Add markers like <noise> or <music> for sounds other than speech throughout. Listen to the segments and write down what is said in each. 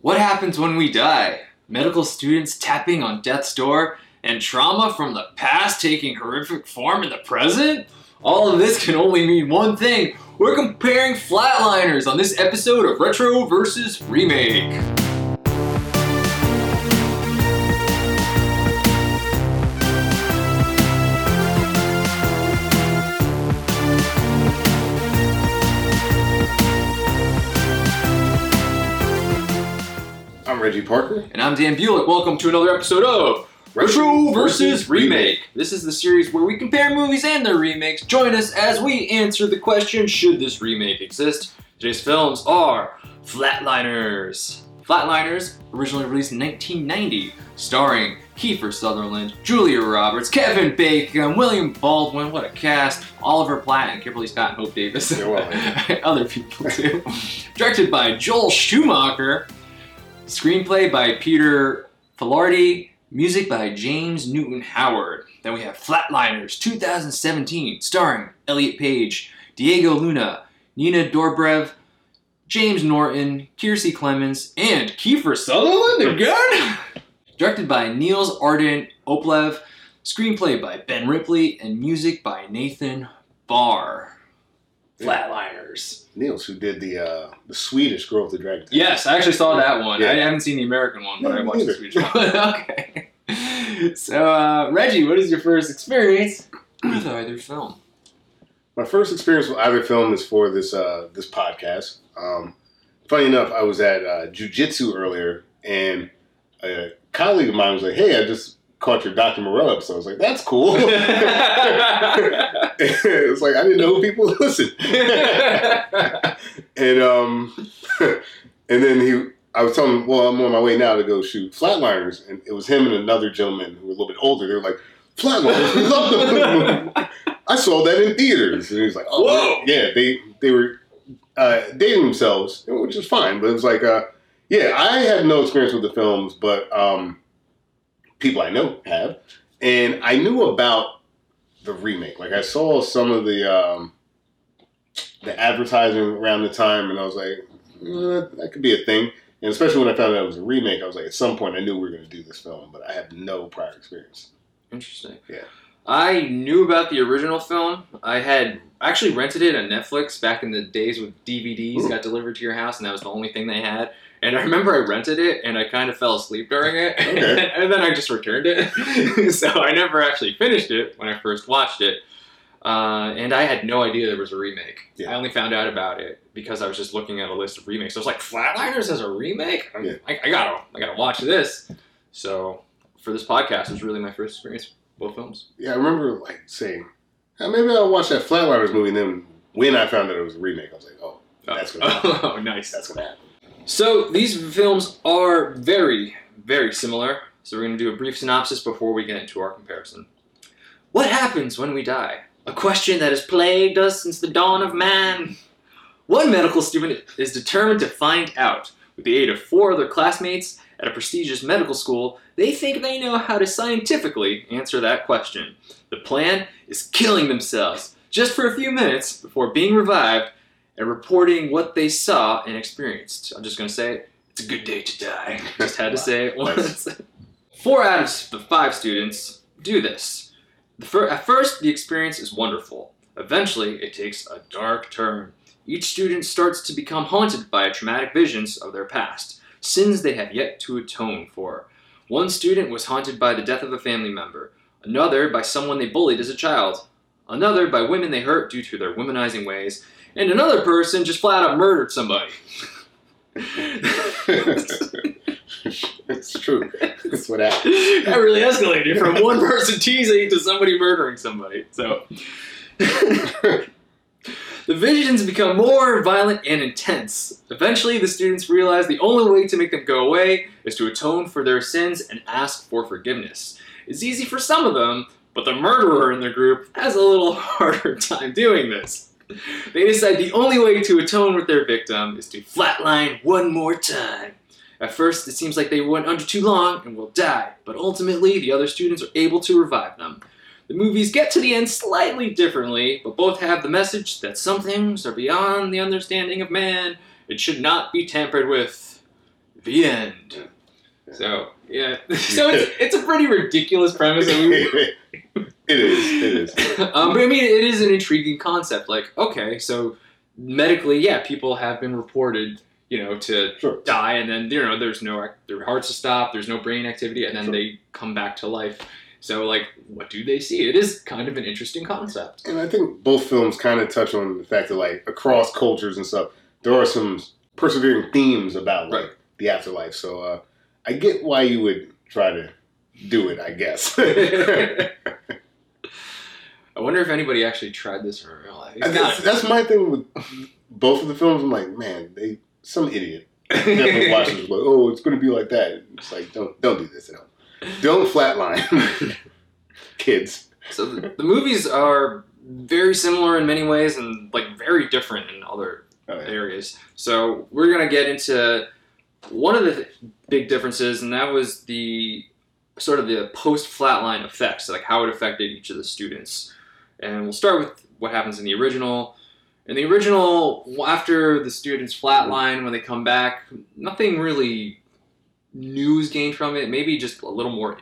What happens when we die? Medical students tapping on death's door, and trauma from the past taking horrific form in the present? All of this can only mean one thing. We're comparing flatliners on this episode of Retro versus Remake. Reggie Parker. And I'm Dan Bulick. Welcome to another episode of Retro versus Remake. This is the series where we compare movies and their remakes. Join us as we answer the question Should this remake exist? Today's films are Flatliners. Flatliners, originally released in 1990, starring Kiefer Sutherland, Julia Roberts, Kevin Bacon, William Baldwin, what a cast, Oliver Platt, and Kimberly Scott and Hope Davis. You're welcome. <laughs> Other people too. Directed by Joel Schumacher. Screenplay by Peter Filardi. Music by James Newton Howard. Then we have Flatliners 2017, starring Elliot Page, Diego Luna, Nina Dobrev, James Norton, Kiersey Clemons, and Kiefer Sutherland again. <laughs> Directed by Niels Arden Oplev. Screenplay by Ben Ripley and music by Nathan Barr. Flatliners. Niels, who did the uh, the Swedish Girl with the Dragon. Tattoo. Yes, I actually saw that one. Yeah. I haven't seen the American one, but No, I watched the. Swedish one. <laughs> okay. So, uh, Reggie, what is your first experience with either film? My first experience with either film is for this uh, this podcast. Um, funny enough, I was at uh, jujitsu earlier, and a colleague of mine was like, "Hey, I just caught your Dr. Moreau episode." I was like, "That's cool." <laughs> <laughs> <laughs> it's like I didn't know people <laughs> listen. <laughs> and um, and then he, I was telling him, well, I'm on my way now to go shoot Flatliners, and it was him and another gentleman who were a little bit older. They were like, Flatliners, we love the movie. I saw that in theaters, and he was like, oh, Whoa. yeah, they they were uh, dating themselves, which is fine, but it was like, uh, yeah, I had no experience with the films, but um, people I know have, and I knew about the remake. Like I saw some of the um, the advertising around the time, and I was like, eh, that could be a thing. And especially when I found out it was a remake, I was like, at some point, I knew we were going to do this film, but I had no prior experience. Interesting. Yeah. I knew about the original film. I had actually rented it on Netflix back in the days with DVDs Ooh. got delivered to your house, and that was the only thing they had. And I remember I rented it, and I kind of fell asleep during it, Okay. <laughs> and then I just returned it. <laughs> so I never actually finished it when I first watched it. Uh, and I had no idea there was a remake. Yeah. I only found out about it because I was just looking at a list of remakes. I was like, Flatliners has a remake? Yeah. I, I gotta, I gotta watch this. So for this podcast, it was really my first experience with both films. Yeah, I remember like saying, "Ah, maybe I'll watch that Flatliners movie. And then when I found out it was a remake, I was like, oh, That's what happened. <laughs> Oh, nice. that's what happened. So these films are very, very similar. So we're going to do a brief synopsis before we get into our comparison. What happens when we die? A question that has plagued us since the dawn of man. One medical student is determined to find out. With the aid of four other classmates at a prestigious medical school, they think they know how to scientifically answer that question. The plan is killing themselves just for a few minutes before being revived and reporting what they saw and experienced. I'm just going to say it. It's a good day to die. <laughs> Just had to say it once. Four out of the five students do this. The fir- at first, the experience is wonderful. Eventually, it takes a dark turn. Each student starts to become haunted by traumatic visions of their past, sins they have yet to atone for. One student was haunted by the death of a family member, another by someone they bullied as a child, another by women they hurt due to their womanizing ways, and another person just flat out murdered somebody. it's true. That's what happened. that really escalated from one person teasing to somebody murdering somebody. So the visions become more violent and intense. Eventually, the students realize the only way to make them go away is to atone for their sins and ask for forgiveness. It's easy for some of them, but the murderer in the group has a little <laughs> harder time doing this. They decide the only way to atone with their victim is to flatline one more time. At first, it seems like they went under too long and will die, but ultimately, the other students are able to revive them. The movies get to the end slightly differently, but both have the message that some things are beyond the understanding of man and should not be tampered with. The end. So yeah, <laughs> so it's it's a pretty ridiculous premise. I mean, <laughs> it is. It is. <laughs> um, but I mean, it is an intriguing concept. Like, okay, so medically, yeah, people have been reported, you know, to Sure. die, and then you know, there's no their hearts to stop, there's no brain activity, and then Sure. they come back to life. So, like, what do they see? It is kind of an interesting concept. And I think both films kind of touch on the fact that, like, across cultures and stuff, there are some persevering themes about like Right. the afterlife. So uh, I get why you would try to do it. I guess. <laughs> <laughs> I wonder if anybody actually tried this in real life. That's, that's my thing with both of the films. I'm like, man, they some idiot definitely <laughs> watches like, oh, it's going to be like that. It's like, don't don't do this at home. Don't flatline, <laughs> kids. So the, the movies are very similar in many ways and like very different in other Oh, yeah. areas. So we're gonna get into one of the th- big differences, and that was the sort of the post flatline effects, like how it affected each of the students. And we'll start with what happens in the original. In the original, after the students flatline, when they come back, nothing really new is gained from it. Maybe just a little more,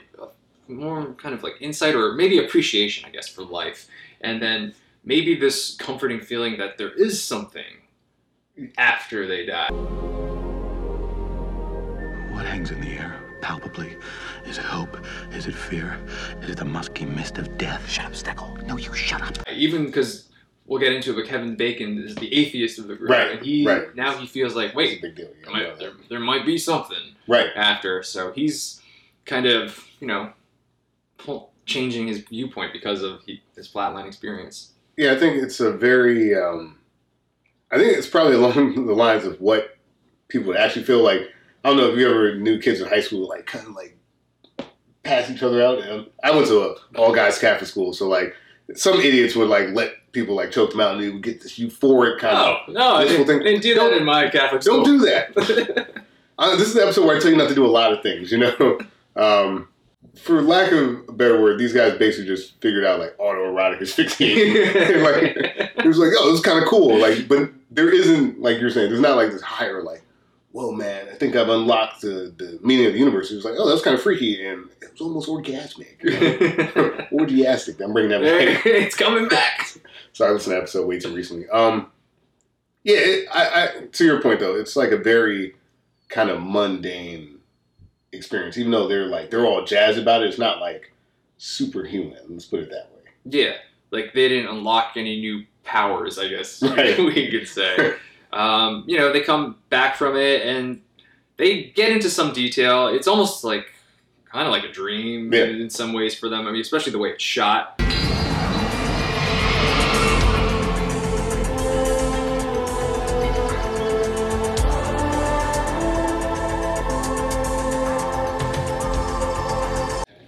more kind of like insight or maybe appreciation, I guess, for life. And then maybe this comforting feeling that there is something after they die. What hangs in the air, palpably? Is it hope? Is it fear? Is it the musky mist of death? Shut up, Steckle. No, you shut up. Even because we'll get into it, but Kevin Bacon is the atheist of the group, Right, and he right. now he feels like, wait, big deal. there might, there, there might be something Right. after. So he's kind of you know changing his viewpoint because of he, his flatline experience. Yeah, I think it's a very. Um, I think it's probably <laughs> along the lines of what people would actually feel like. I don't know if you ever knew kids in high school like kind of like pass each other out. And I went to a all guys Catholic school, so like some idiots would like let people like choke them out, and they would get this euphoric kind of Oh no, I didn't, thing- I didn't do that in my Catholic of. school. Don't do that. <laughs> Uh, this is the episode where I tell you not to do a lot of things. You know, <laughs> um, for lack of a better word, these guys basically just figured out like autoerotic asphyxiation. <laughs> like it was like, oh, this is kind of cool. Like, but there isn't like you're saying. There's not like this higher like, whoa, man, I think I've unlocked the, the meaning of the universe. It was like, oh, that's kind of freaky, and it was almost orgasmic, you know? <laughs> orgiastic. I'm bringing that back. it's coming back. <laughs> So I listened to episode way too recently. Um, yeah, it, I, I to your point though, it's like a very kind of mundane experience. Even though they're like they're all jazzed about it, it's not like superhuman. Let's put it that way. Yeah, like they didn't unlock any new powers, I guess Right. <laughs> we could say. Um, you know, they come back from it and they get into some detail. It's almost like kind of like a dream Yeah. in some ways for them. I mean, especially the way it's shot.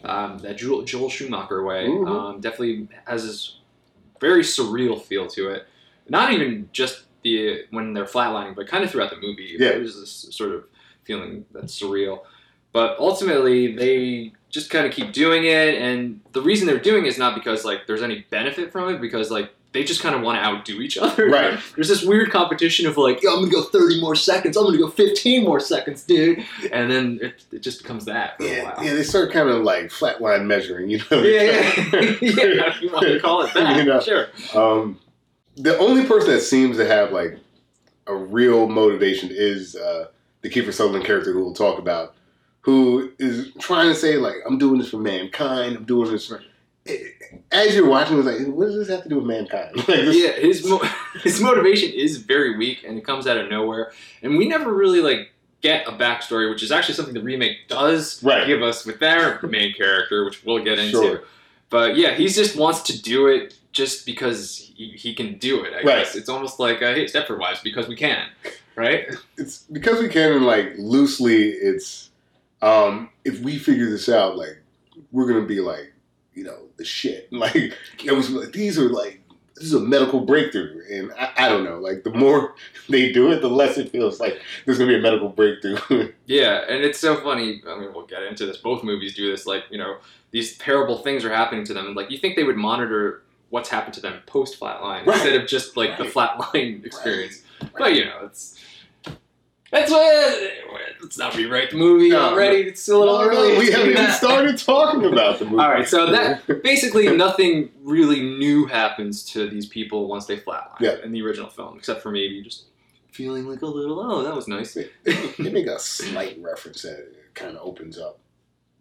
Um, that Joel, Joel Schumacher way Mhm. um, definitely has this very surreal feel to it. Not even just the when they're flatlining, but kind of throughout the movie. Yeah. There's this sort of feeling that's surreal. But ultimately, they just kind of keep doing it, and the reason they're doing it is not because like there's any benefit from it, because like they just kind of want to outdo each <laughs> other. Right. There's this weird competition of like, Yo, I'm gonna go 30 more seconds. I'm gonna go 15 more seconds, dude. And then it, it just becomes that for a Yeah, while. yeah, they start kind of like flatline measuring, you know. yeah, yeah. <laughs> <laughs> yeah, if you want to call it that, You know. sure. Um, the only person that seems to have like a real motivation is uh, the Kiefer Sutherland character who we'll talk about, who is trying to say like, "I'm doing this for mankind. I'm doing this." For... As you're watching, it's like, what does this have to do with mankind? <laughs> like, this, Yeah, his mo- <laughs> his motivation is very weak, and it comes out of nowhere. And we never really like get a backstory, which is actually something the remake does Right. give us with their main character, which we'll get into. Sure. But yeah, he just wants to do it just because he, he can do it. I Right. guess it's almost like uh, hey, Stepford Wives because we can, right? it's because we can and like loosely. It's um, if we figure this out, like we're gonna be like, you know, the shit. <laughs> Like it was like these are like this is a medical breakthrough, and I, I don't know. Like the more <laughs> they do it, the less it feels like there's gonna be a medical breakthrough. <laughs> Yeah, and it's so funny. I mean, we'll get into this. Both movies do this. Like, you know, these terrible things are happening to them, and like you think they would monitor what's happened to them post flatline Right. instead of just like the flatline experience. But you know, it's That's what. Let's not rewrite the movie No, already. It's a little No, no, early. we haven't even <laughs> started talking about the movie. All right, so that <laughs> basically nothing really new happens to these people once they flatline Yeah. in the original film, except for maybe just feeling like a little. Oh, that was nice. they, they make a slight reference that kind of opens up.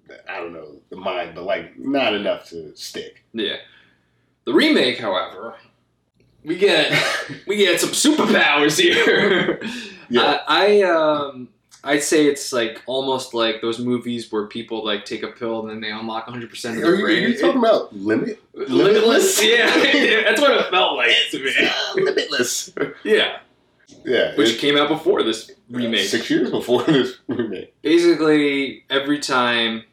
the- I don't know the mind, but like not enough to stick. Yeah. The remake, however, we get we get some superpowers here. <laughs> Yeah. I, I um I'd say it's like almost like those movies where people like take a pill and then they unlock 100 percent of Are their you, are you talking about limit? It- Limitless? yeah, <laughs> yeah, that's what it felt like to me. Uh, limitless. Yeah, Yeah, which came out before this remake. six years before <laughs> this remake. basically every time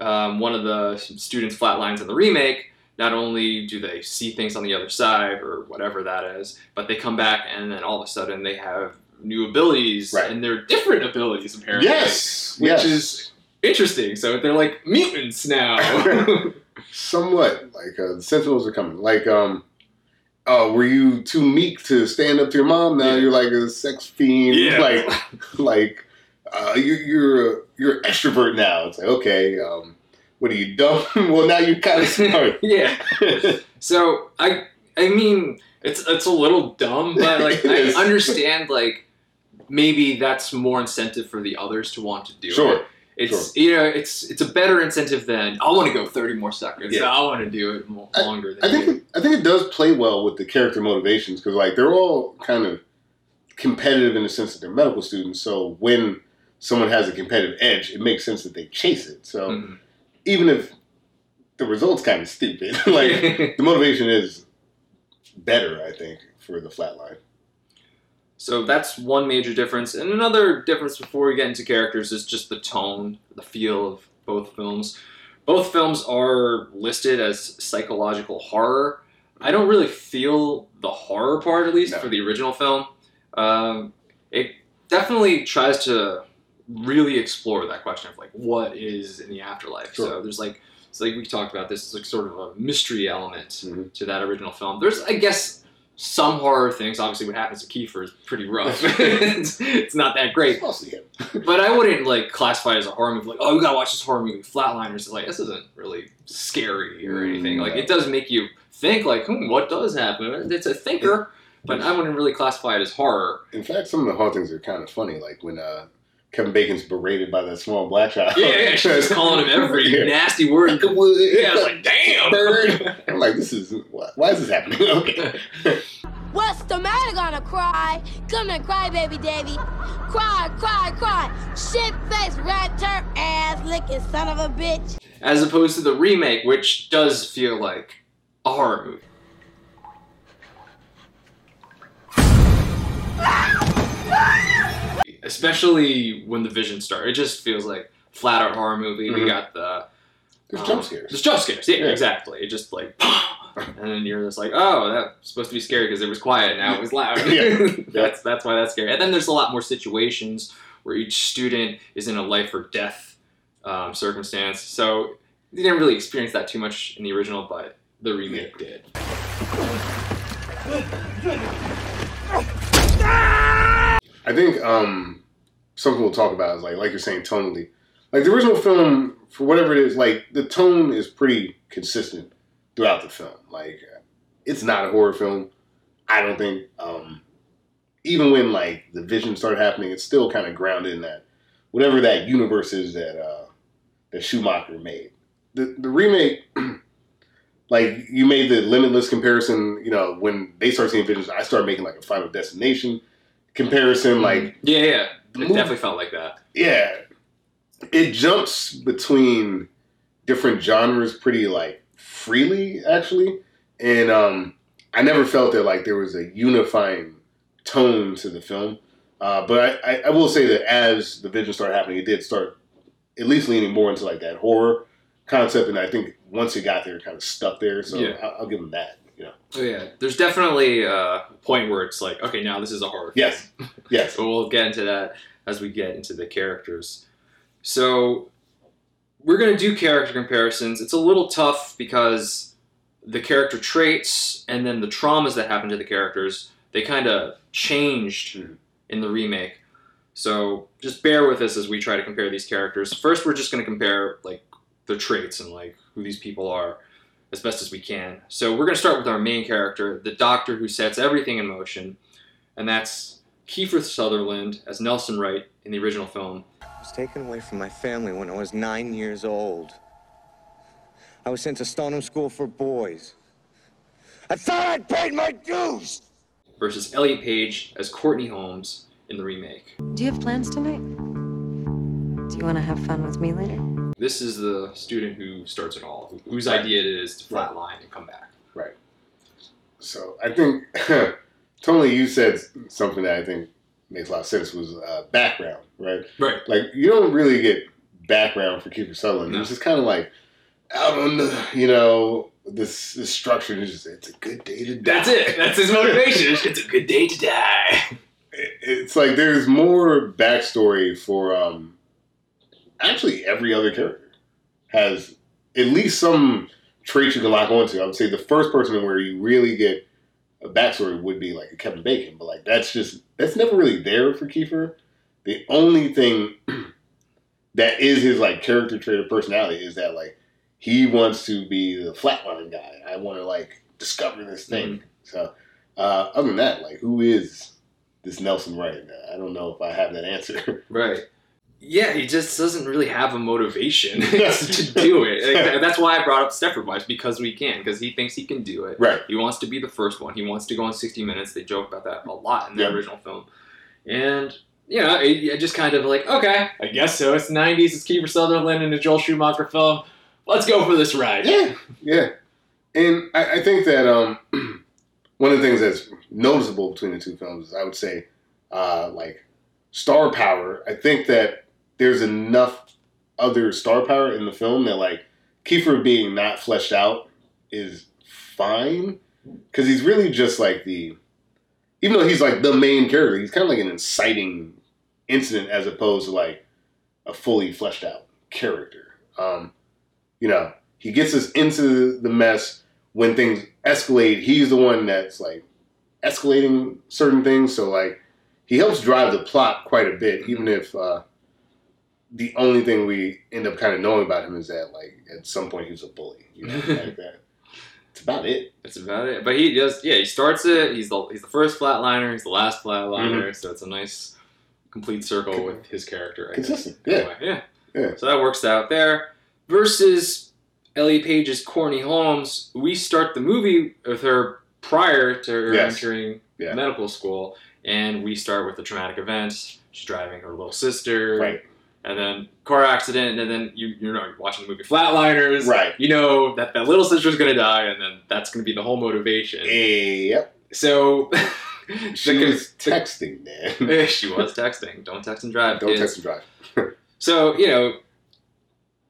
um, one of the students flatlines in the remake not only do they see things on the other side or whatever that is but they come back and then all of a sudden they have new abilities Right. and they're different abilities apparently Yes, which yes. is interesting so they're like mutants now <laughs> <laughs> somewhat like uh, the Sentinels are coming. Like, um, oh, were you too meek to stand up to your mom? Now Yeah. you're like a sex fiend. Yeah. Like, like uh, you, you're a, you're an extrovert now. It's like okay, um, what are you dumb? <laughs> well, now you're kind of <laughs> smart. yeah so i i mean it's it's a little dumb but like <laughs> i is. understand like maybe that's more incentive for the others to want to do it sure. It's you know, it's it's a better incentive than I want to go thirty more seconds. Yeah. I want to do it more, longer than I think it, I think it does play well with the character motivations because like they're all kind of competitive in the sense that they're medical students. So when someone has a competitive edge, it makes sense that they chase it. So Mhm. Even if the result's kind of stupid, <laughs> like <laughs> the motivation is better, I think, for the flatline. so that's one major difference, and another difference before we get into characters is just the tone, the feel of both films. Both films are listed as psychological horror. I don't really feel the horror part, at least No. for the original film. Um, it definitely tries to really explore that question of like what is in the afterlife. Sure. So there's like it's like we talked about this. It's like sort of a mystery element Mhm. to that original film. There's I guess some horror things. Obviously, what happens to Kiefer is pretty rough. <laughs> it's, it's not that great. It's mostly him. <laughs> But I wouldn't like classify it as a horror movie. Like, oh, you gotta watch this horror movie, Flatliners. Like, this isn't really scary or anything. Like, it does make you think, like, hmm, what does happen? It's a thinker, but I wouldn't really classify it as horror. In fact, some of the hauntings are kind of funny, like when uh, Kevin Bacon's berated by that small black child. Yeah, yeah, she's <laughs> calling him every Yeah. nasty word. <laughs> Like wood. Yeah, I was like, damn. Bird. I'm like, this is why, why is this happening? <laughs> Okay. What's the matter? Gonna cry? Come to cry, baby Davy. Cry, cry, cry. Shit face, rat turd, ass licking son of a bitch. As opposed to the remake, which does feel like a horror movie. Ah! Ah! Especially when the vision starts, it just feels like flat out horror movie. We Mhm. got the There's um, jump scares. There's jump scares. Yeah, Yeah. exactly. It just like, <laughs> and then you're just like, oh, that's supposed to be scary because it was quiet. Now it was loud. <laughs> <laughs> Yeah. that's that's why that's scary. And then there's a lot more situations where each student is in a life or death um, circumstance. So you didn't really experience that too much in the original, but the remake did. I think um, something we'll talk about is like, like you're saying, tonally. Like the original film, for whatever it is, like the tone is pretty consistent throughout the film. Like it's not a horror film. I don't think. Um, even when like the vision started happening, it's still kind of grounded in that whatever that universe is that uh, that Schumacher made. The the remake, <clears throat> like you made the limitless comparison. You know, when they start seeing visions, I started making like a Final Destination comparison. Like yeah, yeah, it movie- definitely felt like that. yeah, it jumps between different genres pretty like freely actually, and um, I never felt that like there was a unifying tone to the film. Uh, but I, I, I will say that as the vision started happening, it did start at least leaning more into like that horror concept, and I think once it got there, it kind of stuck there. So Yeah. I'll, I'll give them that. Oh yeah, there's definitely a point where it's like, okay, now this is a horror. film. Yes. <laughs> Yes. So we'll get into that as we get into the characters. So we're going to do character comparisons. It's a little tough because the character traits and then the traumas that happen to the characters, they kind of changed in the remake. So just bear with us as we try to compare these characters. First, we're just going to compare like the traits and like who these people are as best as we can. So we're going to start with our main character, the doctor who sets everything in motion, and that's Kiefer Sutherland as Nelson Wright in the original film. I was taken away from my family when I was nine years old. I was sent to Stoneham School for Boys. I thought I'd paid my dues! versus Elliot Page as Courtney Holmes in the remake. Do you have plans tonight? Do you want to have fun with me later? This is the student who starts it all, who- whose idea it is to flatline and come back. Right. So I think <coughs> Tony, you said something that I think makes a lot of sense was uh, background, right? Right. Like you don't really get background for Kiefer Sutherland. No. It's just kind of like out on the, you know, this this structure is just it's a good day to die. That's it. That's his motivation. it's a good day to die. <laughs> It- It's like there's more backstory for um actually every other character has at least some traits you can lock onto. I would say the first person where you really get a backstory would be like Kevin Bacon, but like that's just that's never really there for Kiefer. The only thing <clears throat> that is his like character trait or personality is that like he wants to be the flatline guy. I want to like discover this thing. So uh, other than that, like who is this Nelson Wright? Now? I don't know if I have that answer. <laughs> Right. Yeah, he just doesn't really have a motivation <laughs> to do it. Like, That's why I brought up Stepford Wives because we can, because he thinks he can do it. right. He wants to be the first one. He wants to go on 60 Minutes. They joke about that a lot in the original film. And, you know, it, it just kind of like, okay, I guess so. It's 90s. It's Kiefer Sutherland in a Joel Schumacher film. Let's go for this ride. Yeah, yeah. And I, I think that um, <clears throat> one of the things that's noticeable between the two films is I would say, uh, like, star power. I think that there's enough other star power in the film that, like, Kiefer being not fleshed out is fine. Because he's really just like the, even though he's like the main character, he's kind of like an inciting incident as opposed to like a fully fleshed out character. Um, you know, he gets us into the mess when things escalate. He's the one that's like escalating certain things. So like he helps drive the plot quite a bit, even if uh, the only thing we end up kind of knowing about him is that like at some point he was a bully. You know, <laughs> like that. It's about it. That's about it. But he just, yeah, he starts it. He's the, he's the first flatliner. He's the last flatliner. Mm-hmm. So it's a nice complete circle with his character. I. Consistent. Yeah. Yeah. Yeah. So that works out there. Versus Ellie Page's Courtney Holmes, we start the movie with her prior to her Yes. entering Yeah. medical school, and we start with a traumatic event. She's driving her little sister, Right. And then car accident, and then you you know you're watching the movie Flatliners, Right. You know that that little sister's gonna die, and then that's gonna be the whole motivation. Yep. So <laughs> She the- was texting, man. <laughs> she was texting. Don't text and drive. Don't kids. text and drive. <laughs> So you know,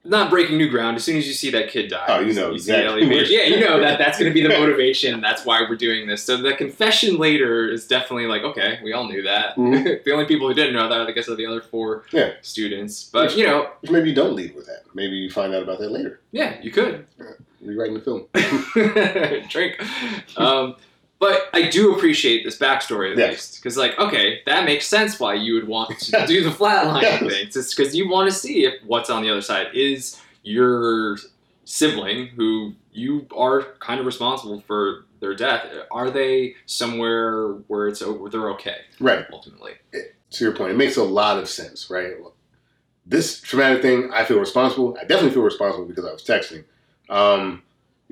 not breaking new ground. As soon as you see that kid die, Oh, you know exactly Ellie Page. where- Yeah, you know that that's going to be the <laughs> motivation. That's why we're doing this. So the confession later is definitely like, okay, we all knew that. Mhm. <laughs> the only people who didn't know that, I guess, are the other four Yeah. students. But you know, Maybe you don't lead with that. Maybe you find out about that later. yeah, you could Rewriting the film. <laughs> drink. Um, but I do appreciate this backstory at Yes. least because, like, okay, that makes sense why you would want to <laughs> do the flatline Yes. thing. It's because you want to see if what's on the other side is your sibling who you are kind of responsible for their death. Are they somewhere where it's over? They're okay Right. ultimately. to your point, it makes a lot of sense, right? This traumatic thing, I feel responsible. I definitely feel responsible because I was texting. Um,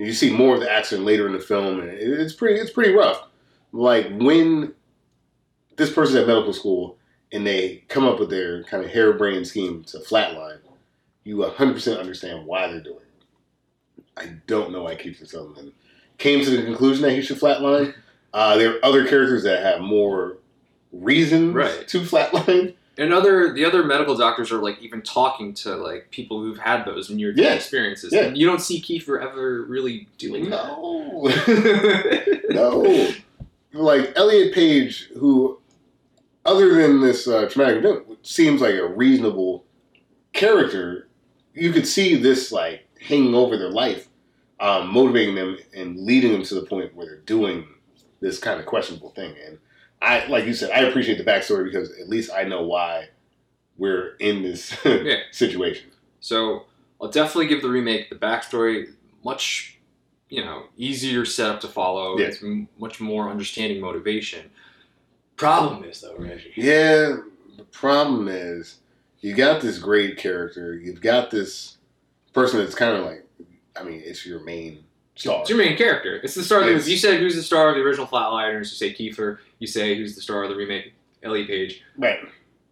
you see more of the accident later in the film, and it's pretty, it's pretty rough. Like when this person's at medical school and they come up with their kind of harebrained scheme to flatline, you 100% understand why they're doing it. I don't know why Kiefer Sutherland came to the conclusion that he should flatline. Uh, there are other characters that have more reasons Right. to flatline. And other the other medical doctors are like even talking to like people who've had those near death Yeah. experiences. Yeah. And you don't see Kiefer ever really doing No, that. <laughs> no. Like Elliot Page, who, other than this uh, traumatic event, seems like a reasonable character. You could see this like hanging over their life, um, motivating them and leading them to the point where they're doing this kind of questionable thing. And I like you said, I appreciate the backstory because at least I know why we're in this <laughs> Yeah. situation. So I'll definitely give the remake the backstory much, you know, easier setup to follow. Yeah. It's m- much more understanding motivation. Problem is though, Reggie. Yeah, the problem is you got this great character. You've got this person that's kind of like, I mean, it's your main star. It's your main character. It's the star of the Yes. You said who's the star of the original Flatliners. You say Kiefer. You say who's the star of the remake, Ellie Page. Right.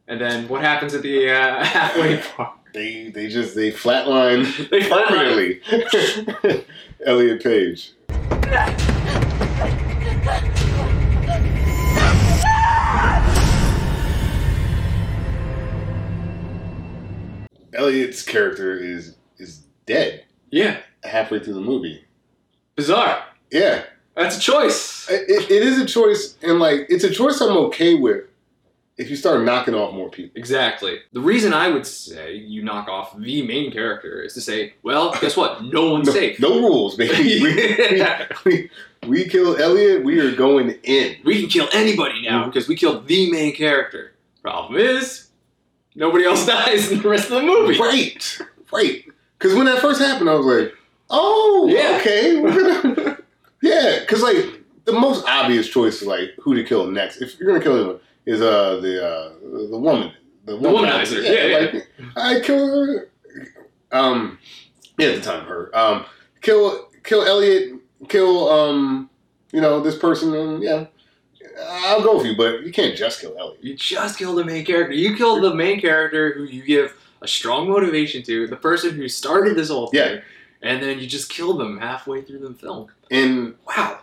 And then what happens at the uh, <laughs> halfway <laughs> point? They they just they flatline <laughs> They flatline. permanently. Elliot Page. Elliot's character is is dead Yeah, halfway through the movie. Bizarre. Yeah, That's a choice. it, it is a choice, and like it's a choice I'm okay with if you start knocking off more people. Exactly. The reason I would say you knock off the main character is to say, well, guess what? No one's No, safe. no rules, baby. <laughs> we, Yeah. we, we kill Elliot. We are going in. we can kill anybody now mm-hmm. because we killed the main character. Problem is, nobody else <laughs> dies in the rest of the movie. Right, right. Because when that first happened, I was like, "Oh, Yeah. okay, gonna, <laughs> yeah." Because like the most obvious choice is like who to kill next. If you're gonna kill anyone, is uh the uh the woman, the, womanizer, yeah, yeah. Like, I kill her. Um, yeah, at the time, her. Um, kill kill Elliot. Kill um, you know this person. And yeah, I'll go with you, but you can't just kill Elliot. You just kill the main character. You kill the main character who you give a strong motivation to, the person who started this whole thing, Yeah. And then you just kill them halfway through the film. And Wow.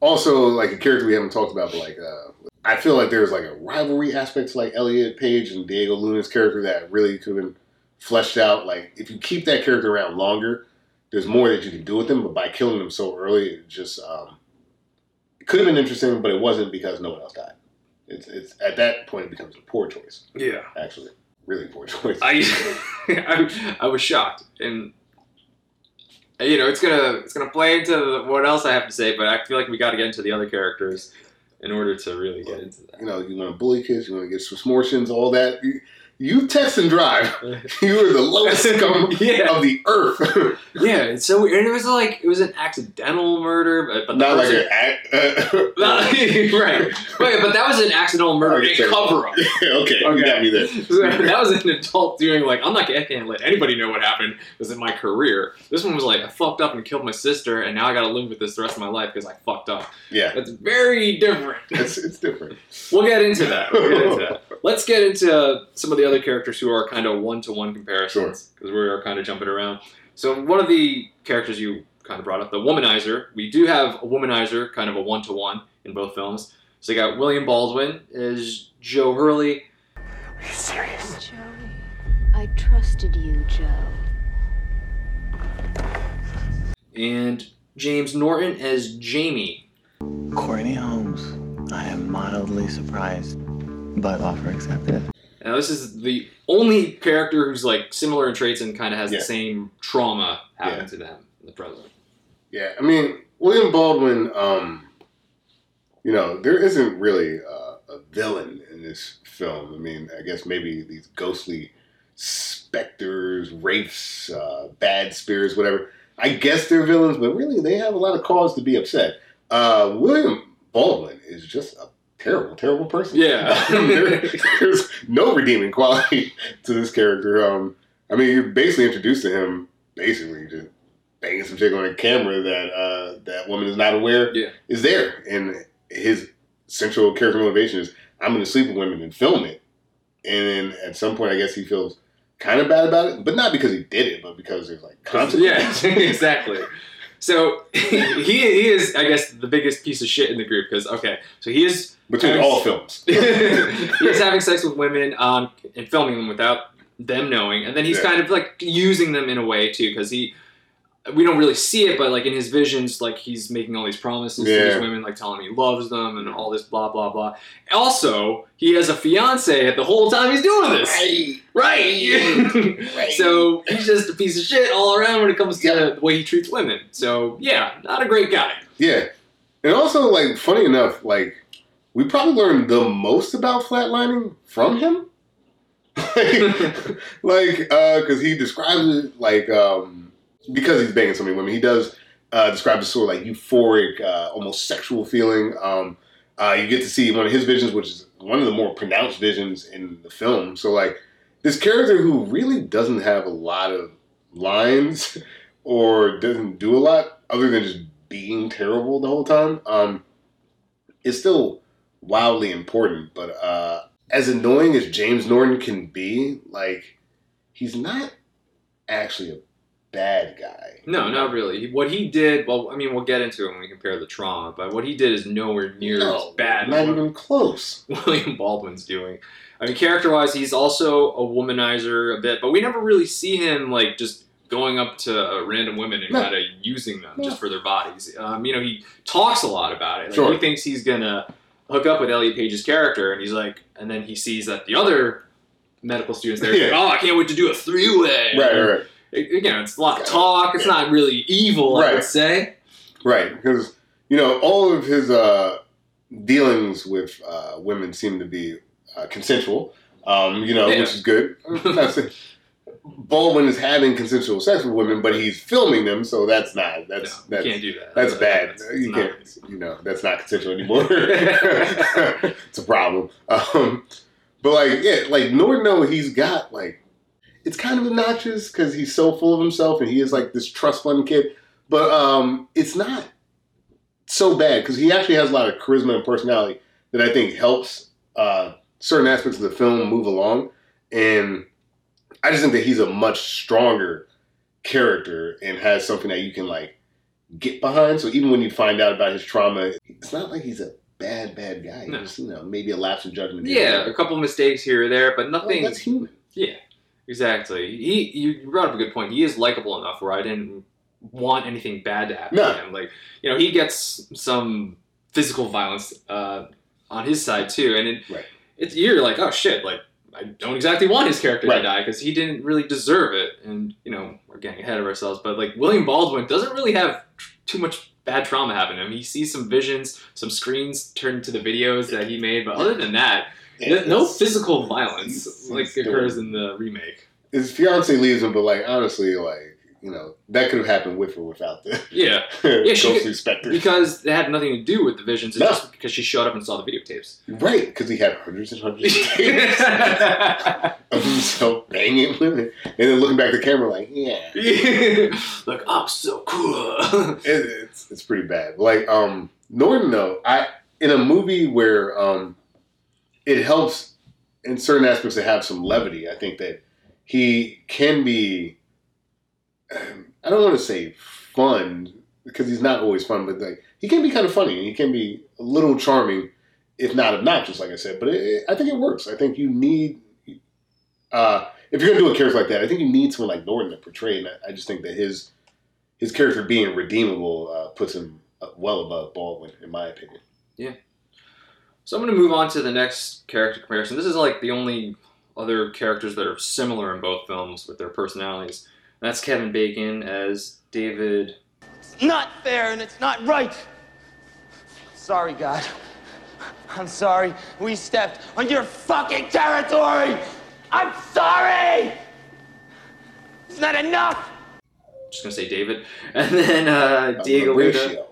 also like a character we haven't talked about, but like uh, I feel like there's like a rivalry aspect to like Elliot Page and Diego Luna's character that really could have been fleshed out. Like if you keep that character around longer, there's more that you can do with them. But by killing them so early, it just um, it could have been interesting, but it wasn't because no one else died. It's it's at that point it becomes a poor choice. Yeah. Actually, really poor <laughs> choice. I, <laughs> I, I was shocked, and you know it's gonna it's gonna play into what else I have to say, but I feel like we got to get into the other characters in order to really get into that. you know, you want to bully kids, you want to get some smortions, all that. You, you text and drive. <laughs> You are the lowest <laughs> scum yeah, of the earth. <laughs> yeah. It's so weird. and it was like it was an accidental murder, but, but Not like an act. Uh, right, right. But that was an accidental murder, Okay, a cover up. okay, okay, you got me there. that was an adult doing like I'm not I can't let anybody know what happened because in my career. This one was like I fucked up and killed my sister and now I gotta live with this the rest of my life because I fucked up. Yeah, That's very different. it's it's different. We'll get into that. We'll get into that. Let's get into some of the other characters who are kind of one to one comparisons because we are kind of jumping around. So one of the characters you kind of brought up, the womanizer. We do have a womanizer, kind of a one to one in both films. So you got William Baldwin as Joe Hurley. Are you serious? Joey, I trusted you, Joe. and James Norton as Jamie. Courtney Holmes. I am mildly surprised, but offer accepted. Now this is the only character who's like similar in traits and kind of has Yeah. the same trauma happen Yeah. to them in the present. Yeah, I mean William Baldwin. Um, you know, there isn't really uh, a villain in this film. I mean, I guess maybe these ghostly specters, wraiths, uh, bad spirits, whatever. I guess they're villains, but really they have a lot of cause to be upset. Uh, William Baldwin is just a terrible, terrible person. Yeah. <laughs> There- there's no redeeming quality <laughs> to this character. Um, I mean, you're basically introduced to him basically just banging some chick on a camera that uh, that woman is not aware Yeah. is there, and his central character motivation is I'm going to sleep with women and film it. And then at some point, I guess he feels kind of bad about it, but not because he did it, but because there's like Yeah, consequences. <laughs> exactly. So <laughs> he, he is, I guess, the biggest piece of shit in the group because okay, so he is between all films. <laughs> he is having sex with women um, and filming them without them knowing, and then he's Yeah. kind of like using them in a way too because he. We don't really see it, but like in his visions, like he's making all these promises to these women, like telling him he loves them and all this blah blah blah. Also, he has a fiance at the whole time he's doing this. Right. Right. <laughs> so he's just a piece of shit all around when it comes to Yeah. the way he treats women. So yeah, not a great guy. Yeah, and also like funny enough, like we probably learned the most about flatlining from him. <laughs> <laughs> like, uh, because he describes it like, um, because he's banging so many women, he does uh, describe this sort of like euphoric, uh, almost sexual feeling. Um, uh, you get to see one of his visions, which is one of the more pronounced visions in the film. So, like, this character who really doesn't have a lot of lines <laughs> or doesn't do a lot other than just being terrible the whole time, um, is still wildly important. But uh, as annoying as James Norton can be, like, he's not actually a bad guy. No, not really. What he did, well, I mean, we'll get into it when we compare the trauma, but what he did is nowhere near No, as bad Not even close. <laughs> William Baldwin's doing. I mean, character-wise, he's also a womanizer a bit, but we never really see him like just going up to uh, random women and No. kind of using them No. just for their bodies. Um, you know, he talks a lot about it. Like, Sure. He thinks he's gonna hook up with Elliot Page's character, and he's like, and then he sees that the other medical students there, he's <laughs> like, oh, I can't wait to do a three-way. Right, right, right. Again, it's a lot of talk. It's not really evil, I Right. would say. Right, because you know all of his uh, dealings with uh, women seem to be uh, consensual. Um, you know, Yeah. which is good. <laughs> Not saying- Baldwin is having consensual sex with women, but he's filming them, so that's not that's No, you that's can't do that. that's bad. It's- you can't, you know, that's not consensual anymore. <laughs> it's a problem. Um, but like, yeah, like Norton, though, he's got like, it's kind of obnoxious because he's so full of himself and he is like this trust fund kid. But um, it's not so bad because he actually has a lot of charisma and personality that I think helps uh, certain aspects of the film move along. And I just think that he's a much stronger character and has something that you can like get behind. So even when you find out about his trauma, it's not like he's a bad, bad guy. No. Just, you know, maybe a lapse in judgment. Yeah, a couple of mistakes here or there, but nothing. that's human. Exactly. He you brought up a good point. He is likable enough where I didn't want anything bad to happen No. to him. Like you know, he gets some physical violence uh, on his side too, and it, Right. it's you're like, oh shit, like I don't exactly want his character to die because he didn't really deserve it. And you know, we're getting ahead of ourselves, but like William Baldwin doesn't really have tr- too much bad trauma happen to him. He sees some visions, some screens turned to the videos that he made, but other than that, Yeah, no physical violence it's- like it's occurs in the remake. His fiance leaves him, but like honestly, like you know, that could have happened with or without the Yeah, Yeah, <laughs> she ghostly specter. because it had nothing to do with the visions. It's No. just because she showed up and saw the videotapes. right, because he had hundreds and hundreds of <laughs> tapes of himself banging women, and then looking back at the camera like, yeah, <laughs> like I'm so cool. it, it's it's pretty bad. Like um, Norton though, I in a movie where um, it helps in certain aspects to have some levity. I think that he can be. I don't want to say fun because he's not always fun, but like he can be kind of funny and he can be a little charming, if not obnoxious, like I said. But it, I think it works. I think you need. Uh, if you're gonna do a character like that, I think you need someone like Norton to portray, and I, I just think that his his character being redeemable uh, puts him uh, well above Baldwin, in my opinion. So I'm going to move on to the next character comparison. This is like the only other characters that are similar in both films with their personalities. And that's Kevin Bacon as David. It's not fair and it's not right. Sorry, God. I'm sorry. We stepped on your fucking territory. I'm sorry. It's not enough. Just going to say David. <laughs> And then uh, Diego Luna. ratio.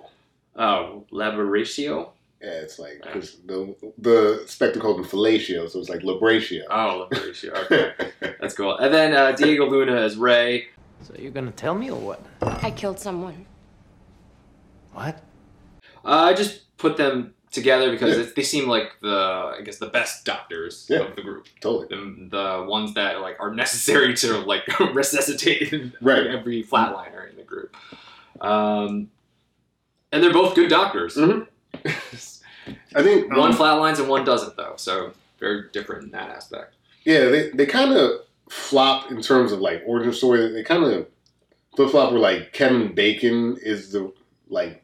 Oh, Laboratio? Yeah, it's like because the the spectre called him fellatio, so it's like labratio. Oh, Laboratio. <laughs> Okay. That's cool. And then uh, Diego Luna as Ray. So you're gonna tell me or what? I killed someone. What? Uh, I just put them together because Yeah. it's, they seem like the I guess the best doctors Yeah. of the group. totally. The, the ones that like are necessary to like <laughs> resuscitate <laughs> Right. every flatliner in the group. Um, and they're both good doctors. Mhm. I think one um, flatlines and one doesn't though, so very different in that aspect. Yeah, they, they kind of flop in terms of like origin story. They kind of flip flop where like Kevin Bacon is the like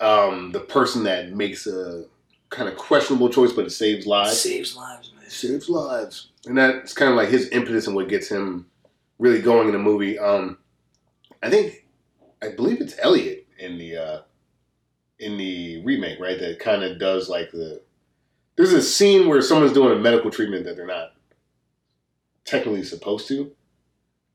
um the person that makes a kind of questionable choice, but it saves lives. Saves lives, man. saves lives, and that's kind of like his impetus and what gets him really going in the movie. Um, I think I believe it's Elliot in the uh in the remake, right? That kind of does like the. There's a scene where someone's doing a medical treatment that they're not technically supposed to,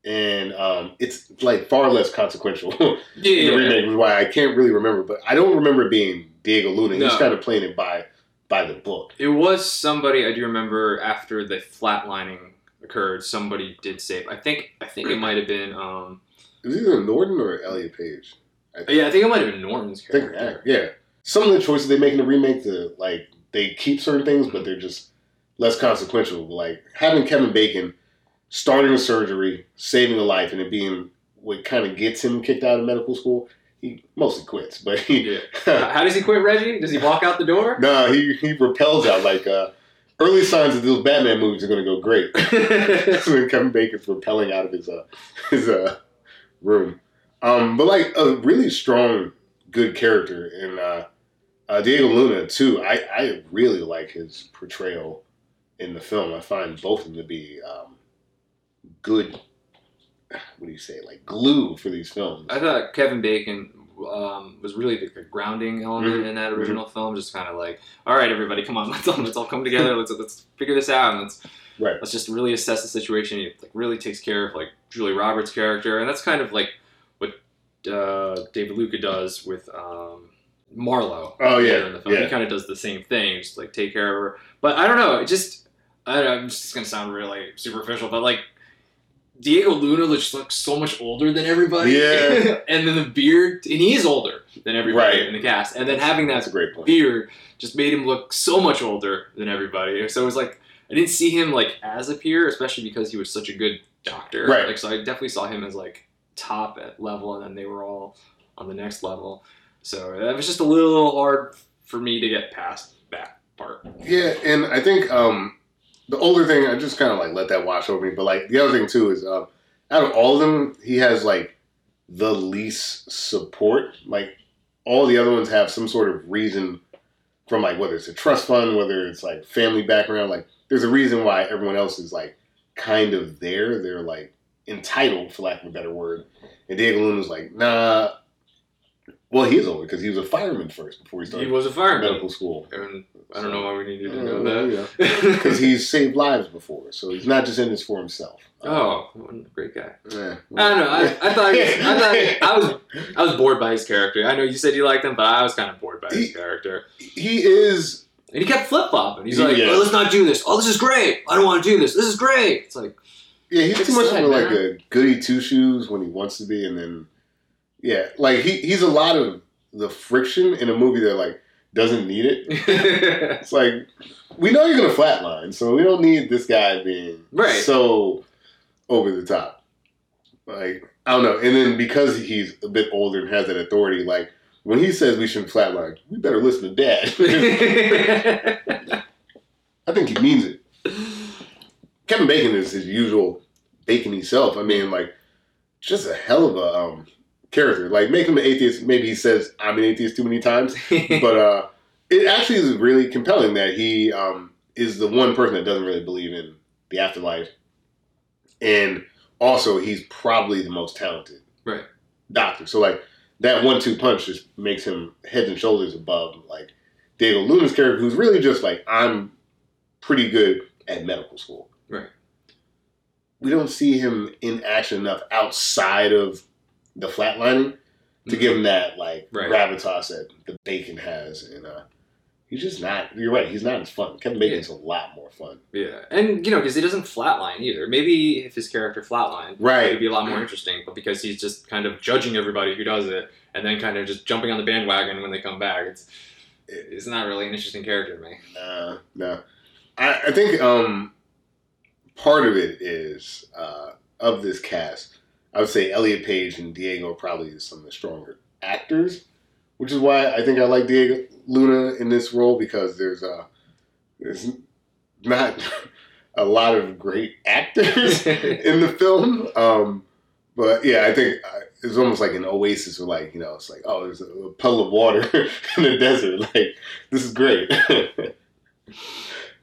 and um, it's like far less consequential. Yeah, <laughs> in the remake, which is why I can't really remember. But I don't remember it being Diego Luna. He's kind of playing it by by the book. It was somebody I do remember after the flatlining occurred. Somebody did save. I think I think it might have been. Um, Is it either Norton or Elliot Page? I yeah, I think it might have been Norton's I think, character. yeah, yeah. Some of the choices they make in the remake, the like they keep certain things, but they're just less consequential. Like having Kevin Bacon starting a surgery, saving a life, and it being what kind of gets him kicked out of medical school. He mostly quits, but he Yeah. How does he quit Reggie? Does he walk out the door? <laughs> no, he he repels out like uh, early signs that those Batman movies are going to go great. when <laughs> <laughs> Kevin Bacon's repelling out of his uh, his uh, room. Um, but like a really strong, good character in uh, uh, Diego Luna too. I, I really like his portrayal in the film. I find both of them to be um, good. What do you say? Like glue for these films. I thought Kevin Bacon um, was really the grounding element Mhm. in that original film. Just kind of like, all right, everybody, come on, <laughs> let's all, let's all come together. Let's let's figure this out and let's Right. let's just really assess the situation. He like really takes care of like Julia Roberts' character, and that's kind of like uh, Diego Luna does with um, Marlo. Oh, yeah, in the film. yeah. he kind of does the same thing, just like take care of her. But I don't know, it just I don't know, I'm just gonna sound really superficial, but like. Diego Luna just looks so much older than everybody. Yeah. <laughs> and then the beard, and he's older than everybody Right. in the cast. And then having that That's a great point. beard just made him look so much older than everybody. So it was like I didn't see him like as a peer, especially because he was such a good doctor. Right. Like so I definitely saw him as like top level and then they were all on the next level. So that was just a little hard for me to get past that part. Yeah, and I think um, the older thing, I just kind of like let that wash over me. But like the other thing too is, uh, out of all of them, he has like the least support. Like all the other ones have some sort of reason from like whether it's a trust fund, whether it's like family background. Like there's a reason why everyone else is like kind of there. They're like entitled, for lack of a better word. And Diego Luna's like, nah. Well, he is older because he was a fireman first before he started. He was a fireman. medical school. And I don't know why we needed to know well, that. Because <laughs> he's saved lives before, so he's not just in this for himself. Oh, a great guy. Yeah. I don't know. I, I thought was, I thought I was I was bored by his character. I know you said you liked him, but I was kind of bored by his He- character. he is. And he kept flip flopping. He's like, Yeah. oh, "Let's not do this. Oh, this is great. I don't want to do this. This is great." It's like, Yeah, he's too much of like a goody two shoes when he wants to be, and then yeah, like he he's a lot of the friction in a movie that like doesn't need it. <laughs> It's like we know you're gonna flatline, so we don't need this guy being Right. so over the top. Like I don't know, and then because he's a bit older and has that authority, like when he says we shouldn't flatline, we better listen to Dad. <laughs> <laughs> I think he means it. Kevin Bacon is his usual bacony self. I mean, like, just a hell of a um, character. Like, make him an atheist. Maybe he says I'm an atheist too many times, <laughs> but uh, it actually is really compelling that he um, is the one person that doesn't really believe in the afterlife, and also he's probably the most talented right. doctor. So like that one-two punch just makes him heads and shoulders above like Diego Luna's character, who's really just like I'm pretty good at medical school. We don't see him in action enough outside of the flatlining to give him that like Right. gravitas that the Bacon has, and uh, he's just not. You're right. He's not as fun. Kevin Bacon's a lot more fun. Yeah, and you know, because he doesn't flatline either. Maybe if his character flatlined, Right. it'd be a lot more interesting. But because he's just kind of judging everybody who does it, and then kind of just jumping on the bandwagon when they come back, it's it's not really an interesting character to me. Uh, no, I, I think um, part of it is uh, of this cast. I would say Elliot Page and Diego are probably some of the stronger actors, which is why I think I like Diego Luna in this role because there's uh, there's not <laughs> a lot of great actors <laughs> in the film. Um, but yeah, I think uh, it's almost like an oasis, or like you know, it's like oh, there's a, a puddle of water <laughs> in the desert. Like this is great.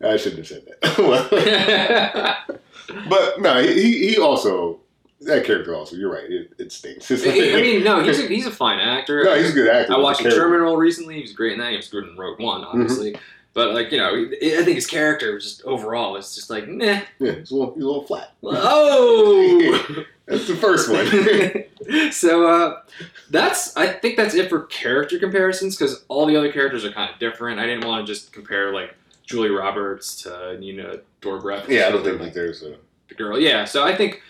I shouldn't have said that. <laughs> <laughs> but no, he he also that character also. You're right. It, it stinks. I mean, no, <laughs> he's a, he's a fine actor. no, he's a good actor. I watched the the character- Terminal recently. He was great in that. He was good in Rogue One, obviously. But like you know, I think his character was just overall was just like nah. Yeah, he's a little, he's a little flat. Oh. That's the first one. so uh, that's I think that's it for character comparisons because all the other characters are kind of different. I didn't want to just compare like Julia Roberts to Nina Dobrev. yeah, I don't think like there's a. the girl. Yeah, so I think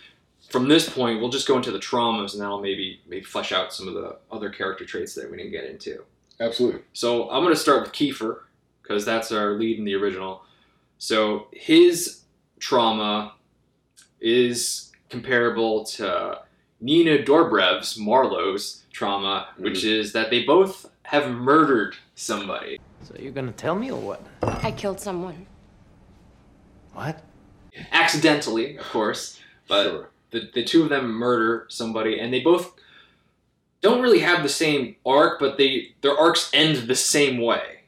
from this point we'll just go into the traumas and then I'll maybe maybe flesh out some of the other character traits that we didn't get into. Absolutely. So I'm gonna start with Kiefer because that's our lead in the original. So his trauma is comparable to Nina Dobrev's Marlo's trauma, which mm-hmm. is that they both have murdered somebody. So you're gonna tell me or what? I killed someone. What? accidentally, of course, but the, the two of them murder somebody, and they both don't really have the same arc, but they their arcs end the same way,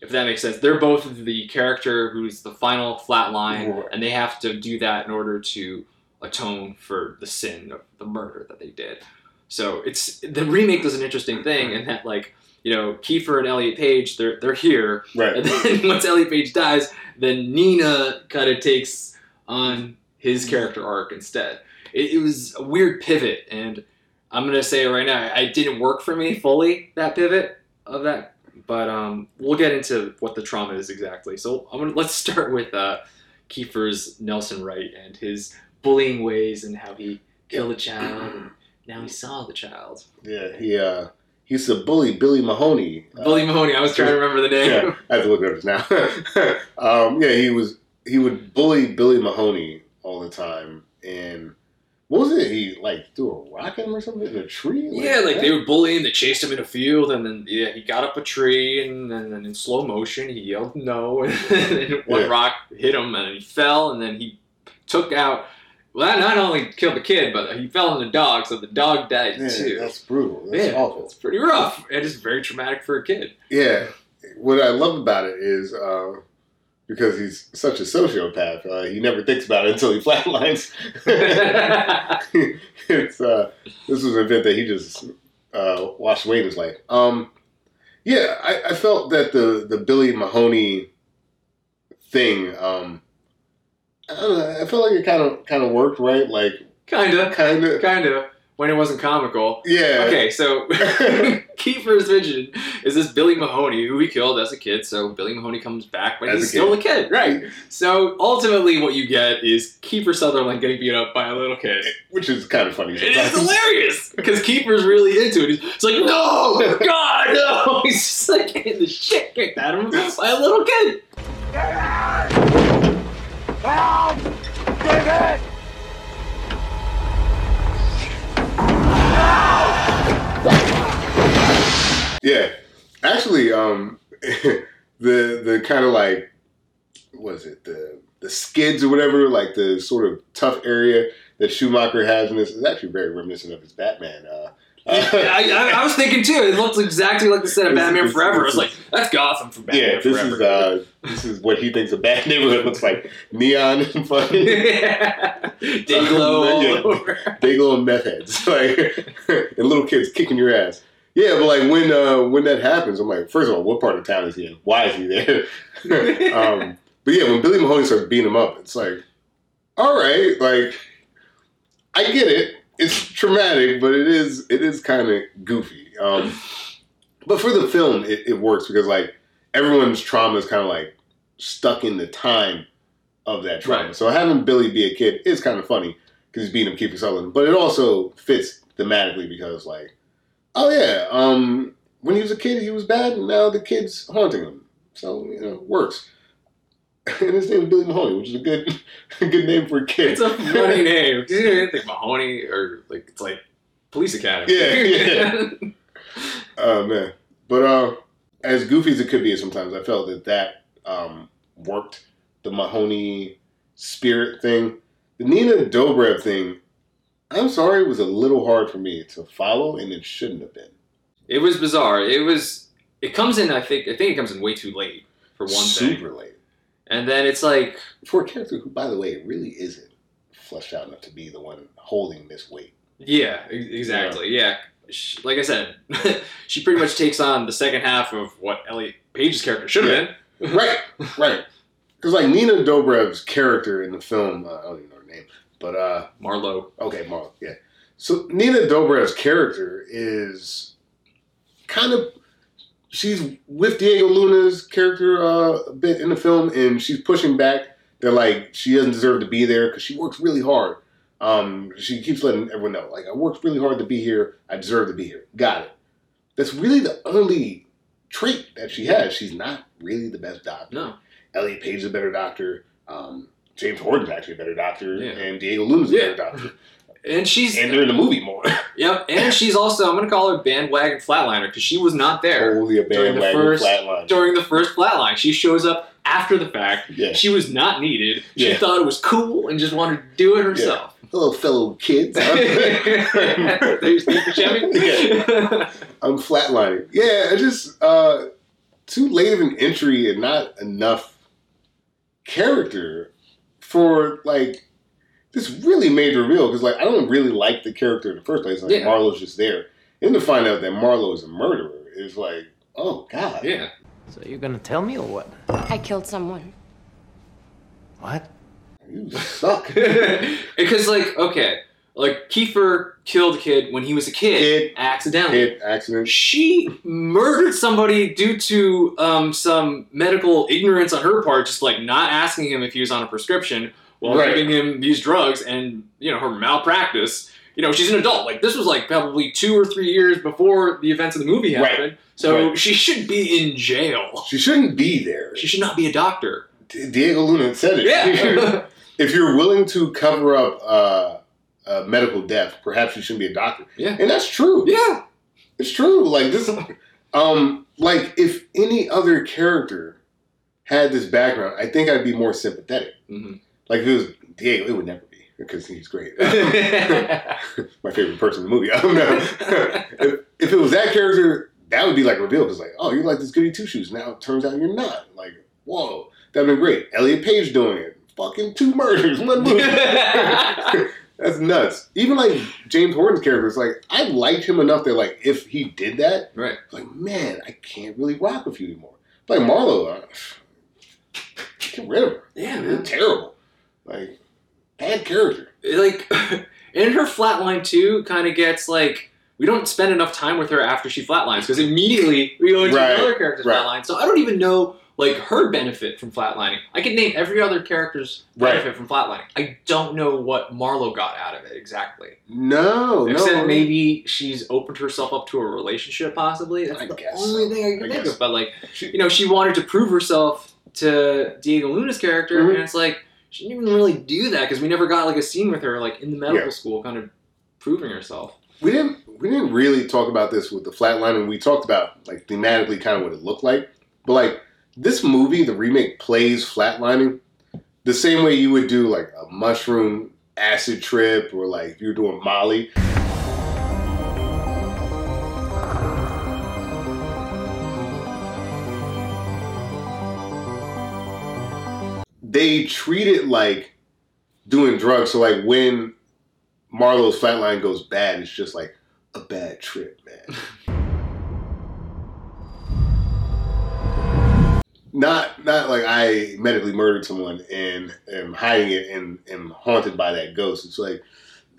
if that makes sense. They're both the character who's the final flat line, Right. and they have to do that in order to atone for the sin of the murder that they did. So it's the remake does an interesting thing in that like you know Kiefer and Elliot Page they're they're here, Right. and then <laughs> once Elliot Page dies, then Nina kind of takes on his character arc instead. It, it was a weird pivot, and I'm gonna say it right now, it didn't work for me fully that pivot of that. But um, we'll get into what the trauma is exactly. So I'm gonna let's start with uh, Kiefer's Nelson Wright and his bullying ways and how he killed a child and now he saw the child. Yeah, he uh, he used to bully Billy Mahoney. Uh, Billy Mahoney. I was trying to remember the name. yeah, I have to look it up now. <laughs> um, yeah, he was he would bully Billy Mahoney all the time, and what was it? He like threw a rock at him or something in a tree. Yeah, like they were bullying. They chased him in a field, and then yeah, he got up a tree, and then, then in slow motion he yelled no, <laughs> and then one Yeah. rock hit him, and he fell, and then he took out. Well, that not only killed the kid, but he fell on the dog, so the dog died Yeah, too. that's brutal. That's yeah, awful. it's pretty rough. It is very traumatic for a kid. Yeah, what I love about it is uh, because he's such a sociopath, uh, he never thinks about it until he <laughs> flatlines. <laughs> it's uh, this was an event that he just uh, washed away in his life. Um, yeah, I, I felt that the the Billy Mahoney thing. Um, I don't know. I felt like it kind of kind of worked, right? Like Kinda, kind of, kinda. When it wasn't comical. yeah. Okay, so <laughs> <laughs> Kiefer's vision is this Billy Mahoney who he killed as a kid. So Billy Mahoney comes back when As he's a still a kid, right? So ultimately, what you get is Kiefer Sutherland getting beat up by a little kid. Which is kind of funny. It is hilarious <laughs> because Kiefer's really into it. He's like, no, God, no! He's just like getting the shit kicked out of him by a little kid. Yeah, actually, um, <laughs> the the kind of like was it? The the skids or whatever, like the sort of tough area that Schumacher has in this is actually very reminiscent of his Batman. Uh, <laughs> I, I, I was thinking too. It looks exactly like the set of Batman this- Forever. this It's like that's Gotham from Batman yeah, this Forever. is uh, this is what he thinks a bad <laughs> neighborhood looks like: neon <laughs> and Day glow all Yeah. over. big little meth heads, like and little kids kicking your ass. Yeah, but like when uh, when that happens, I'm like, first of all, what part of town is he in? Why is he there? um, but yeah, when Billy Mahoney starts beating him up, it's like, all right, like I get it. It's traumatic, but it is it is kind of goofy. Um, but for the film, it, it works because like everyone's trauma is kind of like stuck in the time of that trauma. Right. So having Billy be a kid is kind of funny because he's beating up Kiefer Sutherland, but it also fits thematically because like, oh yeah, um, when he was a kid he was bad, and now the kid's haunting him. So you know, works. <laughs> And his name is Billy Mahoney, which is a good, <laughs> a good name for a kid. It's a funny <laughs> name. You didn't think Mahoney or like it's like Police Academy. Yeah, yeah. Oh man, but uh, as goofy as it could be sometimes, I felt that that um, worked. The Mahoney spirit thing, the Nina Dobrev thing. I'm sorry, it was a little hard for me to follow, and it shouldn't have been. It was bizarre. It was. It comes in. I think. I think it comes in way too late for one thing. Super late And then it's like for a character who, by the way, really isn't fleshed out enough to be the one holding this weight. Yeah, exactly. Yeah. Sh Like I said, <laughs> she pretty much takes on the second half of what Elliot Page's character should have been. <laughs> right, right. Because like Nina Dobrev's character in the film, uh, I don't even know her name, but uh, Marlo. Okay, Marlo. Yeah. So Nina Dobrev's character is kind of she's with Diego Luna's character uh, a bit in the film, and she's pushing back. They're like she doesn't deserve to be there because she works really hard. Um, she keeps letting everyone know, like I worked really hard to be here. I deserve to be here. Got it. That's really the only trait that she has. She's not really the best doctor. No. Elliot Page is a better doctor. Um, James Norton's actually a better doctor, Yeah. and Diego Luna's a Yeah. better doctor. <laughs> And she's And they're in the movie more. <laughs> Yep, and she's also I'm gonna call her bandwagon flatliner because she was not there a during the first flatline. during the first flatline. She shows up after the fact. Yeah. She was not needed. She Yeah. thought it was cool and just wanted to do it herself. Hello, fellow kids. There's Steve Buscemi. I'm flatlining. Yeah, I just uh, too late of an entry and not enough character for like this really made reveal because like I don't really like the character in the first place. Like Yeah. Marlo's just there, and to find out that Marlo is a murderer is like, oh god. Yeah. So you're gonna tell me or what? I killed someone. What? You suck. <laughs> because like okay, like Kiefer killed a kid when he was a kid, Kid. accidentally. Hit accident. She murdered somebody due to um, some medical ignorance on her part, just like not asking him if he was on a prescription while Right. giving him these drugs, and you know her malpractice. You know she's an adult. Like this was like probably two or three years before the events of the movie Right. happened. So Right. she should be in jail. She shouldn't be there. She should not be a doctor. D- Diego Luna said it. Yeah. if you're willing to cover up uh, uh, medical death, perhaps you shouldn't be a doctor. Yeah. And that's true. yeah. It's true. Like this, um, like if any other character had this background, I think I'd be more sympathetic. Mhm. Like if it was Diego, it would never be because he's great. <laughs> <laughs> My favorite person in the movie. I don't know. <laughs> if, if it was that character, that would be like a reveal because like, oh, you're like this goody two shoes. Now it turns out you're not. Like, whoa, that'd been great. Elliot Page doing it. Fucking two murders, one movie. That's nuts. Even like James Norton's character, it's like I liked him enough that like if he did that, right. like man, I can't really rock with you anymore. Like Marlo, uh, <sighs> get rid of her. Yeah, You're man. terrible. Like bad character. like <laughs> and her flatline too kind of gets like we don't spend enough time with her after she flatlines because immediately we go into Right, another character's right. flatline so i don't even know like her benefit from flatlining i could name every other character's Right. benefit from flatlining i don't know what marlo got out of it exactly No, except no. maybe she's opened herself up to a relationship possibly that's I the guess only thing i can I think guess. of but like you know she wanted to prove herself to diego luna's character Mhm. and it's like she didn't even really do that because we never got like a scene with her like in the medical Yeah. school kind of proving herself we didn't we didn't really talk about this with the flatlining. We talked about like thematically kind of what it looked like, but like this movie, the remake plays flatlining the same way you would do like a mushroom acid trip or like if you're doing Molly. They treat it like doing drugs. So like when Marlo's flatline goes bad, it's just like a bad trip, man. <laughs> not not like I medically murdered someone and am hiding it and am haunted by that ghost. It's like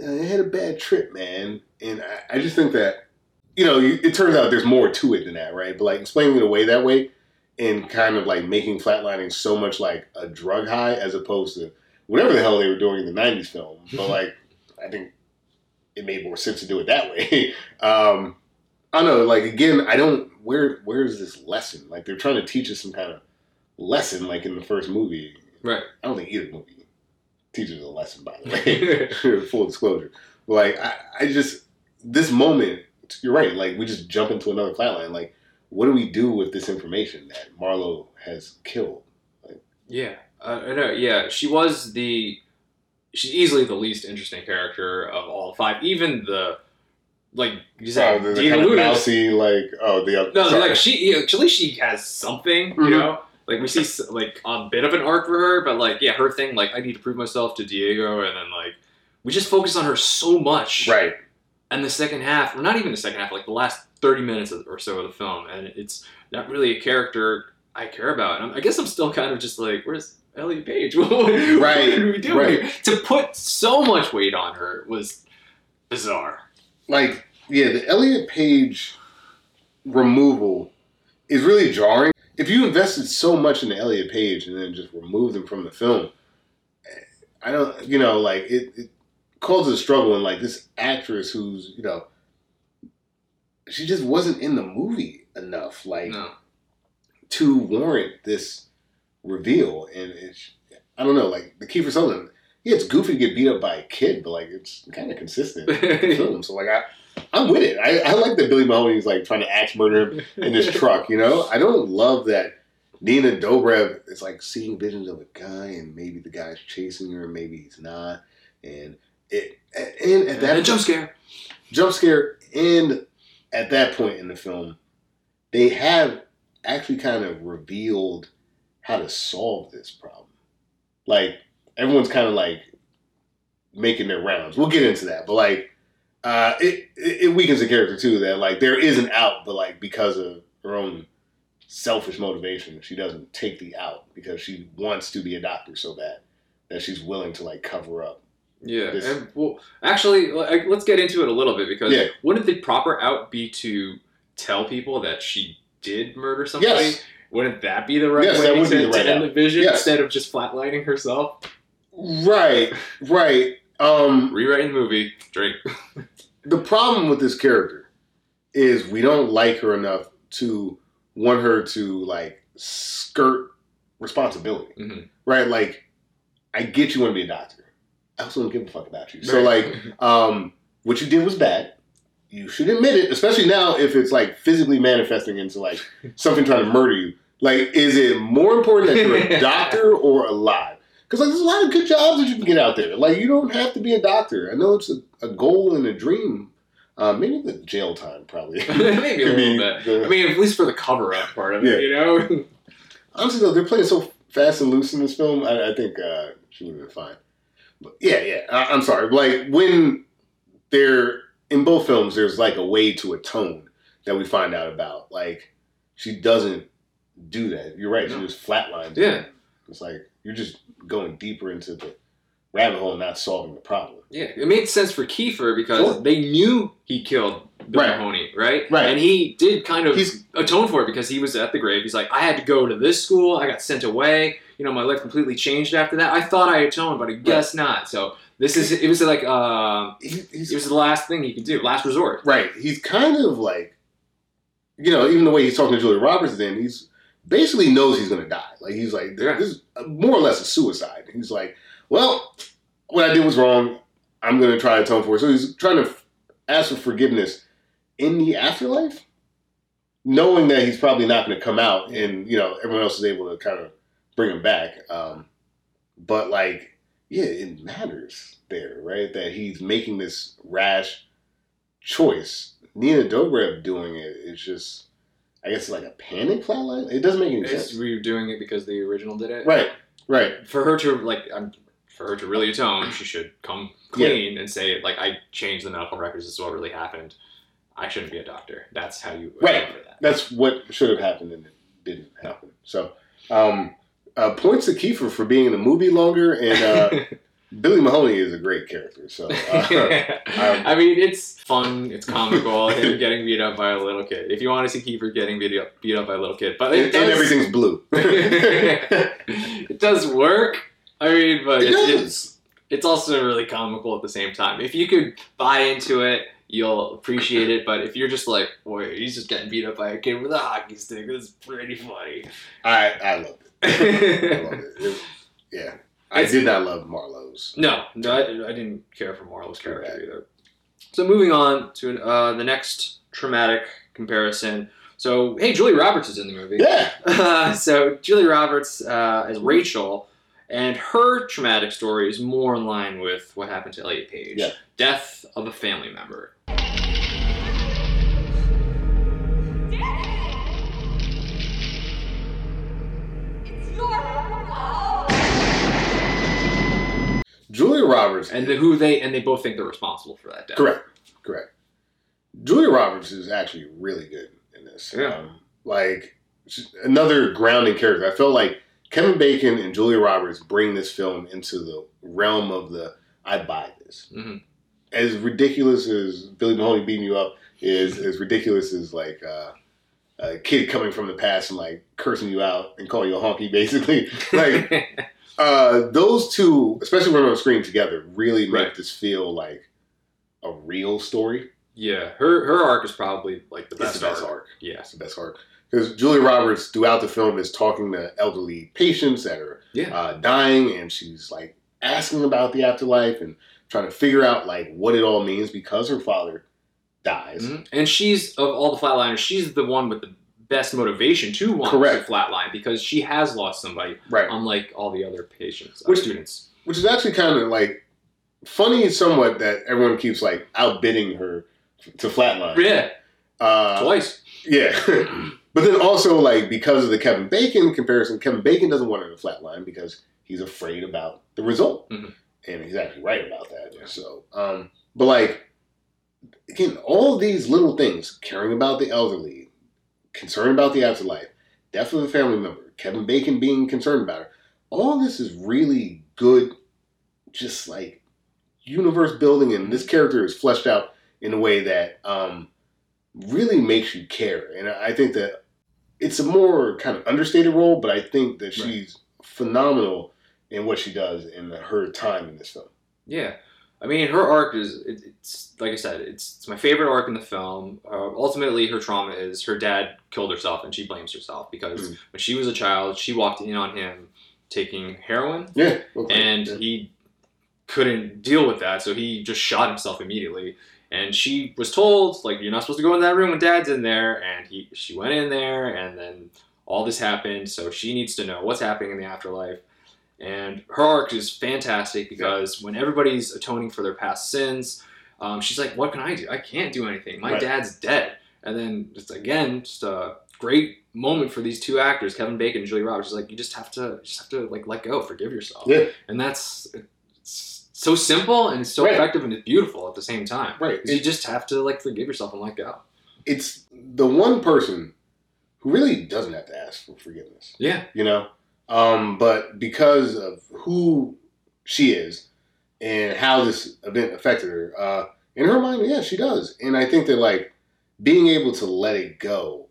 I had a bad trip, man. And I, I just think that you know you- it turns out there's more to it than that, right? But like explaining it away that way and kind of like making flatlining so much like a drug high as opposed to whatever the hell they were doing in the '90s film. <laughs> But like I think it made more sense to do it that way. <laughs> um, I don't know. Like again, I don't. Where where is this lesson? Like they're trying to teach us some kind of lesson, like in the first movie. right I don't think either movie teaches a lesson. By the way, <laughs> full disclosure. But like I, I just this moment. You're right. Like we just jump into another flatline. Like what do we do with this information that Marlo has killed? yeah uh, I know yeah she was the she's easily the least interesting character of all five even the like you Oh, said the, the kind of Luna's- mousy, like oh the No, sorry. like she, yeah, at least she has something, Mhm. you know. Like we see like a bit of an arc for her, but like yeah, her thing like I need to prove myself to Diego, and then like we just focus on her so much. Right. And the second half, or not even the second half, like the last 30 minutes or so of the film, and it's not really a character I care about. And I'm, I guess I'm still kind of just like, where's Elliot Page? <laughs> what, what Right, are we doing right. here? To put so much weight on her was bizarre. like yeah, the Elliot Page removal is really jarring. If you invested so much in Elliot Page and then just remove them from the film, I don't, you know, like it, it causes a struggle. And like this actress who's, you know, she just wasn't in the movie enough, like No. to warrant this reveal. And it's, I don't know, like the Kiefer Sutherland. Yeah, it's goofy to get beat up by a kid, but like it's kind of consistent <laughs> film. So like I, I'm with it. I, I like that Billy Mahoney's like trying to axe murder him in this <laughs> truck. You know, I don't love that Nina Dobrev is like seeing visions of a guy, and maybe the guy's chasing her, and maybe he's not, and it and at that And a jump scare. jump scare, and at that point in the film, they have actually kind of revealed how to solve this problem. Like everyone's kind of like making their rounds. We'll get into that, but like uh, it it weakens the character too. That like there is an out, but like because of her own selfish motivation, she doesn't take the out because she wants to be a doctor so bad that she's willing to like cover up. Yeah, This- and well, actually, let's get into it a little bit because Yeah. wouldn't the proper out be to tell people that she did murder somebody? Yes. Wouldn't that be the right Yes, way to, right end out. the vision Yes. instead of just flatlining herself? Right, right. Um, Rewriting the movie, Drake. <laughs> the problem with this character is we don't like her enough to want her to like skirt responsibility, Mhm. right? Like, I get you want to be a doctor. I also don't give a fuck about you. So, like, um, what you did was bad. You should admit it, especially now if it's like physically manifesting into like something trying to murder you. Like, is it more important that you're a <laughs> doctor or alive? Because like, there's a lot of good jobs that you can get out there. Like, you don't have to be a doctor. I know it's a, a goal and a dream. Uh, maybe the jail time probably. <laughs> Maybe a little be bit. the- I mean, at least for the cover up part of it, you know? Honestly, though, they're playing so fast and loose in this film. I, I think uh, she would have been fine. Yeah, yeah. I, I'm sorry. Like when they're in both films, there's like a way to atone that we find out about. Like she doesn't do that. You're right. She No. just flatlines. Yeah. It's like you're just going deeper into the rabbit hole, and not solving the problem. Yeah, it made sense for Kiefer because Sure. they knew he killed Bill Right. Mahoney, right? Right. And he did kind of He's- atone for it because he was at the grave. He's like, I had to go to this school. I got sent away. You know, my life completely changed after that. I thought I atoned, but I guess not. So this is it was like uh, He, it was the last thing he could do, last resort. Right. He's kind of like, you know, even the way he's talking to Julia Roberts, then he's basically knows he's going to die. Like he's like, this is more or less a suicide. He's like, well, what I did was wrong. I'm going to try to atone for it. So he's trying to ask for forgiveness in the afterlife, knowing that he's probably not going to come out, and you know everyone else is able to kind of bring him back. Um, but like, yeah, it matters there, right? That he's making this rash choice. Nina Dobrev doing it, it is just, I guess, like a panic flatline. It doesn't make any It's, sense. we were doing it because the original did it. Right, right. For her to like, um, for her to really atone, she should come clean and say like, I changed the medical records. This is what really happened. I shouldn't be a doctor. That's how you Right. for that. That's what should have happened and it didn't happen. So, um, uh, points to Kiefer for being in the movie longer, and uh, <laughs> Billy Mahoney is a great character. So, uh, <laughs> I mean, it's fun. It's comical. <laughs> him getting beat up by a little kid. If you want to see Kiefer getting beat up, beat up by a little kid, but and, does, and everything's blue. it does work. I mean, but It it's, does. it's it's also really comical at the same time. If you could buy into it, you'll appreciate it. But if you're just like, boy, he's just getting beat up by a kid with a hockey stick, it's pretty funny. I I loved it. I loved it. It- yeah, I It's- did not love Marlo's. No, no, I, I didn't care for Marlo's character either. So moving on to uh, the next traumatic comparison. So hey, Julia Roberts is in the movie. Yeah, <laughs> Uh, so Julia Roberts uh, as Rachel, and her traumatic story is more in line with what happened to Elliot Page. Yeah. Death of a family member. Julia Roberts and the, who they and they both think they're responsible for that death. correct, correct. Julia Roberts is actually really good in this. Yeah. Um, like another grounding character. I felt like Kevin Bacon and Julia Roberts bring this film into the realm of the I buy this. Mhm. As ridiculous as Billy Mahoney beating you up is, as ridiculous as like uh, a kid coming from the past and like cursing you out and calling you a honky, basically. <laughs> Like <laughs> uh, those two, especially when we're on screen together, really make Right. this feel like a real story. yeah, her her arc is probably like the It's best, the best arc. arc. Yeah, That's the best arc. Because Julia Roberts, throughout the film, is talking to elderly patients that are yeah, uh, dying, and she's like asking about the afterlife and trying to figure out like what it all means because her father dies. Mhm. and she's of all the flatliners, she's the one with the best motivation to want Correct. to flatline because she has lost somebody, Right. unlike all the other patients, Which- students. Which is actually kind of like funny, somewhat that everyone keeps like outbidding her to flatline. Yeah, Uh, twice. Yeah. <laughs> but then also like because of the Kevin Bacon comparison, Kevin Bacon doesn't want her to flatline because he's afraid about the result. Mhm. And he's actually right about that. Yeah. So um but like again, all these little things, caring about the elderly, concerned about the afterlife, death of a family member, Kevin Bacon being concerned about her, all this is really good, just like universe building and this character is fleshed out in a way that um really makes you care. And I think that it's a more kind of understated role, but I think that Right. she's phenomenal in what she does in her time in this film. Yeah, I mean, her arc is it, it's like I said, it's it's my favorite arc in the film. Uh, ultimately, her trauma is her dad killed herself, and she blames herself because Mhm. when she was a child, she walked in on him taking heroin, Yeah. okay. and Yeah. he couldn't deal with that, so he just shot himself immediately. And she was told, like, you're not supposed to go in that room when Dad's in there. And he, she went in there, and then all this happened. So she needs to know what's happening in the afterlife. And her arc is fantastic because when everybody's atoning for their past sins, um, she's like, "What can I do? I can't do anything. My Right. dad's dead." And then just again, just a great moment for these two actors, Kevin Bacon and Julia Roberts. Is like, you just have to, just have to like let go, forgive yourself Yeah. and that's it's so simple and it's so Right. effective and it's beautiful at the same time. Right. You just have to like forgive yourself and let go. It's the one person who really doesn't have to ask for forgiveness. Yeah, you know um, but because of who she is and how this event affected her uh, in her mind yeah she does. And i think that like being able to let it go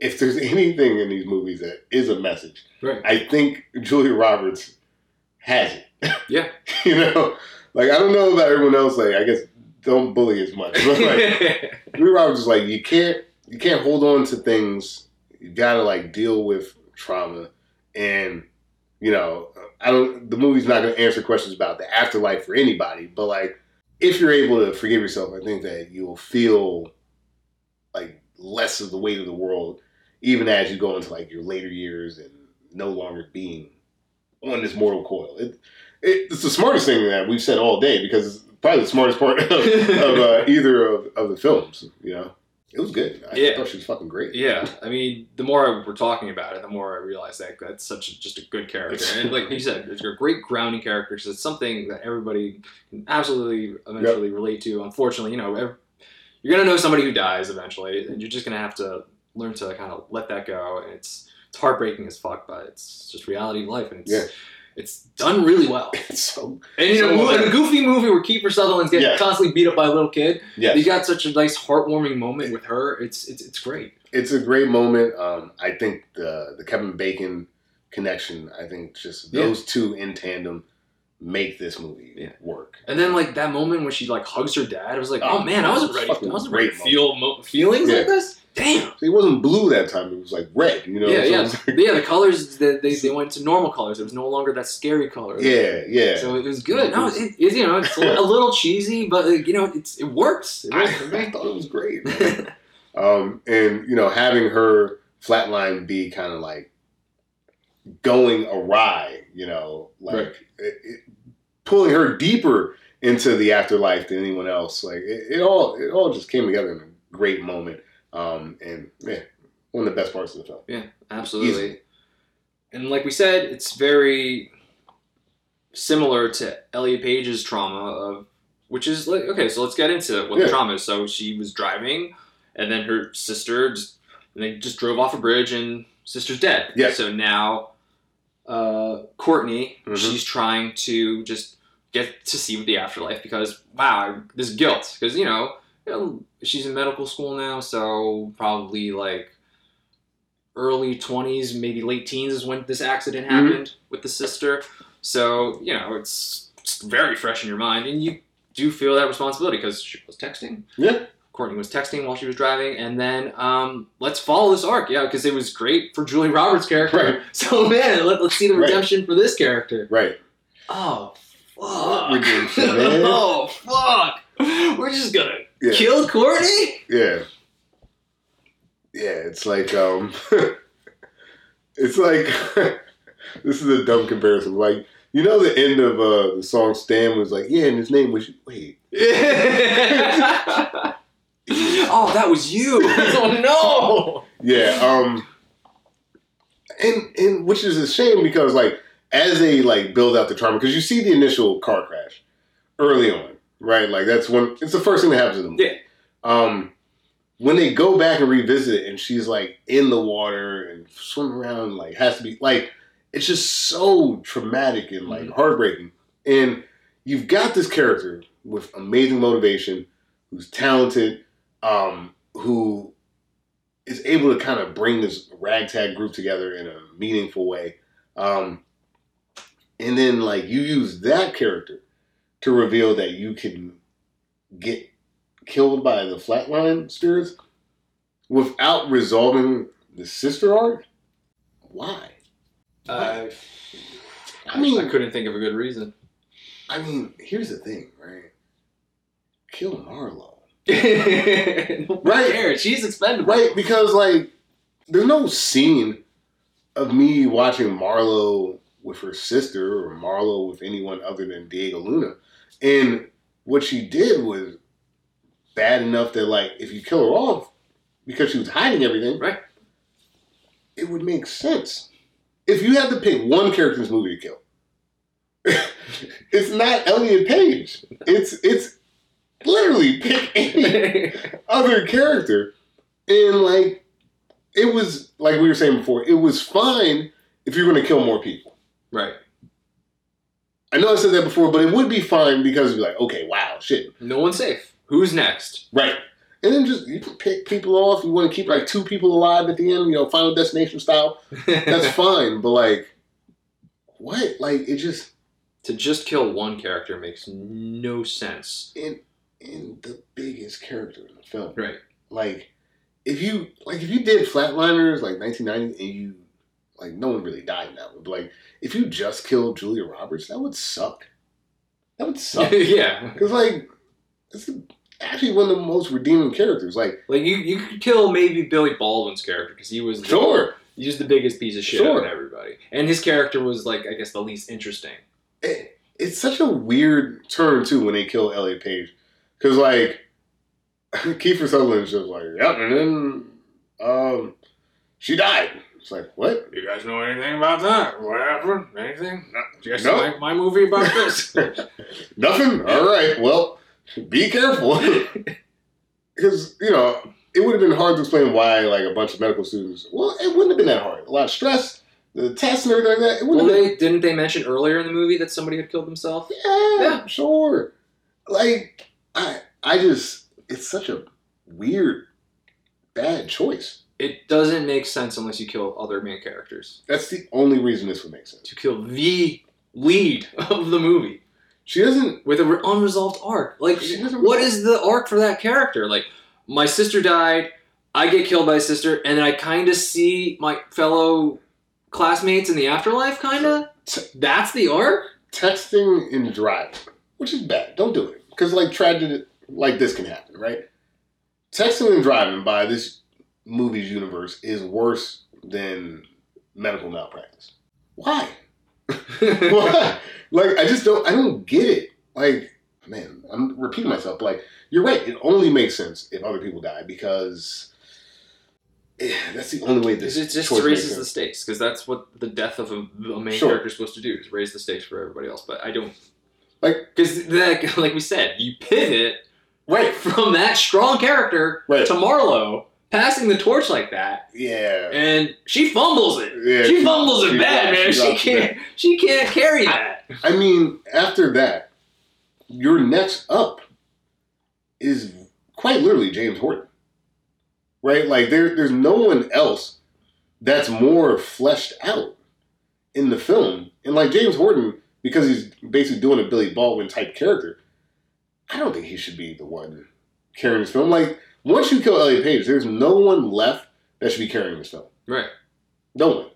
if there's <laughs> anything in these movies that is a message right. i think julia roberts has it. Yeah, <laughs> you know? Like i don't know about everyone else like i guess don't bully as much but like <laughs> Julia Roberts is like you can't you can't hold on to things. You gotta like deal with trauma, and you know I don't. The movie's not gonna answer questions about the afterlife for anybody, but like if you're able to forgive yourself, I think that you'll feel like less of the weight of the world, even as you go into like your later years and no longer being on this mortal coil. It, it, it's the smartest thing that we've said all day because it's probably the smartest part <laughs> of, of uh, either of, of the films. You know, it was good. I Yeah. thought she was fucking great. yeah. I mean, the more we're talking about it, the more I realize that that's such a, just a good character. And like you said, it's a great grounding character because it's something that everybody can absolutely eventually relate to. Unfortunately, you know, ev- you're gonna know somebody who dies eventually, and you're just gonna have to learn to kind of let that go. And it's it's heartbreaking as fuck, but it's just reality of life, and it's Yeah. It's done really well. <laughs> It's so And you So mo- well in a goofy movie where Kiefer Sutherland's getting Yeah. constantly beat up by a little kid, yes. you got such a nice heartwarming moment with her. It's it's it's great. it's a great moment. Um, I think the the Kevin Bacon connection. I think just Yeah. those two in tandem make this movie Yeah. work. And then like that moment when she like hugs her dad, I was like, Oh, oh man, I wasn't ready. I wasn't ready to great feel mo- feelings Yeah. like this. Damn. So it wasn't blue that time; it was like red. You know? yeah, So yeah, like- yeah. The colors they, they they <laughs> went to normal colors. It was no longer that scary color. yeah, yeah. So it was good. No, it, it you know it's a <laughs> little cheesy, but you know it's it works. It I, works me. I thought it was great. <laughs> um, and you know, having her flatline be kind of like going awry, you know, like Right. it, it, pulling her deeper into the afterlife than anyone else. Like it all, it all just came together in a great moment. Um, and yeah, one of the best parts of the film. Yeah, absolutely. Easily. And like we said, it's very similar to Elliot Page's trauma of, which is like okay, so let's get into what Yeah. the trauma is. So she was driving, and then her sister just and they just drove off a bridge, and sister's dead. Yeah. So now, uh, Courtney, Mhm. she's trying to just get to see the afterlife because wow, this guilt because you know, you know she's in medical school now, so probably like early 20s, maybe late teens is when this accident Mhm. happened with the sister. So, you know, it's, it's very fresh in your mind, and you do feel that responsibility because she was texting. Yeah. Courtney was texting while she was driving, and then um, let's follow this arc, yeah, because it was great for Julia Roberts' character. Right. <laughs> So, man, let, let's see the Right. redemption for this character. Right. Oh, fuck. Redemption, <laughs> man. oh, fuck. We're just gonna Yeah. kill Courtney? Yeah. Yeah, it's like um <laughs> it's like <laughs> this is a dumb comparison. Like you know the end of uh the song Stan was like, Yeah, and his name was <laughs> wait. oh, that was you. oh no. Yeah, um and and which is a shame because like as they like build out the trauma, because you see the initial car crash early on, right? Like that's when it's the first thing that happens in the movie. Yeah. Um when they go back and revisit it and she's like in the water and swimming around, like has to be like it's just so traumatic and like heartbreaking. And you've got this character with amazing motivation, who's talented, um, who is able to kind of bring this ragtag group together in a meaningful way. Um, and then like you use that character to reveal that you can get killed by the flatline spirits without resolving the sister arc. Why? Uh, I mean, I couldn't think of a good reason. I mean, here's the thing, right? Kill Marlo. <laughs> right here, she's expendable. Right, because like there's no scene of me watching Marlo with her sister or Marlo with anyone other than Diego Luna. And what she did was bad enough that like if you kill her off because she was hiding everything, right? It would make sense. If you had to pick one character in this movie to kill, <laughs> it's not Elliot Page. It's it's literally pick any <laughs> other character. And like it was like we were saying before, it was fine if you're gonna kill more people. Right. I know I said that before, but it would be fine because you're like, okay, wow, shit. No one's safe. Who's next? Right. And then just you can pick people off. You want to keep like two people alive at the end, you know, Final Destination style. That's <laughs> fine. But like, what? Like it just to just kill one character makes no sense. in in the biggest character in the film. Right. Like if you like if you did Flatliners like 1990 and you like no one really died in that one, but like if you just killed Julia Roberts, that would suck. That would <laughs> suck. yeah. Because like it's actually one of the most redeeming characters. Like Like you, you could kill maybe Billy Baldwin's character because he was the, Sure. he was the biggest piece of shit Sure. out of everybody, and his character was like I guess the least interesting. it, it's such a weird turn too when they kill Elliot Page, because like <laughs> Kiefer Sutherland's just like, yep, and then um, she died. It's like, what? You guys know anything about that? What happened? Anything? Do you guys No. like my movie about this? <laughs> Nothing. All right. Well, be careful, <laughs> because you know it would have been hard to explain why like a bunch of medical students. Well, it wouldn't have been that hard. A lot of stress, the tests and everything like that. It well, wouldn't have been they didn't they mention earlier in the movie that somebody had killed themselves? Yeah, sure. Like I I just it's such a weird bad choice. It doesn't make sense unless you kill other main characters. That's the only reason this would make sense. To kill the lead <laughs> of the movie She doesn't with an unresolved arc. Like, what is the arc for that character? Like, my sister died, I get killed by a sister, and then I kind of see my fellow classmates in the afterlife, kind of? That's the arc? texting and driving, which is bad. Don't do it. Because like tragedy like this can happen, right? Texting and driving by this movie's universe is worse than medical malpractice. Why? <laughs> Why? Like I just don't I don't get it. Like, man, I'm repeating myself, like, you're right, it only makes sense if other people die because eh, that's the only way this It just raises the stakes because that's what the death of a, a main Sure. character is supposed to do is raise the stakes for everybody else. But I don't Like- because like, <laughs> like we said, you pivot right from that strong character Right. to Marlo passing the torch like that, Yeah. and she fumbles it. Yeah, she, she- fumbles it bad, man. she She can't. She can't carry that. I mean, after that, your next up is quite literally James Norton. Right? Like there there's no one else that's more fleshed out in the film. And like James Norton, because he's basically doing a Billy Baldwin type character, I don't think he should be the one carrying this film. Like, once you kill Elliot Page, there's no one left that should be carrying this film. Right. No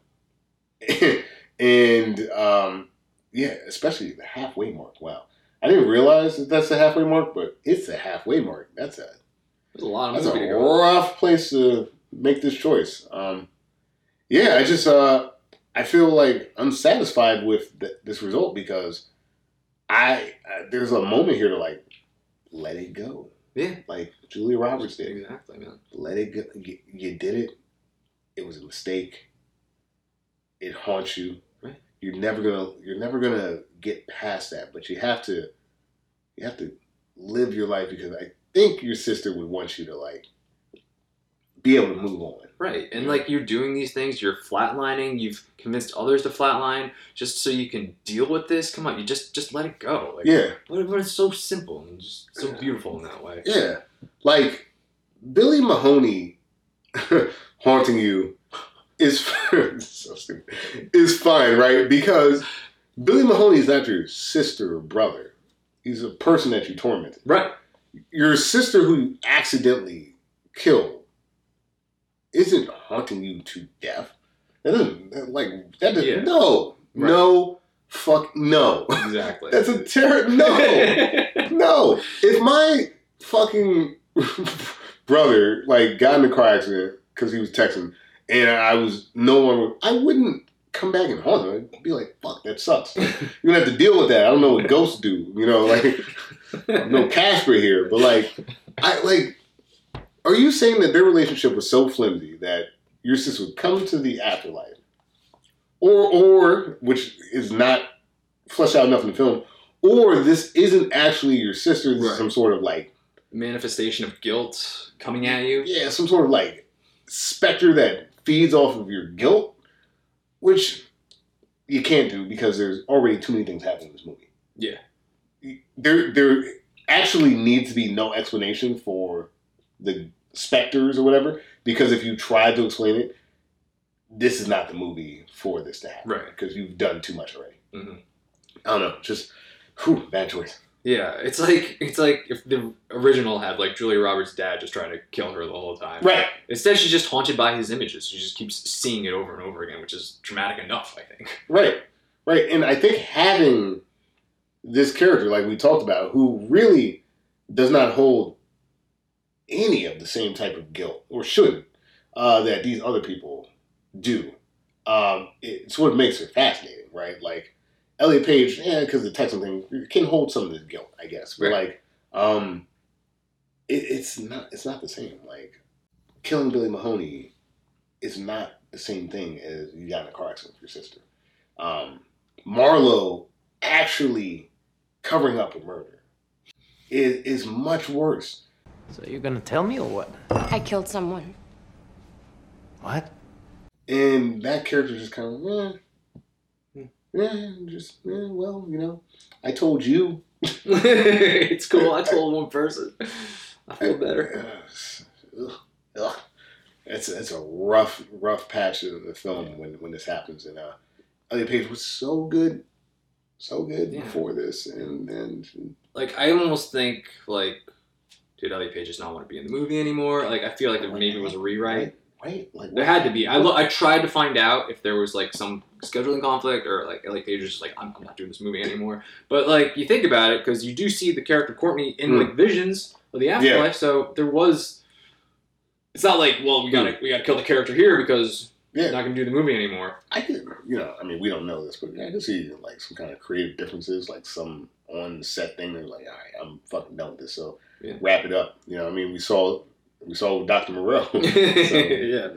one. <laughs> and um, yeah, especially the halfway mark. Wow. I didn't realize that that's the halfway mark, but it's the halfway mark. That's a There's a lot of that's a rough place to make this choice. Um, yeah, I just uh, I feel like unsatisfied with th- this result because I, I there's a moment here to like let it go, Yeah. like Julia Roberts did. Exactly, man. Let it go. You, you did it. It was a mistake. It haunts you. Right. You're never gonna. You're never gonna get past that. But you have to. You have to live your life because I think your sister would want you to like be able to move on. Right. And like you're doing these things, you're flatlining, you've convinced others to flatline just so you can deal with this. Come on, you just just let it go. Like Yeah. But, but it's so simple and just so beautiful in that way. Yeah. Like Billy Mahoney <laughs> haunting you is <laughs> so stupid. Is fine, right? Because Billy Mahoney is not your sister or brother. He's a person that you tormented. Right. Your sister who you accidentally killed isn't haunting you to death. That doesn't like that doesn't Yeah. no. Right. No fuck no. Exactly. <laughs> That's a terror no. <laughs> No, if my fucking <laughs> brother like got in a car accident because he was texting, and I was no one, would- I wouldn't come back and haunt him. I'd be like, "Fuck, that sucks." You're gonna have to deal with that. I don't know what ghosts do. You know, like no Casper here, but like, I like. Are you saying that their relationship was so flimsy that your sister would come to the afterlife, or or which is not fleshed out enough in the film, or this isn't actually your sister, this is some sort of like Manifestation of guilt coming at you. yeah, some sort of like specter that feeds off of your guilt, which you can't do because there's already too many things happening in this movie. Yeah. There, there actually needs to be no explanation for the specters or whatever because if you try to explain it, this is not the movie for this to happen. Right. Because you've done too much already. Mhm. I don't know. Just, whew, bad choice. Yeah, it's like it's like if the original had like Julia Roberts' dad just trying to kill her the whole time. Right. Instead, she's just haunted by his images. She just keeps seeing it over and over again, which is dramatic enough, I think. <laughs> Right, right. And I think having this character, like we talked about, who really does not hold any of the same type of guilt, or shouldn't, uh, that these other people do, um, it's what makes it fascinating, right? Like, Elliot Page, yeah, because the Texan thing can hold some of this guilt, I guess. But, Right. like, um, it, it's not it's not the same. Like, killing Billy Mahoney is not the same thing as you got in a car accident with your sister um, Marlo actually covering up a murder is, is much worse. So you're gonna tell me or what? I killed someone. What? And that character just kind of, eh, yeah, just, eh, well, you know, I told you. <laughs> it's cool. I told one person. I feel better. Ugh, ugh. It's, it's a rough, rough patch of the film when, when this happens. And uh, Elliot Page was so good, so good Yeah. before this. And then, Like I almost think like, did Elliot Page just not want to be in the movie anymore? Like I feel like there maybe was a rewrite. right? Like, There had to be. I, lo- I tried to find out if there was like some scheduling conflict or like Elliot Page was just like I'm, I'm not doing this movie anymore. But like you think about it because you do see the character Courtney in Hmm. like visions of the afterlife, so there was. It's not like well we gotta we gotta kill the character here because Yeah. we're not gonna do the movie anymore. I could, you know, I mean, we don't know this, but I can see like some kind of creative differences, like some on set thing. They're like, all right, I'm fucking done with this, so Yeah. wrap it up. You know, I mean, we saw we saw Dr. Moreau. <laughs> So, yeah.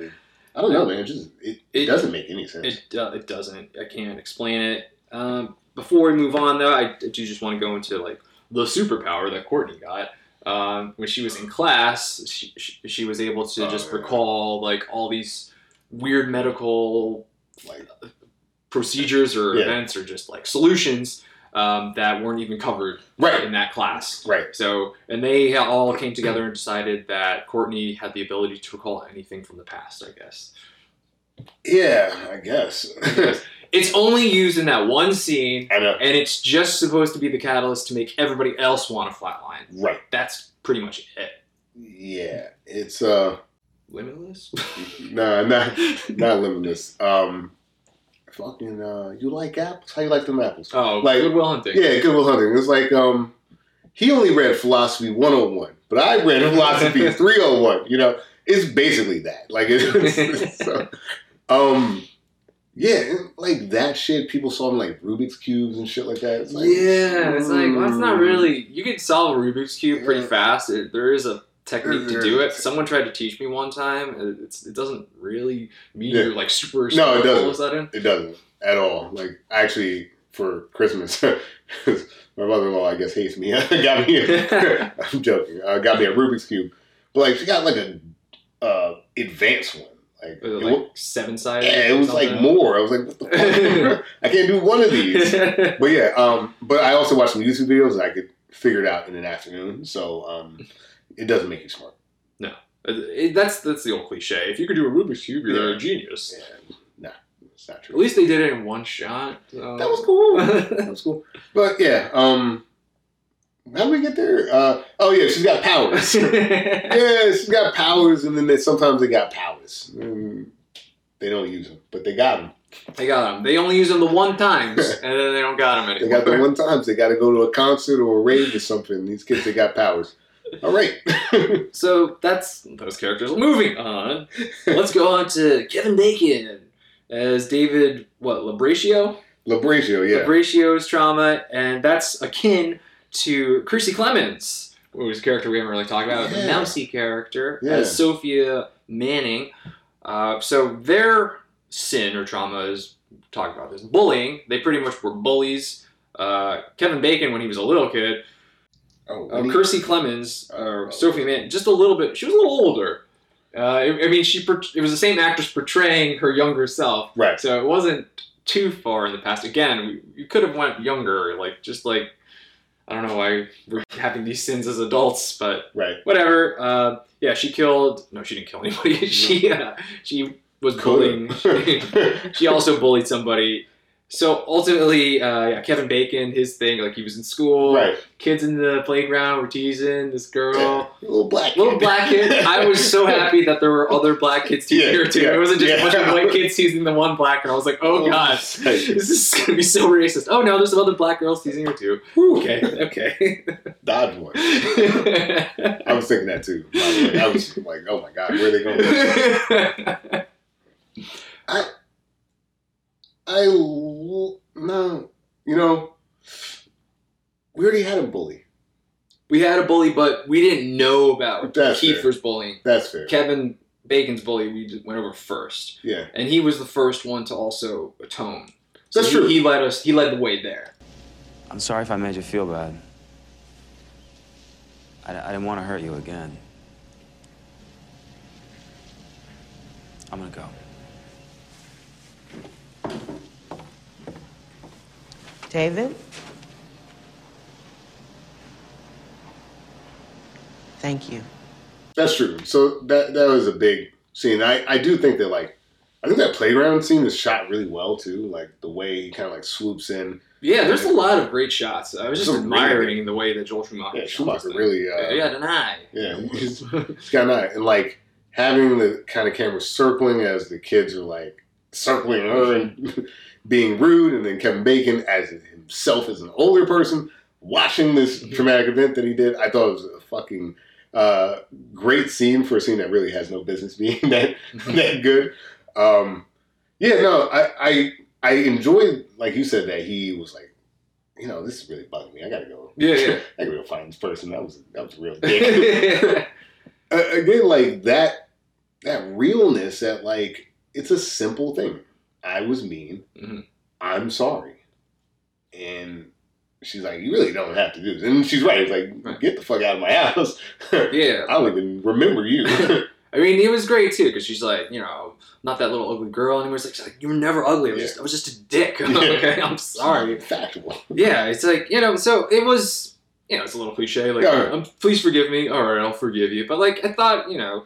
I don't know, man. It just it, it, It- doesn't make any sense. It uh, it doesn't. I can't explain it. Um, before we move on, though, I do just want to go into like the superpower that Courtney got. Um, when she was in class, she, she, she was able to Oh, just yeah. recall like all these weird medical like procedures or Yeah. events or just like solutions um, that weren't even covered Right. in that class. right. So, and they all came together and decided that Courtney had the ability to recall anything from the past. I guess. Yeah, I guess. It's only used in that one scene, and it's just supposed to be the catalyst to make everybody else want to flatline. Right. That's pretty much it. Yeah. It's uh Limitless. <laughs> nah not not limitless. Um fucking uh you like apples? How you like them apples? oh, Like- Good Will Hunting. Yeah, Good Will Hunting. It's like um he only read philosophy 101, but I read philosophy <laughs> 301. You know, it's basically that. Like it's <laughs> so, um yeah, like that shit. People saw them like Rubik's cubes and shit like that. It's like, yeah, it's like well, it's not mm. really. You can solve a Rubik's cube pretty fast. It, there is a technique to do it. Someone tried to teach me one time. It- It's it doesn't really mean Yeah. you're like super. No, it doesn't. All of a sudden. It doesn't at all. Like actually, for Christmas, <laughs> my mother-in-law I guess hates me. <laughs> got me. A, <laughs> I'm joking. Uh, got me a Rubik's cube, but like she got like a uh, advanced one. Like, Was it it like wa- seven sided? yeah, it was like more. I was like, what the fuck? I can't do one of these. But yeah, um, but I also watched some YouTube videos and I could figure it out in an afternoon. So um, it doesn't make you smart. It- that's that's the old cliche. If you could do a Rubik's cube, you're Yeah. a genius. Yeah, nah, it's not true. At least they did it in one shot. so- That was cool. <laughs> that was cool. But yeah, um, how do we get there? Uh, oh yeah, she's got powers. <laughs> yeah, she's got powers, and then they, sometimes they got powers. Mm, they don't use them, but they got them. They got them. They only use them the one times, <laughs> and then they don't got them anymore. They got the one times they got to go to a concert or a rave or something. These kids, they got powers. All right. <laughs> So that's those characters. Moving on, let's go on to Kevin Bacon as David. What Labraccio? Labraccio, yeah. Labraccio's trauma, and that's akin to Kiersey Clemons, whose character we haven't really talked about. The Mousy character Yeah. as Sophia Manning. Uh, so their sin or trauma is talked about this bullying. They pretty much were bullies. Uh, Kevin Bacon, when he was a little kid, Oh, uh, Clemons, or Sophie Manning, just a little bit. She was a little older. Uh, I, I mean, she it was the same actress portraying her younger self, right. so it wasn't too far in the past. Again, we could have went younger, like just like I don't know why we're having these sins as adults, but Right. whatever. Uh, yeah, she killed. No, she didn't kill anybody. <laughs> she uh, she was bullying. <laughs> <laughs> She also bullied somebody. So ultimately, uh, yeah, Kevin Bacon, his thing, like he was in school, right. kids in the playground were teasing this girl. Yeah. Little black Little kid. black kid. I was so <laughs> happy that there were other black kids teasing Yeah, her too. it wasn't just a bunch of white kids teasing the one black girl. I was like, oh, Oh, god, this is gonna be so racist. Oh no, there's some other black girls teasing her too. Okay, okay. Dodge one. I was thinking that too. By the way. I was like, oh my god, where are they going? I, I, l- no, you know, we already had a bully. we had a bully, but we didn't know about That's Kiefer's bullying. That's fair. Kevin Bacon's bully, we went over first, Yeah, and he was the first one to also atone. So That's he, true. He led us. He led the way there. I'm sorry if I made you feel bad. I, I didn't want to hurt you again. I'm gonna go. David? Thank you. that's true. So that that was a big scene. I I do think that like. I think that playground scene is shot really well too. Like the way he kind of like swoops in. Yeah, there's a lot of great shots. I was just Some admiring the way that Joel Schumacher. Yeah, shot Schumacher really. Uh, he had an eye. Yeah, he's, he's got an eye. And like having the kind of camera circling as the kids are like circling her and <laughs> being rude, and then Kevin Bacon as himself as an older person watching this Mm-hmm. traumatic event that he did. I thought it was a fucking uh, great scene for a scene that really has no business <laughs> being that that good. Um, yeah, no, I, I I enjoyed like you said that he was like, you know, this is really bugging me. I gotta go. Yeah, yeah. <laughs> I gotta go find this person. That was that was a real dick. uh, again, like that that realness that like it's a simple thing. I was mean. Mhm. I'm sorry. And she's like, you really don't have to do this. And she's right. It's like, Right. get the fuck out of my house. <laughs> Yeah. I don't even remember you. <laughs> <laughs> I mean, it was great too because she's like, you know, not that little ugly girl anymore. It's like, she's like you were never ugly. I was, Yeah. just, I was just a dick. okay, I'm sorry. Factual. Yeah, it's like you know. So it was, you know, it's a little cliche. Like, Yeah. um, please forgive me. All right, I'll forgive you. But like, I thought, you know,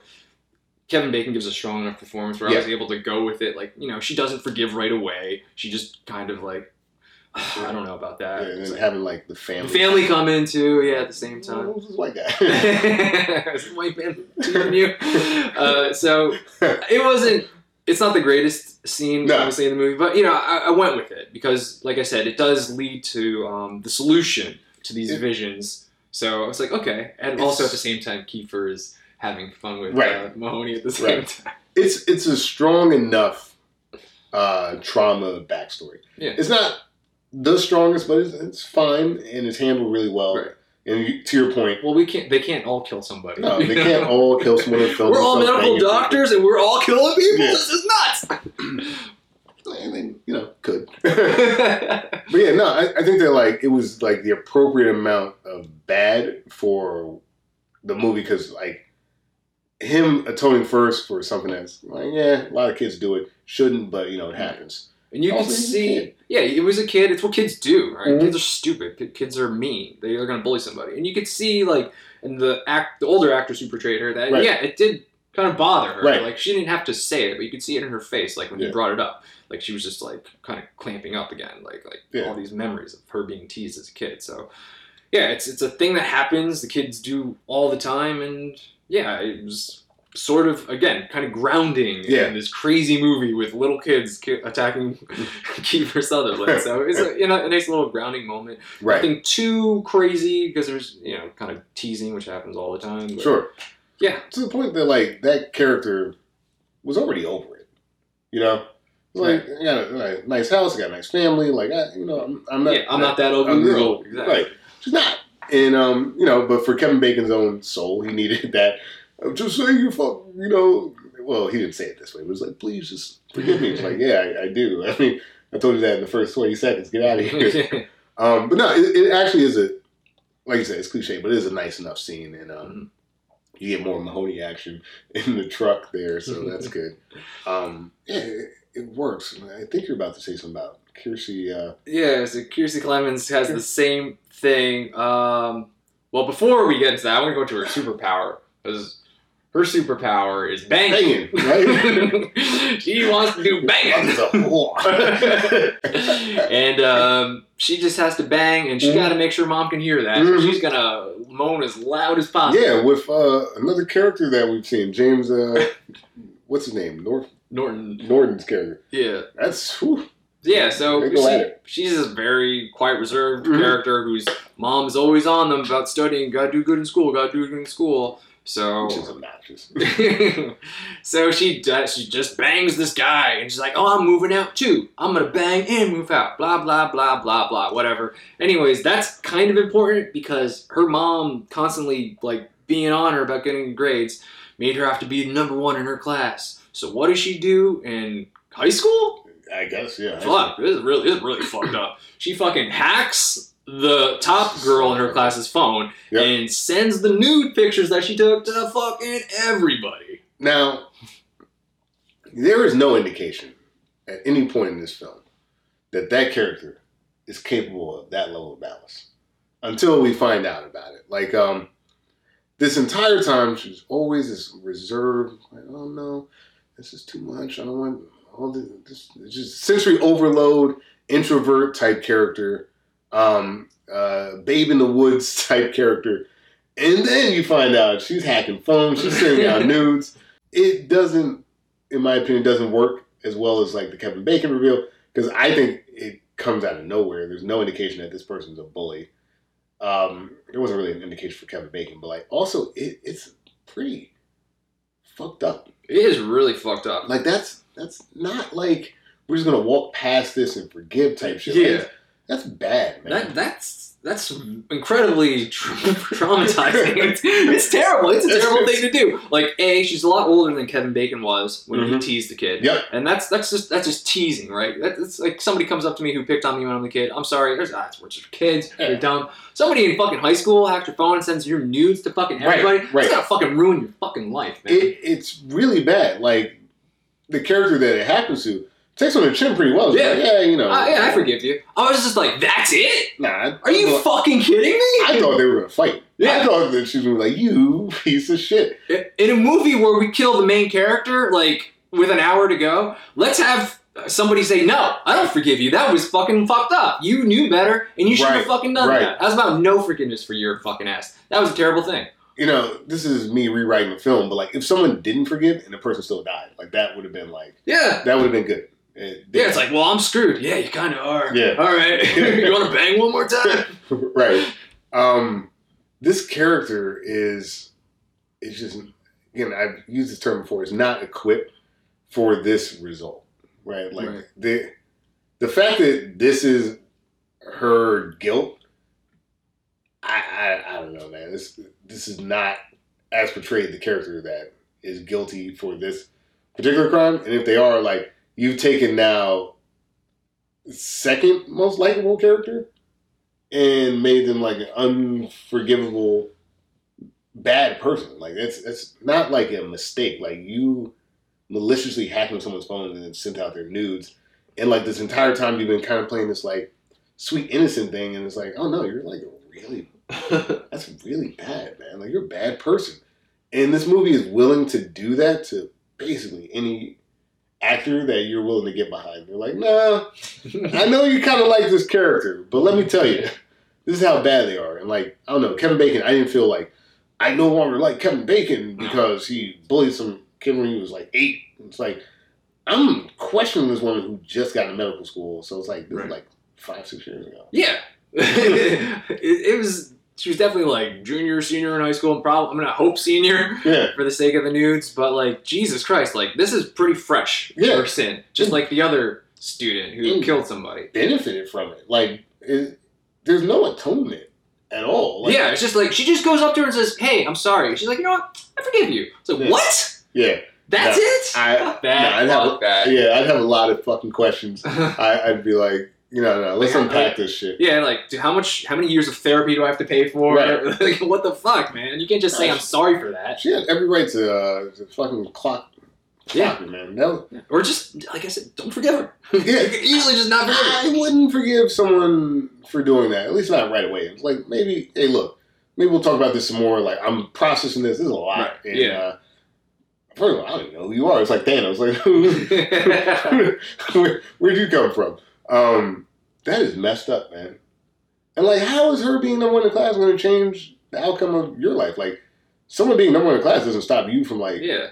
Kevin Bacon gives a strong enough performance where I was able to go with it. Like, you know, she doesn't forgive right away. She just kind of like, <sighs> I don't know about that. and like- having like the the family. family come in too. Yeah, at the same Oh, time. who's this white guy? White man you? Uh, so it wasn't. It's not the greatest scene, No. obviously, in the movie, but you know, I, I went with it because, like I said, it does lead to um, the solution to these Yeah. visions. So I was like, okay, and It's- also at the same time, Kiefer is having fun with Right. uh, Mahoney at the same Right. time. it's it's a strong enough uh, trauma backstory. Yeah. It's not the strongest, but it's, it's fine and it's handled really well. Right. And you, to your point, Well, we can't. They can't all kill somebody. no, they <laughs> can't all kill someone in. We're all medical doctors, and we're all killing people. Yeah. This is nuts. <laughs> I mean, you know, could. <laughs> But yeah, no, I, I think that like it was like the appropriate amount of bad for the movie because like him atoning first for something that's like yeah, a lot of kids do it, shouldn't, but you know it happens. And you can Also, a see, yeah, it was a kid. It's what kids do, right? Mhm. Kids are stupid. Ki- Kids are mean. They are going to bully somebody. And you could see, like, in the act, the older actress who portrayed her, that Right. yeah, it did kind of bother her. Right. Like she didn't have to say it, but you could see it in her face, like when he brought it up. Like she was just like kind of clamping up again, like like Yeah. all these memories of her being teased as a kid. So yeah, it's it's a thing that happens. The kids do all the time, and yeah, it was sort of again kind of grounding Yeah. in this crazy movie with little kids ki- attacking <laughs> Kiefer Sutherland. So it's a, you know a nice little grounding moment. Right. Nothing too crazy because there's you know kind of teasing, which happens all the time. but- Sure. Yeah. To the point that like that character was already over it. You know? Like, I got a, a nice house, I got a nice family. Like, I, you know, I'm, I'm not. Yeah, I'm not that I'm girl. Exactly. Right. She's not. And um, you know, but for Kevin Bacon's own soul, he needed <laughs> that. uh, Just say you fuck, you know. Well, he didn't say it this way. It was like, please just forgive me. It's like, yeah, I, I do. I mean, I told you that in the first twenty seconds. Get out of here. <laughs> um, but no, it, it actually is a, like you said, it's cliche, but it is a nice enough scene, and um, Mm-hmm. you get more Mahoney action <laughs> in the truck there, so that's good. Um, yeah, it, it works. I think you're about to say something about Kiersey. Uh, Yeah, so Kiersey Clemons has the same thing. Um, well, before we get into that, I want to go to her superpower because her superpower is banging. Banging, <laughs> she wants to do banging. She's a whore. <laughs> and um, she just has to bang, and she Mhm. got to make sure mom can hear that. So Mhm. she's gonna moan as loud as possible. yeah, with uh, another character that we've seen, James. Uh, what's his name? North Norton. Norton's character. Yeah. That's whew, Yeah, so They go at she, she's a very quiet, reserved Mhm. character whose mom is always on them about studying. Gotta do good in school. Gotta do good in school. So, which is obnoxious. <laughs> so she does, she just bangs this guy, and she's like, "Oh, I'm moving out too. I'm gonna bang and move out." Blah blah blah blah blah. Whatever. Anyways, that's kind of important because her mom constantly like being on her about getting grades made her have to be number one in her class. So what does she do in high school? I guess, yeah. Fuck, this is really, this is really fucked up. She fucking hacks the top girl in her class's phone Yep. and sends the nude pictures that she took to fucking everybody. Now, there is no indication at any point in this film that that character is capable of that level of malice until we find out about it. Like, um, this entire time, she's always this reserved, like, oh no, this is too much. I don't want all this, this just sensory overload, introvert type character, um, uh, babe in the woods <laughs> type character. And then you find out she's hacking phones, she's sending out <laughs> nudes. It doesn't, in my opinion, doesn't work as well as like the Kevin Bacon reveal because I think it comes out of nowhere. There's no indication that this person's a bully. Um, there wasn't really an indication for Kevin Bacon, but like also it, it's pretty fucked up. It is really fucked up. Like that's that's not like we're just gonna walk past this and forgive type shit. Yeah. Like, That's bad, man. That that's that's incredibly tra- <laughs> traumatizing. it's, <laughs> it's terrible. It's a terrible thing to do. Like, a, she's a lot older than Kevin Bacon was when he Mhm. teased the kid. Yep. And that's that's just that's just teasing, right? That's like somebody comes up to me who picked on me when I'm the kid. I'm sorry. There's that's we're just kids. They're dumb. Somebody in fucking high school hacks your phone and sends your nudes to fucking Right, everybody. right. It's gonna fucking ruin your fucking life, man. it, it's really bad. Like the character that it happens to takes on the chin pretty well. It's Yeah. like, yeah, you know. Uh, yeah, I forgive you. I was just like, that's it? Nah, I- Are you I fucking kidding me? I thought they were gonna fight. Yeah. I thought that she was gonna be like, "You piece of shit." in a movie where we kill the main character like with an hour to go let's have somebody say no i don't forgive you that was fucking fucked up you knew better and you should have fucking done right. that how's about no forgiveness for your fucking ass that was a terrible thing You know, this is me rewriting the film, but like, if someone didn't forgive and the person still died, like that would have been like, yeah that would have been good. It- yeah it's like well i'm screwed yeah you kind of are Yeah. all right <laughs> you want to bang one more time <laughs> right. Um, this character is is just again I've used this term before. Is not equipped for this result, right? Like Right. the the fact that this is her guilt. I, I I don't know, man. This this is not as portrayed the character that is guilty for this particular crime, and if they are, like you've taken now second most likable character and made them like an unforgivable bad person. Like it's it's not like a mistake. Like you maliciously hacking someone's phone and then sent out their nudes, and like this entire time you've been kind of playing this like sweet innocent thing, and it's like, oh no, you're like really <laughs> that's really bad, man. Like you're a bad person, and this movie is willing to do that to basically any actor that you're willing to get behind. They're like, nah, <laughs> I know you kind of like this character, but let me tell you, this is how bad they are. And like, I don't know, Kevin Bacon, I didn't feel like I no longer like Kevin Bacon because he bullied some kid when he was like eight. It's like I'm questioning this woman who just got into medical school, so it's like this is like five, six years ago. yeah <laughs> it, it was she was definitely like junior senior in high school and probably i'm gonna hope senior Yeah. for the sake of the nudes, but like Jesus Christ, like this is pretty fresh Yeah. for sin, just like the other student who killed somebody. Benefited from it. Like it, there's no atonement at all. Like, yeah, it's just like she just goes up to her and says, "Hey, I'm sorry." She's like, "You know what? I forgive you." It's like, Yeah. what? Yeah. That's No, it? I, <laughs> Fuck that. no, I'd have, that. Yeah, I'd have a lot of fucking questions. <laughs> I, I'd be like, you know, no, let's Like, unpack like- this shit. Yeah, like, dude, how much, how many years of therapy do I have to pay for? Right. <laughs> like, what the fuck, man? You can't just say I'm sorry for that, She had every right to, uh, to fucking clock, Yeah. clock man. No, or just like I said, don't forgive her. yeah, <laughs> <laughs> You easily just not forgive her. I wouldn't forgive someone for doing that. At least not right away. It's like maybe, hey, look, maybe we'll talk about this some more. Like I'm processing this. This is a lot. Right, And, yeah. Uh, first of all, I don't even know who you are. It's like Thanos. Like, where, where'd you come from? Um, that is messed up, man. And like, how is her being number one in class going to change the outcome of your life? Like, someone being number one in class doesn't stop you from like, Yeah.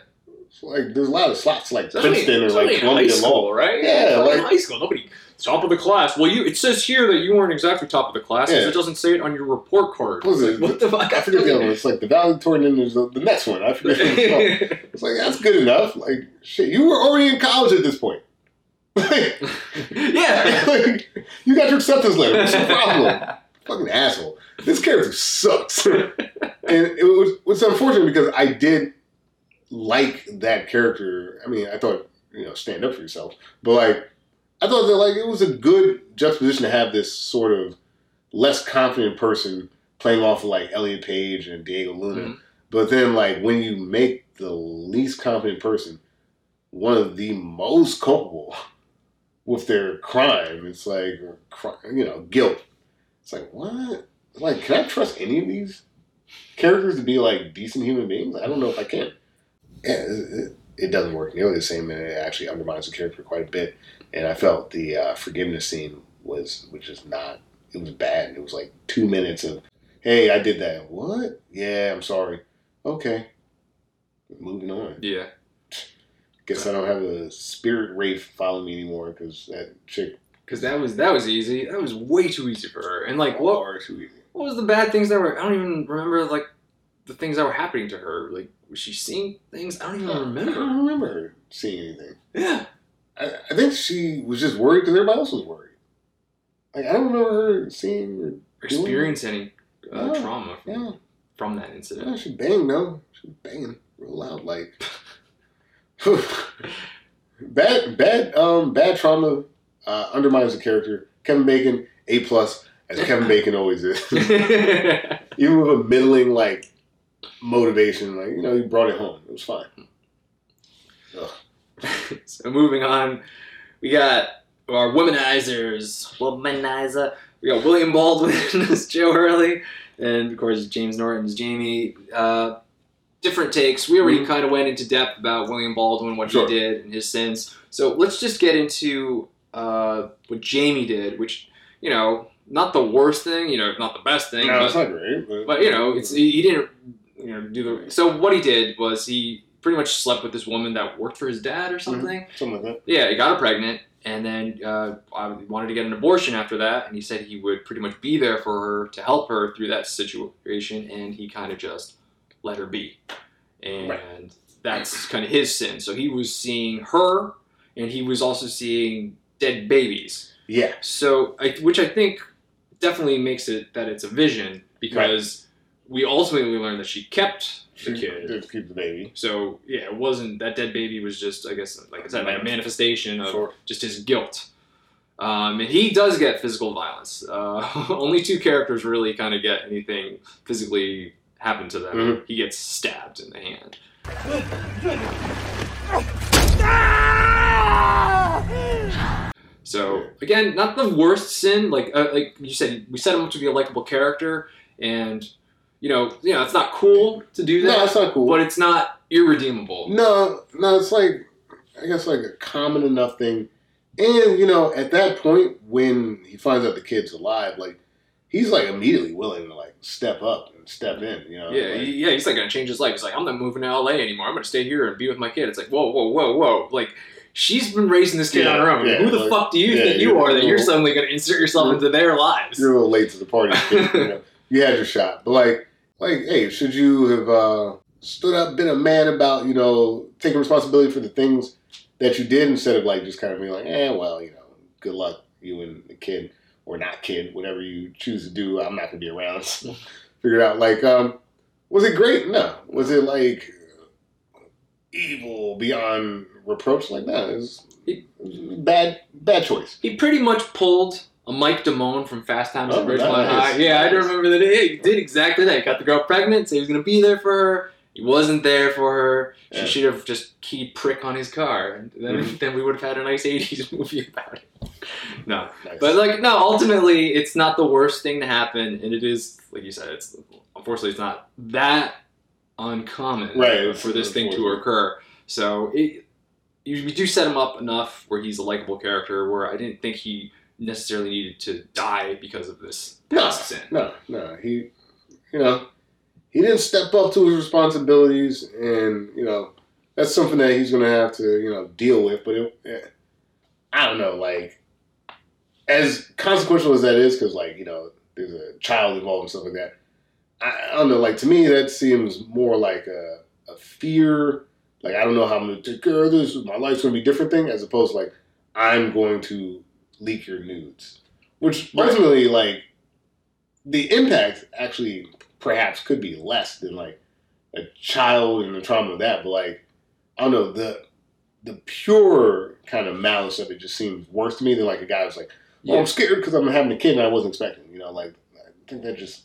like there's a lot of slots like Princeton or like Columbia school, Law, right? Yeah, like in high school, nobody top of the class. Well, you it says here that you weren't exactly top of the class because Yeah. it doesn't say it on your report card. What was it? like, what the fuck? I forget the other one. It's like the valedictorian, and there's the, the next one. I forget. it's. <laughs> It's like that's good enough. Like shit, you were already in college at this point. Like, <laughs> yeah. like, <laughs> you got your acceptance letter. What's the problem? <laughs> Fucking asshole. This character sucks. and it was it's unfortunate because I did like that character. I mean, I thought you know stand up for yourself, but like I thought that like it was a good juxtaposition to have this sort of less confident person playing off of like Elliot Page and Diego Luna. Mhm. But then like when you make the least confident person one of the most culpable with their crime, it's like you know guilt. It's like what? Like, can I trust any of these characters to be like decent human beings? I don't know if I can. Yeah, it, it, doesn't work nearly the same, and it actually undermines the character quite a bit. And I felt the uh, forgiveness scene was, which is not. It was bad. It was like two minutes of, "Hey, I did that. What? Yeah, I'm sorry. Okay, moving on. Yeah. Guess I don't have a spirit wraith following me anymore because that chick Because that was that was easy. That was way too easy for her. And like, what far too easy. what was the bad things that were? I don't even remember like the things that were happening to her. Like, was she seeing things? I don't even remember. I don't remember her seeing anything. Yeah. I, I think she was just worried because everybody else was worried. Like I don't remember her seeing or Experience any uh, No, trauma from, Yeah, from that incident. yeah, she banged though. She was banging real loud, like <laughs> bad, bad, um, bad trauma uh, undermines the character. Kevin Bacon, A plus, as Kevin Bacon always is. <laughs> Even with a middling like motivation, like you know, he brought it home. It was fine. <laughs> So moving on, we got our womanizers. Womanizer. We got William Baldwin as Joe Hurley, and of course James Norton as Jamie. Uh, different takes. We already Mhm. kind of went into depth about William Baldwin, what Sure. he did, and his sins. So let's just get into uh, what Jamie did, which you know, not the worst thing, you know, not the best thing, No, but, it's not great, but, but you know, it's he, he didn't you know do the. So what he did was he pretty much slept with this woman that worked for his dad or something. something like that. Yeah, he got her pregnant, and then uh, I wanted to get an abortion after that. And he said he would pretty much be there for her to help her through that situation, and he kind of just let her be, and that's kind of his sin. So he was seeing her, and he was also seeing dead babies. Yeah. So, I, which I think definitely makes it that it's a vision because we ultimately learned that she kept the She kid. did keep the baby. So yeah, it wasn't that dead baby was just I guess like I said a manifestation of Sure. just his guilt. Um, and he does get physical violence. Uh, <laughs> only two characters really kind of get anything physically happen to them. Mhm. He gets stabbed in the hand. So again, not the worst sin. Like uh, like you said, we set him up to be a likable character, and you know, you know, it's not cool to do that. No, it's not cool. But it's not irredeemable. No, no, it's like I guess like a common enough thing. And you know, at that point when he finds out the kid's alive, like he's like immediately willing to like step up and step in. You know, Yeah, like, yeah, he's like gonna change his life. He's like, I'm not moving to LA anymore. I'm gonna stay here and be with my kid. It's like, whoa, whoa, whoa, whoa. Like, she's been raising this kid Yeah, on her own. yeah, Who the like- fuck do you yeah, think you you're- that you're suddenly gonna insert yourself into their lives? you're a little late to the party. kid, you, know? you had your shot, but like, like, hey, should you have uh, stood up, been a man about you know taking responsibility for the things that you did instead of like just kind of being like, eh, well, you know, good luck, you and the kid or not kid, whatever you choose to do. I'm not gonna be around. <laughs> Figure it out. Like, um, was it great? No. Was it like evil beyond reproach? Like that? It was, bad, bad choice. He pretty much pulled a Mike Damone from Fast Times at Oh, Ridgemont nice. High. Yeah, I Nice. remember that. He did exactly that. He got the girl pregnant, said he was gonna be there for her. He wasn't there for her. She Yeah. should have just keyed prick on his car, and then, Mhm. then we would have had a nice '80s <laughs> movie about it. No, Nice. But like no, ultimately it's not the worst thing to happen, and it is like you said, it's unfortunately it's not that uncommon Right, for this thing to occur. So it you, we do set him up enough where he's a likable character. Where I didn't think he necessarily needed to die because of this No, sin. no, no. He, you know, he didn't step up to his responsibilities, and you know that's something that he's going to have to you know deal with. But it, eh, I don't know, like as consequential as that is, because like you know there's a child involved and stuff like that. I, I don't know, like to me that seems more like a, a fear. Like I don't know how I'm going to take care of this. My life's going to be different thing, as opposed to like I'm going to leak your nudes, which Right. ultimately like the impact actually perhaps could be less than like a child and the trauma of that, but like I don't know the the pure kind of malice of it just seems worse to me than like a guy who's like, well, Yeah. I'm scared because I'm having a kid and I wasn't expecting. You know, like I think that just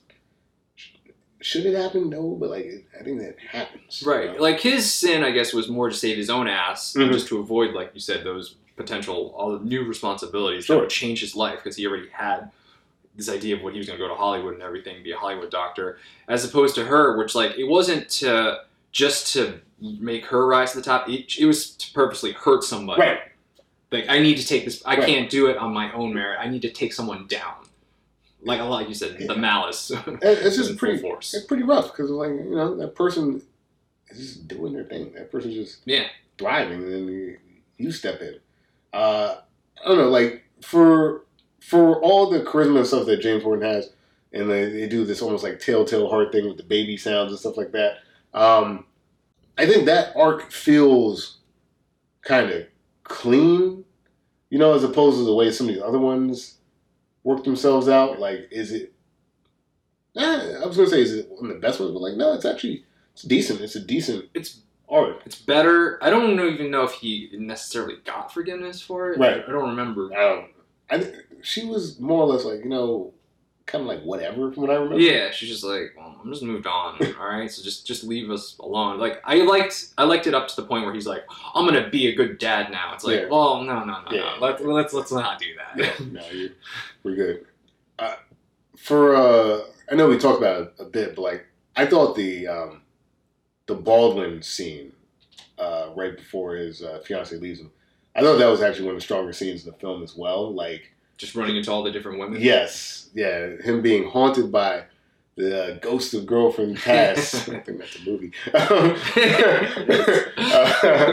should it happen? No, but like I think that happens. you Right. know? Like his sin, I guess, was more to save his own ass, Mhm. just to avoid, like you said, those potential all the new responsibilities Sure. that would change his life because he already had this idea of what he was going to go to Hollywood and everything, be a Hollywood doctor, as opposed to her, which like it wasn't to just to make her rise to the top. It, it was to purposely hurt somebody. Right. Like I need to take this. I Right. can't do it on my own merit. I need to take someone down. Like a lot, you said, Yeah. the malice. <laughs> It's just pretty force. It's pretty rough because like you know that person is just doing their thing. That person's just Yeah. thriving, and then you, you step in. Uh, I don't know, like for for all the charisma and stuff that James Norton has, and they, they do this almost like telltale heart thing with the baby sounds and stuff like that. Um, I think that arc feels kind of clean, you know, as opposed to the way some of these other ones work themselves out. Like, is it? Eh, I was gonna say, is it one of the best ones? But like, no, it's actually it's decent. It's a decent. It's art. It's better. I don't even know if he necessarily got forgiveness for it. Right. I don't remember. I don't. I th- she was more or less like you know, kind of like whatever from what I remember. Yeah, she's just like, well, I'm just moved on. <laughs> All right, so just just leave us alone. Like I liked I liked it up to the point where he's like, I'm gonna be a good dad now. It's like, Yeah. well, no, no, no, Yeah. no. Let's let's let's not do that. no, we're good. Uh, for uh, I know we talked about it a bit, but like I thought the um, the Baldwin scene uh, right before his uh, fiance leaves him, I thought that was actually one of the stronger scenes in the film as well. Like, just running into all the different women. yes, yeah, him being haunted by the uh, ghost of girlfriend <laughs> past. I think that's a movie. <laughs> Uh,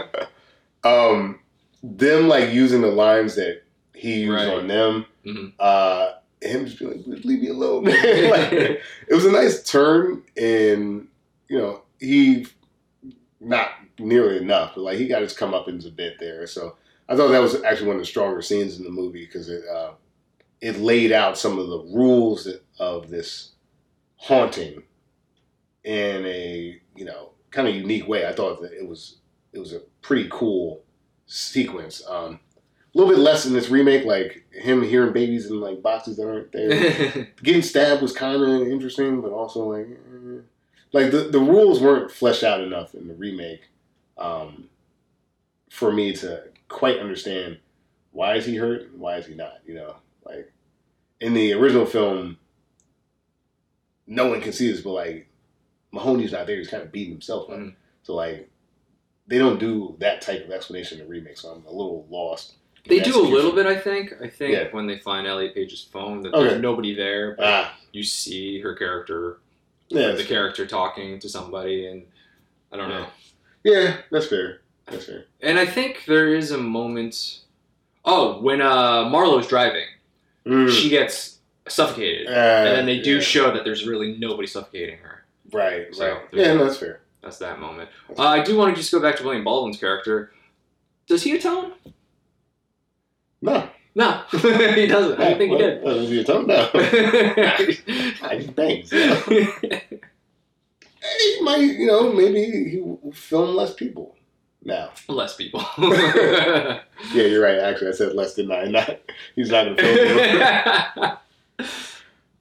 um, them like using the lines that he used Right. on them. Mhm. Uh, him just being like, "Leave me alone." <laughs> like, it was a nice turn, and you know he not nearly enough, but like he got his comeuppance a bit there. So I thought that was actually one of the stronger scenes in the movie because it uh, it laid out some of the rules of this haunting in a you know kind of unique way. I thought that it was it was a pretty cool sequence. Um, a little bit less in this remake, like him hearing babies in like boxes that aren't there. <laughs> Getting stabbed was kind of interesting, but also like eh. like the the rules weren't fleshed out enough in the remake um, for me to quite understand why is he hurt and why is he not. You know, like in the original film, no one can see this, but like Mahoney's not there; he's kind of beating himself up. Mhm. So like they don't do that type of explanation in the remake, so I'm a little lost. They the do a little bit, I think. I think Yeah. when they find Elliot Page's phone, that Okay. there's nobody there, but Ah, you see her character, yeah, the character talking to somebody, and I don't know. yeah, that's fair. That's fair. And I think there is a moment. Oh, when uh, Marlo's driving, Mm. she gets suffocated, Uh, and then they do yeah. show that there's really nobody suffocating her. Right, So, right. Yeah, no, that's fair. That's that moment. Uh, I do want to just go back to William Baldwin's character. Does he atone? No, No, <laughs> he doesn't. I think he did. Does he talking <laughs> about? I. Yeah. <laughs> he might, you know, maybe he film less people now. Less people. <laughs> <laughs> Yeah, you're right. Actually, I said less than nine. <laughs> Not, he's not gonna film.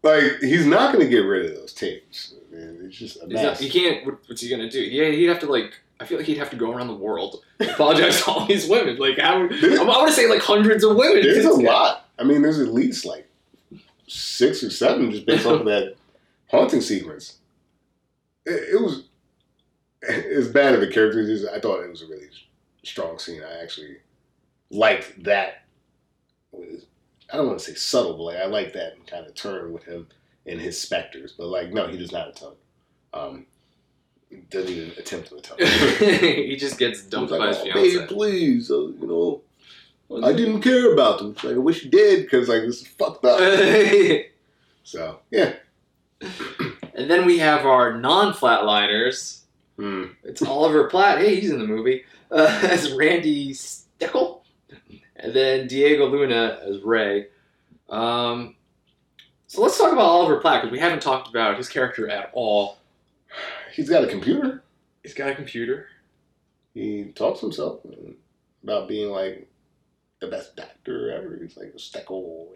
like he's not gonna get rid of those tapes. Man, it's just a mess. he can't. what- What's he gonna do? Yeah, he'd have to like. I feel like he'd have to go around the world and apologize to all these women. Like, how? I want to say like hundreds of women. There's a lot. I mean, there's at least like six or seven just based off of that haunting sequence. It, it was as bad of a character as I thought it was a really strong scene. I actually liked that. I don't want to say subtle, but like I like that kind of turn with him and his specters. But like, no, he does not atone. Um, doesn't even attempt to atone. <laughs> he just gets dumped He's by his like, oh, fiance. babe, please, uh, you know, I didn't care about them. Like, I wish you did because like this is fucked up. <laughs> so yeah, and then we have our non-flatliners. Hmm. It's Oliver Platt. Hey, he's in the movie uh, <laughs> as Randy Steckel, and then Diego Luna as Ray. Um, so let's talk about Oliver Platt because we haven't talked about his character at all. he's got a computer. He's got a computer. He talks to himself about being like the best doctor ever. He's like a Steckel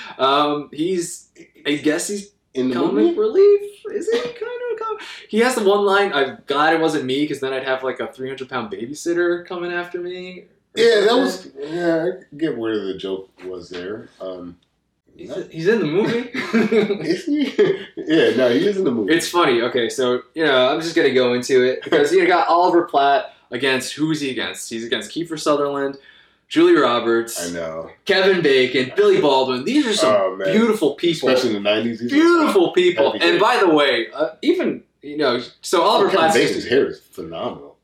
<laughs> um, he's. I guess he's the comic movie. relief. Is it kind of comic? He has the one line. I'm glad it wasn't me because then I'd have like a 300 pound babysitter coming after me. Yeah, that was. Yeah, I get where the joke was there. Um, He's, he's in the movie. <laughs> is he? yeah, no, he is in the movie. It's funny. Okay, so you know, I'm just gonna go into it because you got Oliver Platt against who is he against? He's against Kiefer Sutherland, Julia Roberts, I know, Kevin Bacon, Billy Baldwin. These are some Oh, beautiful people. especially in the nineties. beautiful people. And by the way, uh, even you know, so Oliver Kevin Platt's Bacon's hair is phenomenal.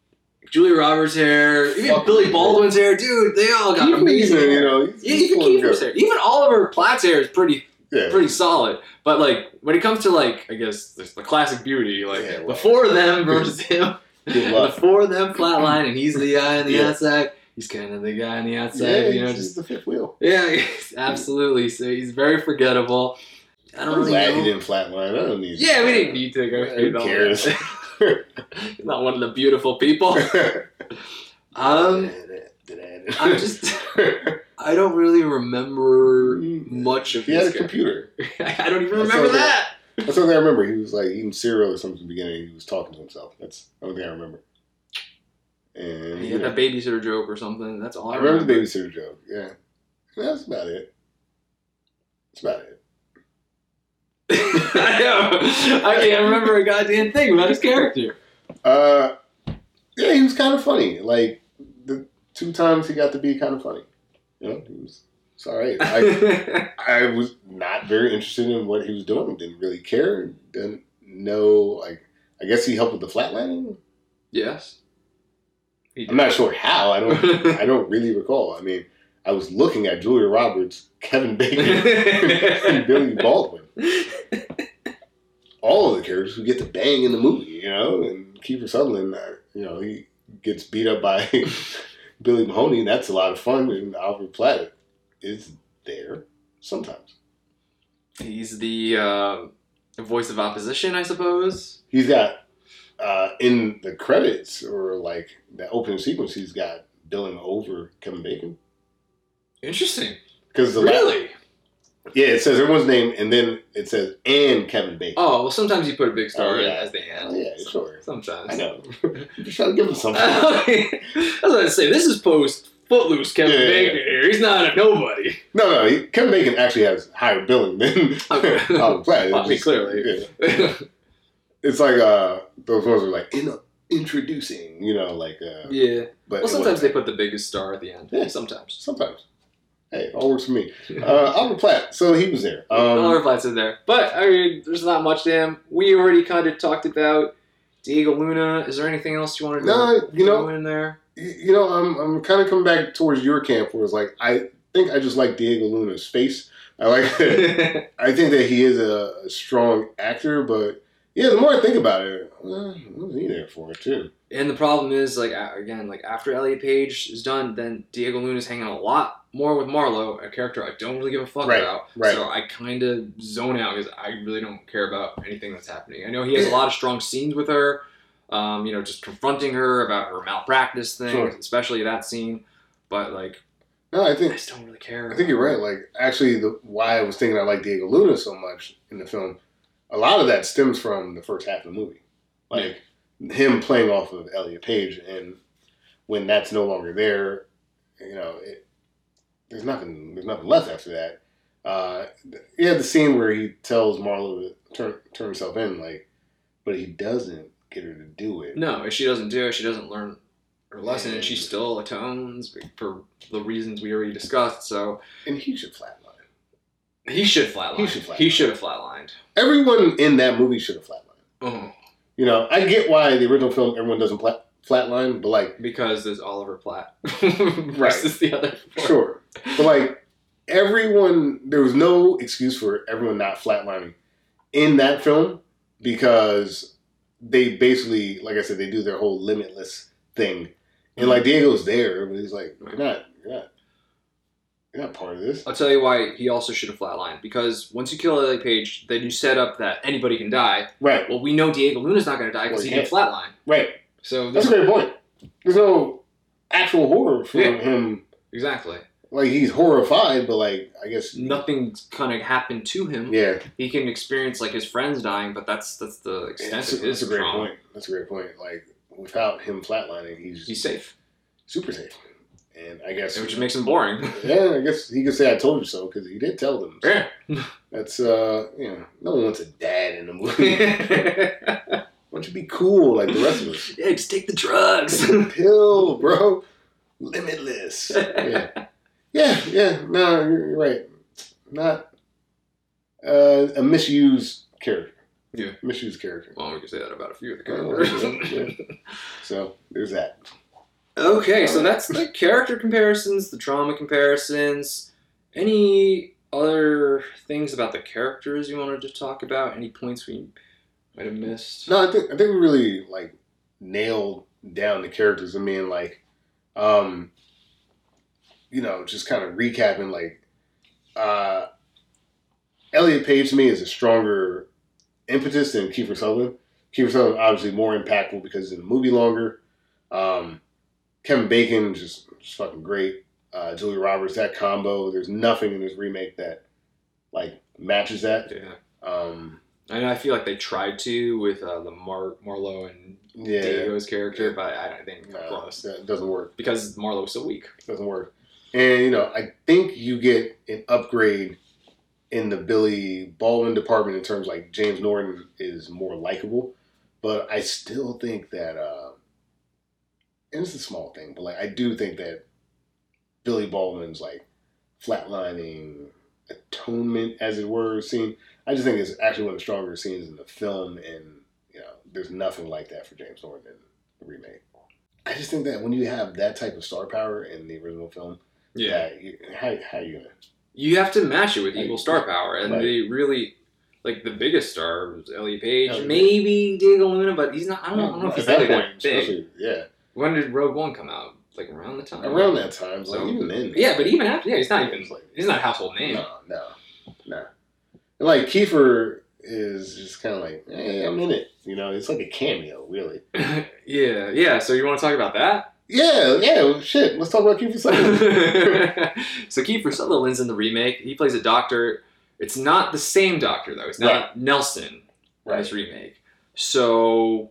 Julia Roberts' hair, even Fucking Billy. Baldwin's hair, dude. They all got Kiefer amazing. even, you know, he's- yeah, he's even Kiefer's hair, even Oliver Platt's hair is pretty Yeah, pretty solid. But like when it comes to like I guess the, the classic beauty, like Yeah, the well. four of them versus him, Good the four of them flatline, and he's the eye on the Yeah. outside. He's kind of the guy on the outside, yeah, you know, he's just the fifth wheel. yeah, <laughs> absolutely. So he's very forgettable. I I'm don't really glad know. he didn't flatline. I don't need. Yeah, we didn't need to go Who through all cares? <laughs> Not one of the beautiful people. <laughs> Um, I'm just. I don't really remember much of he had a character. computer. I don't even remember that. That's the only thing I remember. He was like eating cereal or something at the beginning. He was talking to himself. That's the only thing I remember. And He you that babysitter joke or something. That's all I, I remember the babysitter joke. Yeah, that's about it. That's about it. <laughs> I know. I can't remember a goddamn thing about his character. Uh, yeah, he was kind of funny. Like the two times he got to be kind of funny. You know, he was. It's all right. I, <laughs> I was not very interested in what he was doing. Didn't really care. Didn't know. Like, I guess he helped with the flatlining. yes. I'm not sure how. I don't. <laughs> I don't really recall. I mean, I was looking at Julia Roberts, Kevin <laughs> Bacon, and Billy Baldwin. All of the characters who get to bang in the movie, you know, and Kiefer Sutherland, uh, you know, he gets beat up by <laughs> Billy Mahoney, and that's a lot of fun. And Alfred Platt is there sometimes. He's the uh, voice of opposition, I suppose. He's got uh, in the credits or like the opening sequence, he's got billing over Kevin Bacon Interesting. because the Really? Yeah, it says everyone's name, and then it says and Kevin Bacon. Oh well, sometimes you put a big star Oh, yeah. as the hand. Oh, yeah, sure. Sometimes. I know. <laughs> Just trying to give him something. <laughs> I was going to say this is post Footloose Kevin Yeah, Bacon yeah. here. He's not a nobody. no, no, he, Kevin Bacon actually has higher billing than Okay. <laughs> Alfred Platt. Well, I It's mean, just- clearly. yeah. It's like uh, those ones are like in introducing, you know, like uh, yeah. But well, sometimes they put the biggest star at the end. Yeah. Sometimes. sometimes. Hey, it all works for me. <laughs> Uh, Alfred Platt, so he was there. Um, Oliver Platt's in there. But, I mean, there's not much to him. We already kind of talked about Diego Luna. Is there anything else you wanted to No, you know- in there? you know, I'm I'm kind of coming back towards your camp where it's like I think I just like Diego Luna's face. I like. <laughs> <laughs> I think that he is a, a strong actor, but yeah, the more I think about it, well, what was he there for it too? And the problem is, like again, like after Elliot Page is done, then Diego Luna is hanging a lot more with Marlo, a character I don't really give a fuck Right, about. right. So I kind of zone out because I really don't care about anything that's happening. I know he has a lot of strong scenes with her. Um, you know, just confronting her about her malpractice thing, Sure. especially that scene. But like, No, I I think just don't really care. I think you're right. Like actually, the why I was thinking I like Diego Luna so much in the film, a lot of that stems from the first half of the movie, like him playing off of Elliot Page, and when that's no longer there, you know, it, there's nothing there's nothing left after that. Uh, had the scene where he tells Marlo to turn turn himself in, like, but he doesn't get her to do it. No, if she doesn't do it, she doesn't learn her lesson, and she still atones for the reasons we already discussed. So and he should flatline. He should flatline. He should flatline. He should have flatlined. Everyone in that movie should have flatlined. Uh-huh. You know, I get why the original film everyone doesn't flat, flatline, but like, Because there's Oliver Platt <laughs> versus the other. four. sure, but like everyone, there was no excuse for everyone not flatlining in that film because they basically, like I said, they do their whole limitless thing, and like Diego's there, but he's like, you're not, you're not, you're not part of this. I'll tell you why he also should have flatlined. Because once you kill Elliot Page, then you set up that anybody can die. Right, Well, we know Diego Luna's not going to die because Well, he he didn't flatline. right. So That's a great point. There's no actual horror for Yeah. him. exactly. Like he's horrified, but like I guess Nothing's kind of happened to him. Yeah, He can experience like his friends dying, but that's that's the extent that's, of his that's a great trauma. point. That's a great point. Like without him flatlining, he's He's safe, super safe, and I guess which makes him boring. <laughs> yeah, I guess he could say I told you so because he did tell them. So Yeah. That's uh, you know, no one wants a dad in the movie. <laughs> Why don't you be cool like the rest of us? yeah, just take the drugs. Pill, bro, limitless. Yeah, yeah, yeah. No, you're right. Not uh, a misused character. Yeah. misused character. well, we can say that about a few of the Oh, characters. yeah. <laughs> So there's that. Okay, so that's the character comparisons, the trauma comparisons. Any other things about the characters you wanted to talk about? Any points we might have missed? No, I think I think we really like nailed down the characters. I mean, like, um, you know, just kind of recapping, like, uh, Elliot Page to me is a stronger impetus than Kiefer Sutherland. Kiefer Sutherland obviously more impactful because he's in the movie longer. Um, Kevin Bacon just, just fucking great. Uh, Julia Roberts, that combo. There's nothing in this remake that like matches that. Yeah. Um, And I feel like they tried to with uh, the Mar- Marlo and Yeah. Diego's character, but I don't think no, close that doesn't work. because Marlo was so weak. doesn't work. And you know, I think you get an upgrade in the Billy Baldwin department in terms like James Norton is more likable, but I still think that uh and it's a small thing, but like I do think that Billy Baldwin's like flatlining atonement, as it were, scene. I just think it's actually one of the stronger scenes in the film, and you know, there's nothing like that for James Norton in the remake. I just think that when you have that type of star power in the original film, Yeah. you, how how you gonna? You have to match it with equal star power, and they really like the biggest star was Elliot Page, maybe Diego Luna, but he's not. I don't, know, I don't know if he's that point, big. yeah, When did Rogue One come out? Like around the time. around that time, like So- even then, Yeah, but even after, yeah, he's not even. like- He's not a household name. no, no, no. And like Kiefer is just kind of like, hey, I'm in it. You know, it's like a cameo, really. <laughs> yeah, yeah. So you want to talk about that? Yeah, yeah. well, shit. Let's talk about Kiefer Sutherland. <laughs> so Kiefer Sutherland's in the remake. He plays a doctor. It's not the same doctor though. It's not Nelson in this remake. So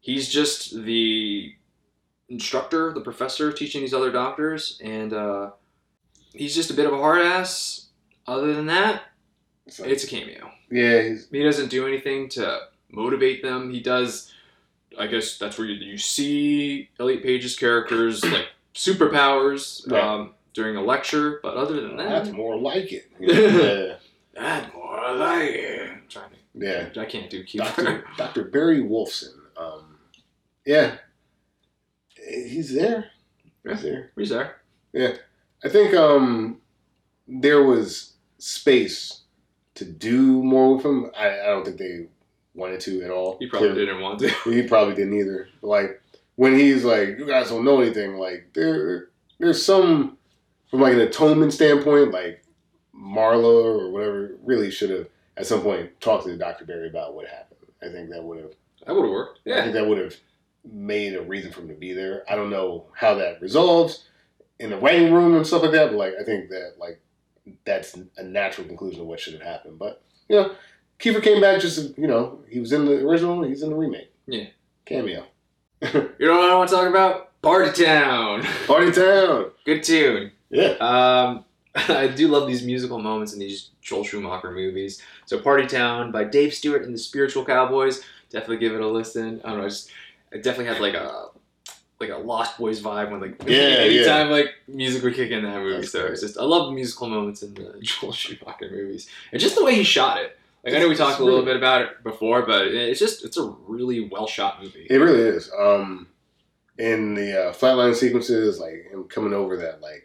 he's just the instructor, the professor teaching these other doctors, and uh, he's just a bit of a hard ass. Other than that, So- it's a cameo. yeah, he's, He doesn't do anything to motivate them. He does. I guess that's where you, you see Elliot Page's characters <coughs> like superpowers Right. um, during a lecture, but other than that, that's more like it. You <laughs> know, yeah, that's more like it. I'm trying to. yeah. I can't do. Doctor Doctor Barry Wolfson. Um, yeah, he's there. He's there. He's there. Yeah, I think um, there was space to do more with him. I, I don't think they wanted to at all. He probably Clearly. didn't want to. <laughs> He probably didn't either. Like when he's like, "You guys don't know anything." Like there, there's some from like an atonement standpoint, like Marlo or whatever really should have at some point talked to Dr. Barry about what happened. I think that would have. That would have worked. Yeah. I think that would have made a reason for him to be there. I don't know how that resolves in the writing room and stuff like that, but like I think that like that's a natural conclusion of what should have happened. But you know, Kiefer came back just you know he was in the original, he's in the remake Yeah. cameo. <laughs> You know what I want to talk about? Party Town. Party Town. Good tune. Yeah. Um, <laughs> I do love these musical moments in these Joel Schumacher movies. So Party Town by Dave Stewart and the Spiritual Cowboys. Definitely give it a listen. I don't know. Just I definitely had like a like a Lost Boys vibe when like <laughs> Yeah, anytime like music would kick in that movie. That's so it's just I love the musical moments in the <laughs> Joel Schumacher movies and just the way he shot it. Like I know we talked it's a little really- bit about it before, but it's just it's a really well shot movie. It really is. Um, in the uh, flatline sequences, like him coming over that like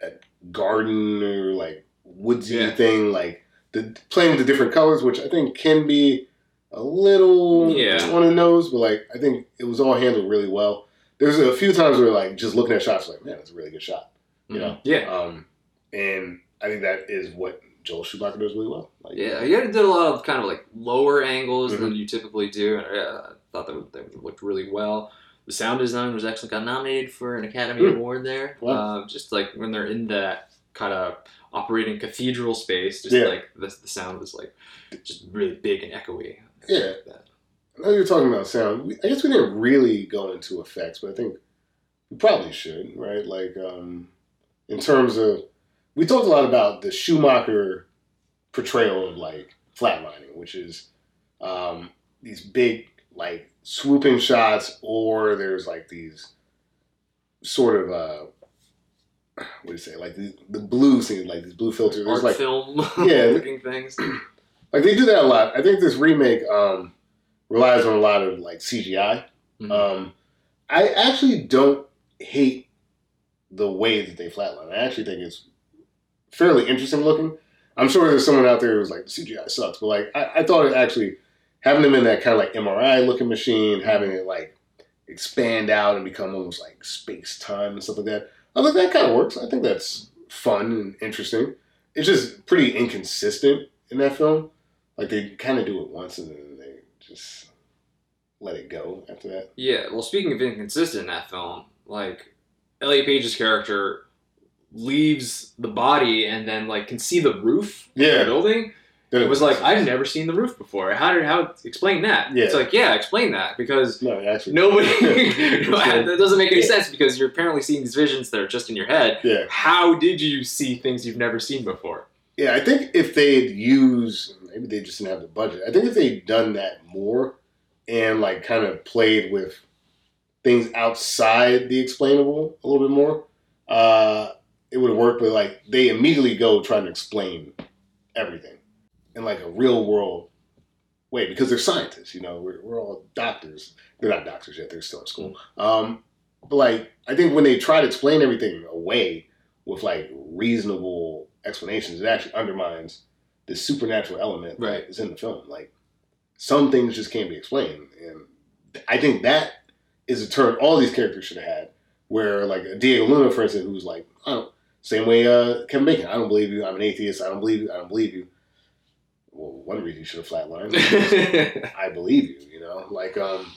that garden or like woodsy Yeah. thing, like the playing with the different colors, which I think can be a little Yeah. on the nose, but like I think it was all handled really well. There's a few times where like just looking at shots, like man, that's a really good shot, you know. Yeah. Um, and I think that is what Joel Schumacher does really well. Like, Yeah, he did a lot of kind of like lower angles Mm-hmm. than you typically do. And yeah, I thought that they looked really well. The sound design was actually got nominated for an Academy Hmm. Award there. Wow. Uh, just like when they're in that kind of operating cathedral space, just Yeah. like the, the sound was like just really big and echoey. Yeah. I know you're talking about sound. We, I guess we didn't really go into effects, but I think we probably should, right? Like, um, in terms of, we talked a lot about the Schumacher portrayal of like flatlining, which is um, these big like swooping shots, or there's like these sort of uh, what do you say, like the, the blue scene, like these blue filters. There's Art like film Yeah. <laughs> looking things. Like they do that a lot. I think this remake um, relies on a lot of like CGI. Mhm. Um, I actually don't hate the way that they flatline. I actually think it's fairly interesting looking. I'm sure there's someone out there who's like CGI sucks, but like I, I thought it actually having them in that kind of like MRI looking machine, having it like expand out and become almost like space time and stuff like that. I think that kind of works. I think that's fun and interesting. It's just pretty inconsistent in that film. Like they kind of do it once and then they just let it go after that. Yeah, well, speaking of inconsistent in that film, like Elliot Page's character leaves the body and then like can see the roof of Yeah. the building. It was like I've never seen the roof before. How did how explain that? Yeah. It's like yeah, explain that because no, actually, nobody <laughs> <laughs> that doesn't make any Yeah. sense because you're apparently seeing these visions that are just in your head. Yeah. How did you see things you've never seen before? Yeah, I think if they'd used, maybe they just didn't have the budget. I think if they'd done that more and like kind of played with things outside the explainable a little bit more, uh, it would have worked. But like they immediately go trying to explain everything in like a real world way because they're scientists. You know, we're, we're all doctors. They're not doctors yet. They're still in school. Um, but like I think when they try to explain everything away with like reasonable explanations, it actually undermines the supernatural element Right. that is in the film. Like some things just can't be explained, and I think that is a turn all these characters should have had. Where like Diego Luna, for instance, who's like, I don't, same way uh, Kevin Bacon, I don't believe you. I'm an atheist. I don't believe you. I don't believe you. Well, one reason you should have flatlined. <laughs> I believe you. You know, like um,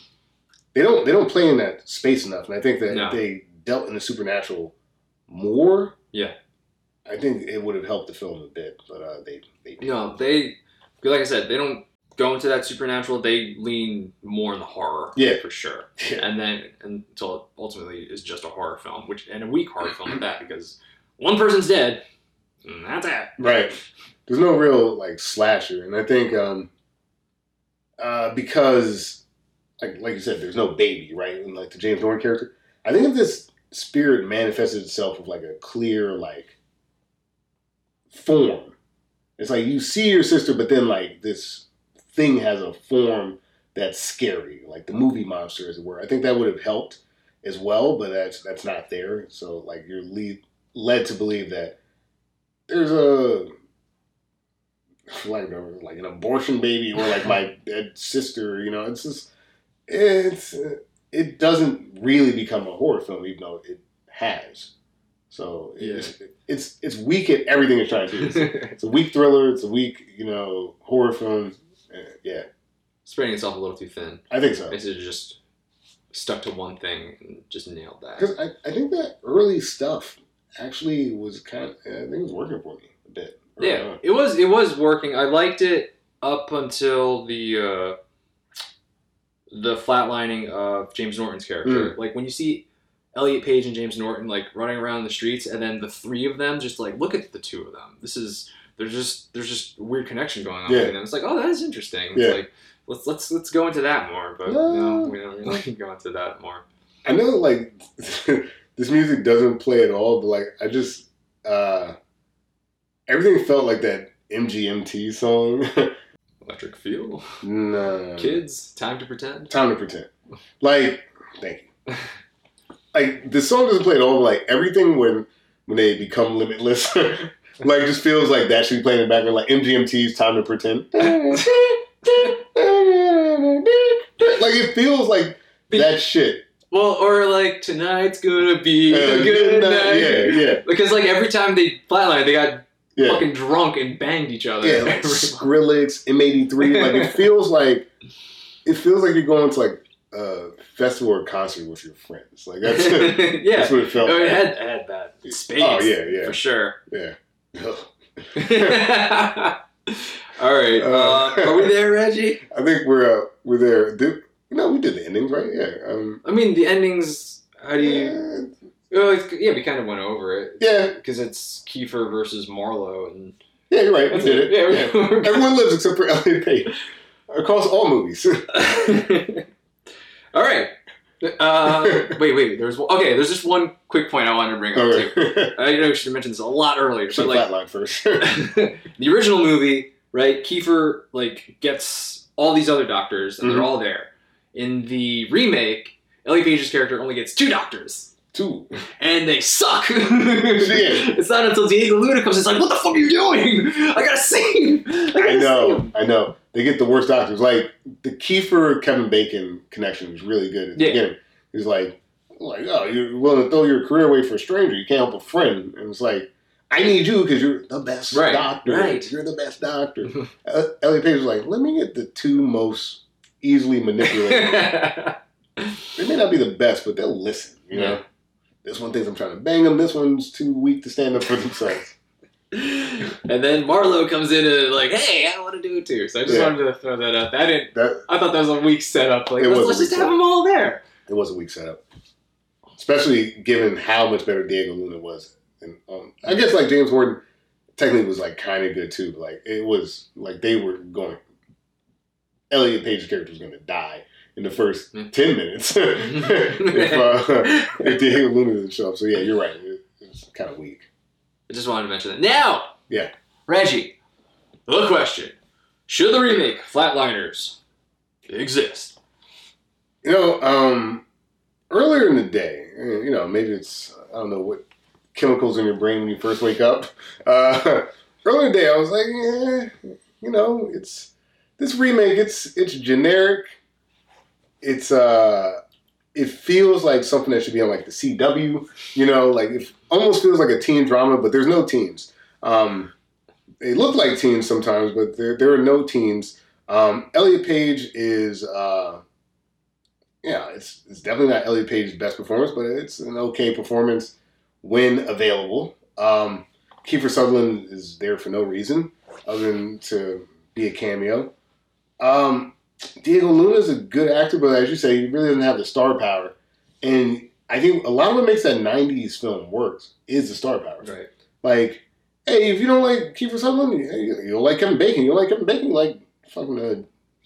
they don't they don't play in that space enough, and I think that No. if they dealt in the supernatural more, Yeah. I think it would have helped the film a bit. But uh, they they No, they like I said, they don't go into that supernatural. They lean more in the horror, Yeah. for sure. Yeah. And then until it ultimately is just a horror film, which and a weak horror film at that, because one person's dead, and that's it. Right. There's no real like slasher, and I think um, uh, because like like you said, there's no baby, right? And like the James Norton character, I think if this spirit manifested itself with like a clear like form, it's like you see your sister, but then like this thing has a form that's scary, like the movie monster, as it were. I think that would have helped as well, but that's that's not there. So like you're lead, led to believe that there's a like like an abortion baby or like my <laughs> dead sister. You know, it's just it's it doesn't really become a horror film, even though it has. So it's it's it's weak at everything it's trying to do. It's, <laughs> it's a weak thriller. It's a weak you know horror film. Uh, Yeah, Spreading itself a little too thin. I think so. Should just stuck to one thing and just nailed that. Because I, I think that early stuff actually was kind of I think it was working for me a bit. Yeah, on. it was it was working. I liked it up until the uh, the flatlining of James Norton's character. Like when you see Elliot Page and James Norton like running around the streets, and then the three of them just like look at the two of them. This is there's just there's just a weird connection going on Yeah. between them. It's like oh that is interesting. It's Yeah. like let's let's let's go into that more, but no, we don't really go into that more. I know like <laughs> this music doesn't play at all, but like I just uh everything felt like that MGMT song. <laughs> Electric Feel, no. kids, time to pretend. Time to pretend. Like, thank you. <laughs> Like the song doesn't play at all, like everything when when they become limitless, <laughs> like just feels like that should be playing in the background, like MGMT's Time to Pretend. <laughs> like it feels like that shit. Well, or like tonight's gonna be Uh, a good good night. night. Yeah, yeah. Because like every time they flatline, they got Yeah. fucking drunk and banged each other. Yeah, like <laughs> Skrillex, M83. Like it feels like it feels like you're going to like a festival or concert with your friends. Like that's <laughs> <laughs> yeah. that's what it felt. Oh, it like. had, it had that space. Oh yeah, yeah, for sure. yeah. <laughs> All right, uh, are we there, Reggie? I think we're uh, we're there. Did, no, we did the endings, right? Yeah. Um, I mean, the endings. How do you? Well, it's, yeah, we kind of went over it. Yeah, because it's Kiefer versus Marlo, and yeah, you're right. We did it. it. Yeah, Yeah. Everyone lives except for Elliot Page across all movies. All right. Uh, <laughs> wait, wait. There's okay. There's just one quick point I wanted to bring up Okay. too. I know I should have mentioned this a lot earlier. Should like flatlined first. <laughs> <laughs> the original movie, right? Kiefer like gets all these other doctors, and Mhm. they're all there. In the remake, Ellie Page's character only gets two doctors. Two. And they suck. It's not until Diego Luna comes. It's like, what the fuck are you doing? I gotta see. I know, I know. They get the worst doctors. Like the Kiefer Kevin Bacon connection was really good at the Yeah. beginning. He's like, like, oh, you're willing to throw your career away for a stranger. You can't help a friend. And it's like, I need you because you're the best Right, doctor. right. You're the best doctor. <laughs> uh, Elliot Page was like, let me get the two most easily manipulated. <laughs> they may not be the best, but they'll listen. You know, Yeah. this one thinks I'm trying to bang them. This one's too weak to stand up for themselves. And then Marlo comes in and like, hey, I want to do it too. So I just Yeah. wanted to throw that out. That didn't. That I thought that was a weak setup. Like, let's, let's just have setup. them all there. it was a weak setup, especially given how much better Diego Luna was. And um, I guess like James Norton technically was like kind of good too. Like it was like they were going. Elliot Page's character was going to die in the first ten minutes <laughs> <laughs> if, uh, if Diego Luna didn't show up. So yeah, you're right. It, it's kind of weak. I just wanted to mention that. Now, Yeah. Reggie, the question: Should the remake Flatliners exist? You know, um, earlier in the day, eh, you know, maybe it's I don't know what chemicals in your brain when you first wake up. Uh, <laughs> earlier in the day, I was like, yeah, you know, it's this remake. It's it's generic. It's uh, it feels like something that should be on like the CW. You know, like it almost feels like a teen drama, but there's no teens. Um, they look like teens sometimes, but there there are no teens. Um, Elliot Page is. Uh, yeah, it's it's definitely not Elliot Page's best performance, but it's an okay performance when available. Um, Kiefer Sutherland is there for no reason other than to be a cameo. Um, Diego Luna is a good actor, but as you say, he really doesn't have the star power. And I think a lot of what makes that '90s film works is the star power. Right. Like, hey, if you don't like Kiefer Sutherland, you, you don't like Kevin Bacon. You don't like Kevin Bacon, like fucking uh,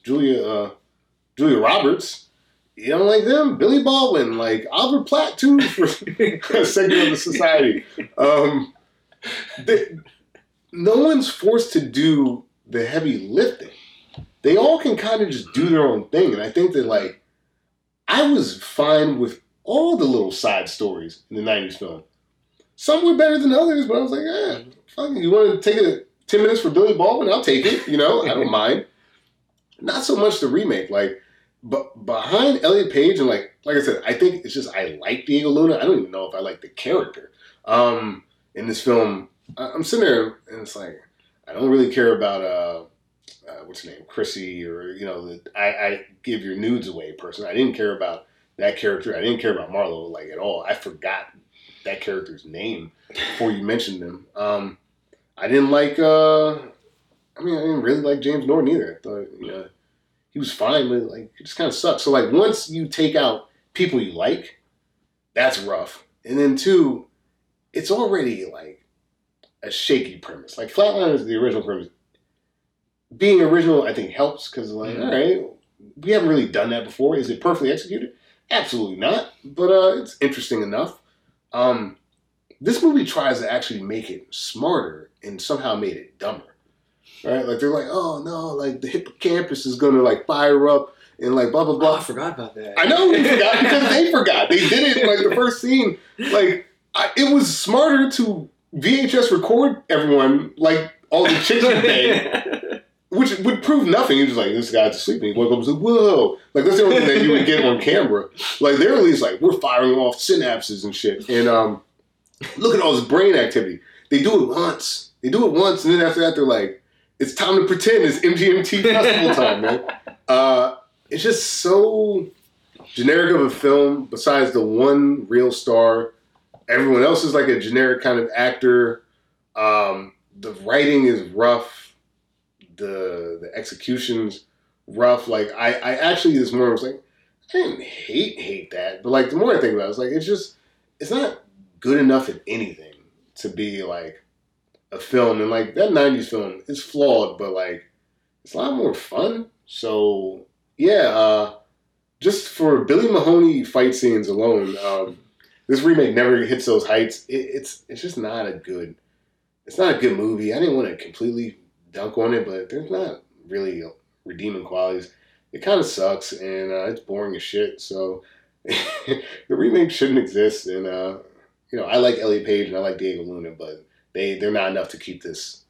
Julia uh, Julia Roberts. You don't like them, Billy Baldwin, like Albert Platt too <laughs> for a segment of the society. Um, they- no one's forced to do the heavy lifting. They all can kind of just do their own thing, and I think that like I was fine with all the little side stories in the '90s film. Some were better than others, but I was like, eh, fuck you want to take it ten minutes for Billy Baldwin? I'll take it. You know, I don't <laughs> mind. Not so much the remake, like, but behind Elliot Page and like, like I said, I think it's just I like Diego Luna. I don't even know if I like the character. Um, in this film, I'm sitting there and it's like I don't really care about uh, uh what's her name, Kiersey, or you know, the I, I give your nudes away person. I didn't care about that character. I didn't care about Marlo like at all. I forgot that character's name before you mentioned them. Um, I didn't like. Uh, I mean, I didn't really like James Norton either. I thought you know he was fine, but like it just kind of sucks. So like once you take out people you like, that's rough. And then two, it's already like a shaky premise. Like Flatliners, is the original premise, being original, I think helps because like, Mhm. all right, we haven't really done that before. Is it perfectly executed? Absolutely not. But uh, it's interesting enough. Um, this movie tries to actually make it smarter and somehow made it dumber. Right? Like they're like, oh no, like the hippocampus is gonna like fire up and like blah blah Oh, blah. I forgot about that. I know forgot because they forgot. They did it like the first scene. Like I, it was smarter to VHS record everyone like all the chicks <laughs> bed, which would prove nothing. You're just like this guy's asleep and he woke up and said, "Whoa!" Like that's the only thing that you would get on camera. Like they're at least like we're firing off synapses and shit. And um, look at all this brain activity. They do it once. They do it once, and then after that, they're like, "It's time to pretend it's MGMT <laughs> festival time, man." Uh, it's just so generic of a film. Besides the one real star, everyone else is like a generic kind of actor. Um, the writing is rough. The the execution's rough. Like I, I actually this morning was like, I didn't hate hate that, but like the more I think about it, it's like it's just it's not good enough at anything to be like a film. And like that '90s film is flawed, but like it's a lot more fun. So yeah, uh, just for Billy Mahoney fight scenes alone, um, this remake never hits those heights. It, it's it's just not a good. It's not a good movie. I didn't want to completely dunk on it, but there's not really redeeming qualities. It kind of sucks and uh, it's boring as shit. So <laughs> the remake shouldn't exist. And uh, you know, I like Elliot Page and I like Diego Luna, but they they're not enough to keep this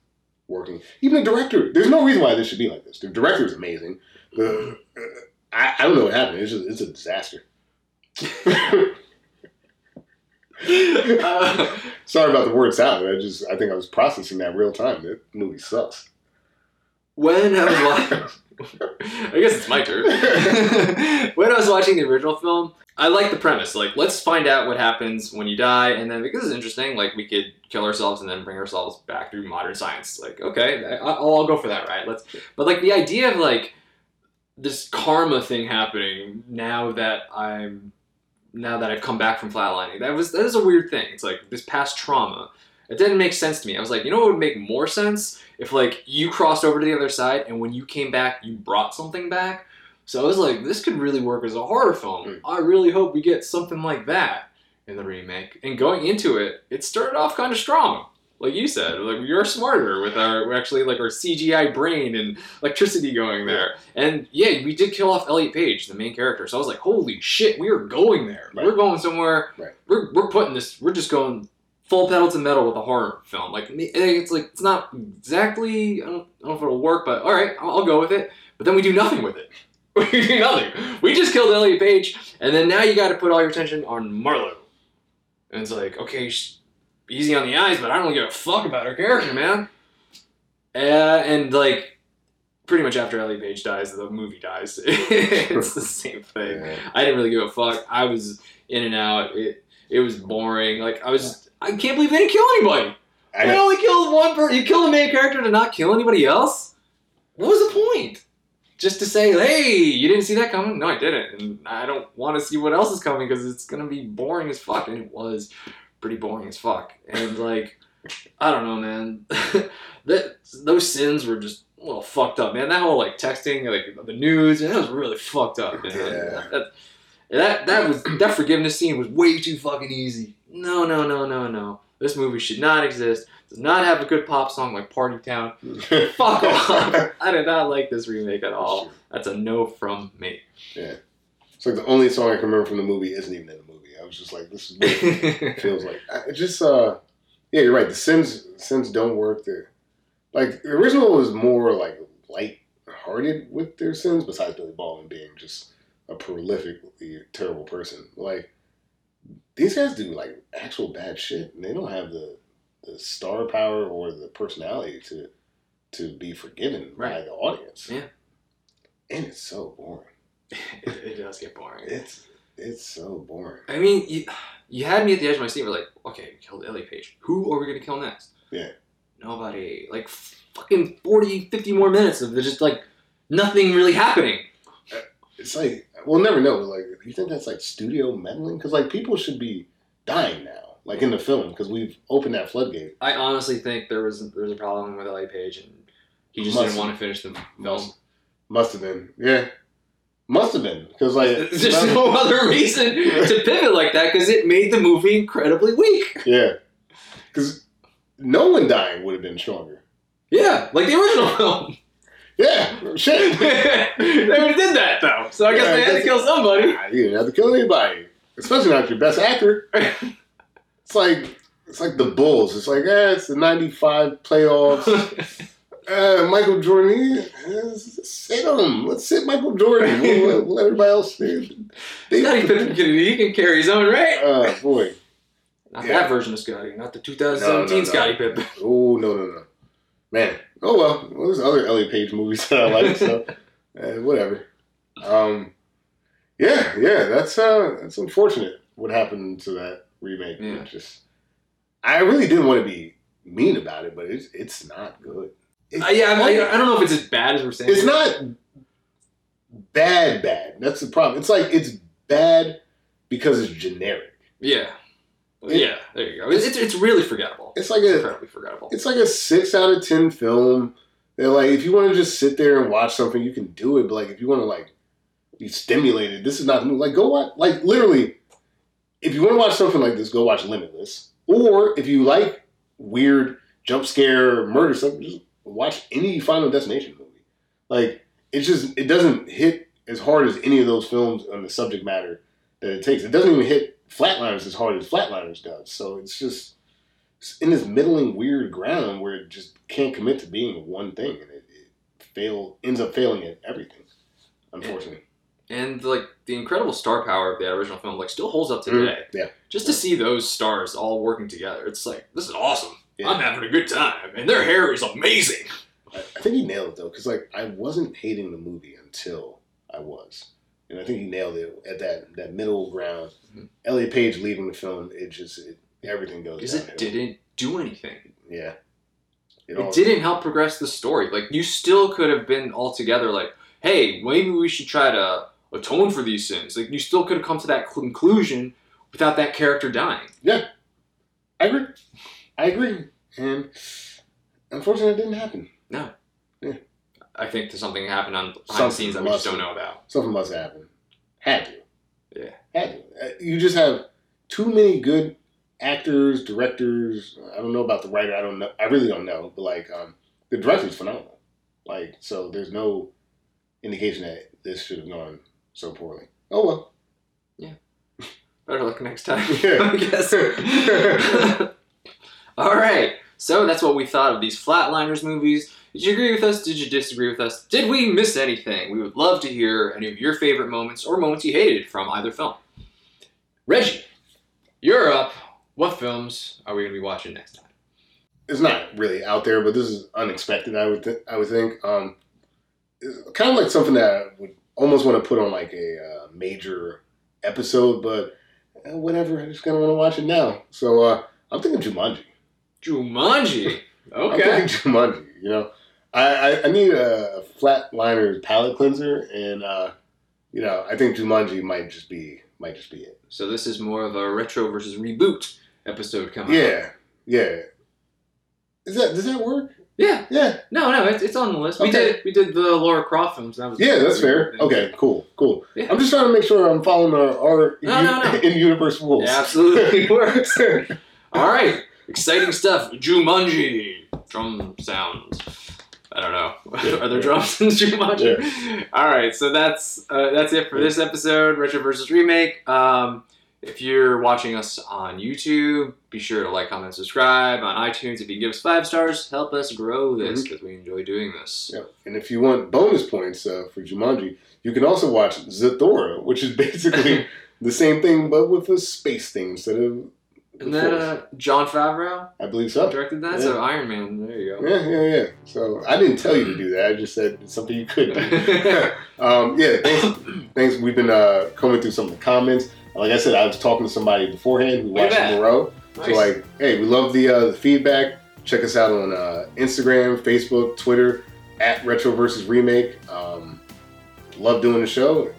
working. Even the director, there's no reason why this should be like this. The director is amazing. Uh, I, I don't know what happened. It's just it's a disaster. Uh, <laughs> <laughs> Sorry about the word salad. I just I think I was processing that real time. That movie sucks. When I was watching, <laughs> I guess it's my turn. <laughs> when I was watching the original film, I like the premise. Like, let's find out what happens when you die, and then because it's interesting, like we could kill ourselves and then bring ourselves back through modern science. Like, okay, I- I'll, I'll go for that, right? Let's. But like the idea of like this karma thing happening now that I'm now that I've come back from flatlining, that was that is a weird thing. It's like this past trauma. It didn't make sense to me. I was like, you know what would make more sense if like you crossed over to the other side and when you came back you brought something back. So I was like, this could really work as a horror film. Mm. I really hope we get something like that in the remake. And going into it, it started off kind of strong. Like you said, like we are smarter with our actually like our CGI brain and electricity going there. And yeah, we did kill off Elliot Page, the main character. So I was like, holy shit, we are going there. We're going somewhere. Right. We're, we're putting this. We're just going full pedal to metal with a horror film. Like it's like it's not exactly. I don't, I don't know if it'll work, but all right, I'll, I'll go with it. But then we do nothing with it. <laughs> We do nothing. We just killed Elliot Page, and then now you got to put all your attention on Marlo. And it's like, okay, easy on the eyes, but I don't give a fuck about her character, man. Uh, and like, pretty much after Elliot Page dies, the movie dies. <laughs> it's the same thing. I didn't really give a fuck. I was in and out. It it was boring. Like I was, I can't believe they didn't kill anybody. I They only killed one person. You killed the main character to not kill anybody else. What was the point? Just to say, hey, you didn't see that coming? No, I didn't, and I don't want to see what else is coming because it's gonna be boring as fuck. And it was pretty boring as fuck. And like, I don't know, man. <laughs> that those sins were just a little fucked up, man. That whole like texting, like the news, and that was really fucked up, man. Yeah. That, that that was that forgiveness scene was way too fucking easy. No, no, no, no, no. This movie should not exist. Does not have a good pop song like Party Town. <laughs> Fuck off. I did not like this remake at all. That's a no from me. Yeah. It's like the only song I can remember from the movie isn't even in the movie. I was just like, this is what <laughs> it feels like. I- It just, uh, yeah, you're right. The Sins, Sins don't work. There, like the original was more like light-hearted with their sins, besides Billy Baldwin being just a prolifically terrible person. Like these guys do like actual bad shit, and they don't have the the star power or the personality to to be forgiven by the audience. Yeah. and it's so boring. <laughs> it, it does get boring. It's it's so boring. I mean, you, you had me at the edge of my seat. We're like, okay, we killed Elliot Page. Who are we going to kill next? Yeah. Nobody. Like, fucking 40, 50 more minutes of just, like, nothing really happening. It's like we'll never know. Like, do you think that's like studio meddling? Because like people should be dying now, like in the film, because we've opened that floodgate. I honestly think there was there was a problem with Elliot Page, and he just Must didn't have. want to finish the film. Must, must have been, yeah, must have been, because like <laughs> There's no <laughs> other reason to pivot like that because it made the movie incredibly weak. yeah, because no one dying would have been stronger. Yeah, like the original <laughs> film. Yeah, shit. <laughs> they already did that though, so I guess Yeah, they had to kill somebody. You didn't have to kill anybody, especially not your best actor. <laughs> It's like it's like the Bulls. It's like, eh, it's the '95 playoffs. Uh, <laughs> Michael Jordan, eh, sit him. Let's sit Michael Jordan. We'll, let- we'll let everybody else. They, Scottie Pippen can he can carry his own, right? Oh boy. Not Yeah. that version of Scottie, not the 2017 No, no, no. Scottie Pippen. Oh no no no, man. Oh well. well there's other Elliot Page movies <laughs> that I like. So uh, whatever. Um, yeah yeah. That's uh that's unfortunate. What happened to that remake? Yeah. Just I really didn't want to be mean about it, but it's it's not good. It's, Uh, yeah, I, I, I don't know if it's as bad as we're saying. it's not bad bad. That's the problem. It's like it's bad because it's generic. Yeah, It- yeah. There you go. It's it's, it's really forgettable. It's like a incredibly forgettable. it's like a six out of ten film. They're like, if you want to just sit there and watch something, you can do it. But like, if you want to like be stimulated, this is not the movie. Like, go watch. Like, literally, if you want to watch something like this, go watch Limitless. Or if you like weird jump scare murder stuff, just watch any Final Destination movie. Like, it's just it doesn't hit as hard as any of those films on the subject matter that it takes. It doesn't even hit Flatliners as hard as Flatliners does. So it's just it's in this middling weird ground where it just can't commit to being one thing and it, it fail ends up failing at everything unfortunately and like the incredible star power of the original film like still holds up Mhm. today. Yeah. Just to see those stars all working together, it's like this is awesome. Yeah. I'm having a good time, and their hair is amazing. I, I think he nailed it though, because like I wasn't hating the movie until I was, and I think he nailed it at that that middle ground. Mhm. Elliot Page leaving the film, it just it, everything goes. Because it didn't do anything. Yeah. It, all- didn't help progress the story. Like you still could have been altogether like, hey, maybe we should try to atone for these sins. Like you still could have come to that conclusion without that character dying. Yeah, I agree. I agree, and unfortunately, it didn't happen. No. I think there's something happened on behind the scenes that we just don't know about. Something must happen. Had to. Yeah. Had to. Uh, You just have too many good actors, directors. I don't know about the writer. I don't know. I really don't know. But like, um, the director's phenomenal. Like, so there's no indication that this should have gone so poorly. Oh well. Yeah. Better luck next time, <laughs> Yeah. <laughs> I guess. <laughs> All right. So that's what we thought of these Flatliners movies. Did you agree with us? Did you disagree with us? Did we miss anything? We would love to hear any of your favorite moments or moments you hated from either film. Reggie, you're up. What films are we going to be watching next time? it's not really out there, but this is unexpected. I would th- I would think. Um, kind of like something that I would almost want to put on like a uh, major episode, but uh, whatever. I just kind of want to watch it now. So uh, I'm thinking Jumanji. Jumanji. I'm Okay. thinking Jumanji. You know, I, I, I need a flatliner palate cleanser, and uh, you know, I think Jumanji might just be might just be it. So this is more of a retro versus reboot episode coming up. Yeah, yeah. Is that does that work? Yeah. Yeah. No, no, it's, it's on the list. We did we did the Laura Croft films. That was Yeah, that's fair. Okay, cool, cool. Yeah. I'm just trying to make sure I'm following our, our No, no, no. <laughs> in universe rules. <laughs> It absolutely works. All right, exciting stuff. Jumanji drum sounds. I don't know. <laughs> Are there drums in Jumanji? All right, so that's uh, that's it for this episode, Retro versus Remake. Um, if you're watching us on YouTube, be sure to like, comment, subscribe. On iTunes, if you can give us five stars, help us grow this because we enjoy doing this. Yeah. And if you want bonus points uh, for Jumanji, you can also watch Zathura, which is <laughs> basically <laughs> the same thing but with a space thing instead of. The And then uh, Jon Favreau I believe so. directed that, Yeah. so Iron Man. There you go. Yeah, yeah, yeah. So I didn't tell you to do that. I just said it's something you could do. <laughs> um, yeah, thanks. thanks. We've been uh, combing through some of the comments. Like I said, I was talking to somebody beforehand who watched that. in a. So like, hey, we love the, uh, the feedback. Check us out on uh, Instagram, Facebook, Twitter at Retro versus Remake. Um, love doing the show.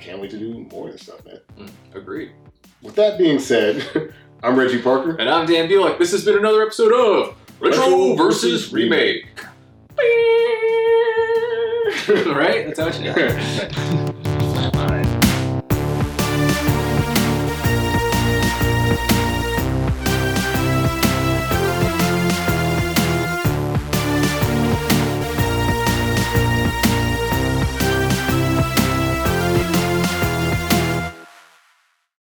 Can't wait to do more of this stuff, man. Mm, Agreed. With that being said, <laughs> I'm Reggie Parker. And I'm Dan Bulick. This has been another episode of Retro versus Remake. <laughs> right? That's how it should. <laughs>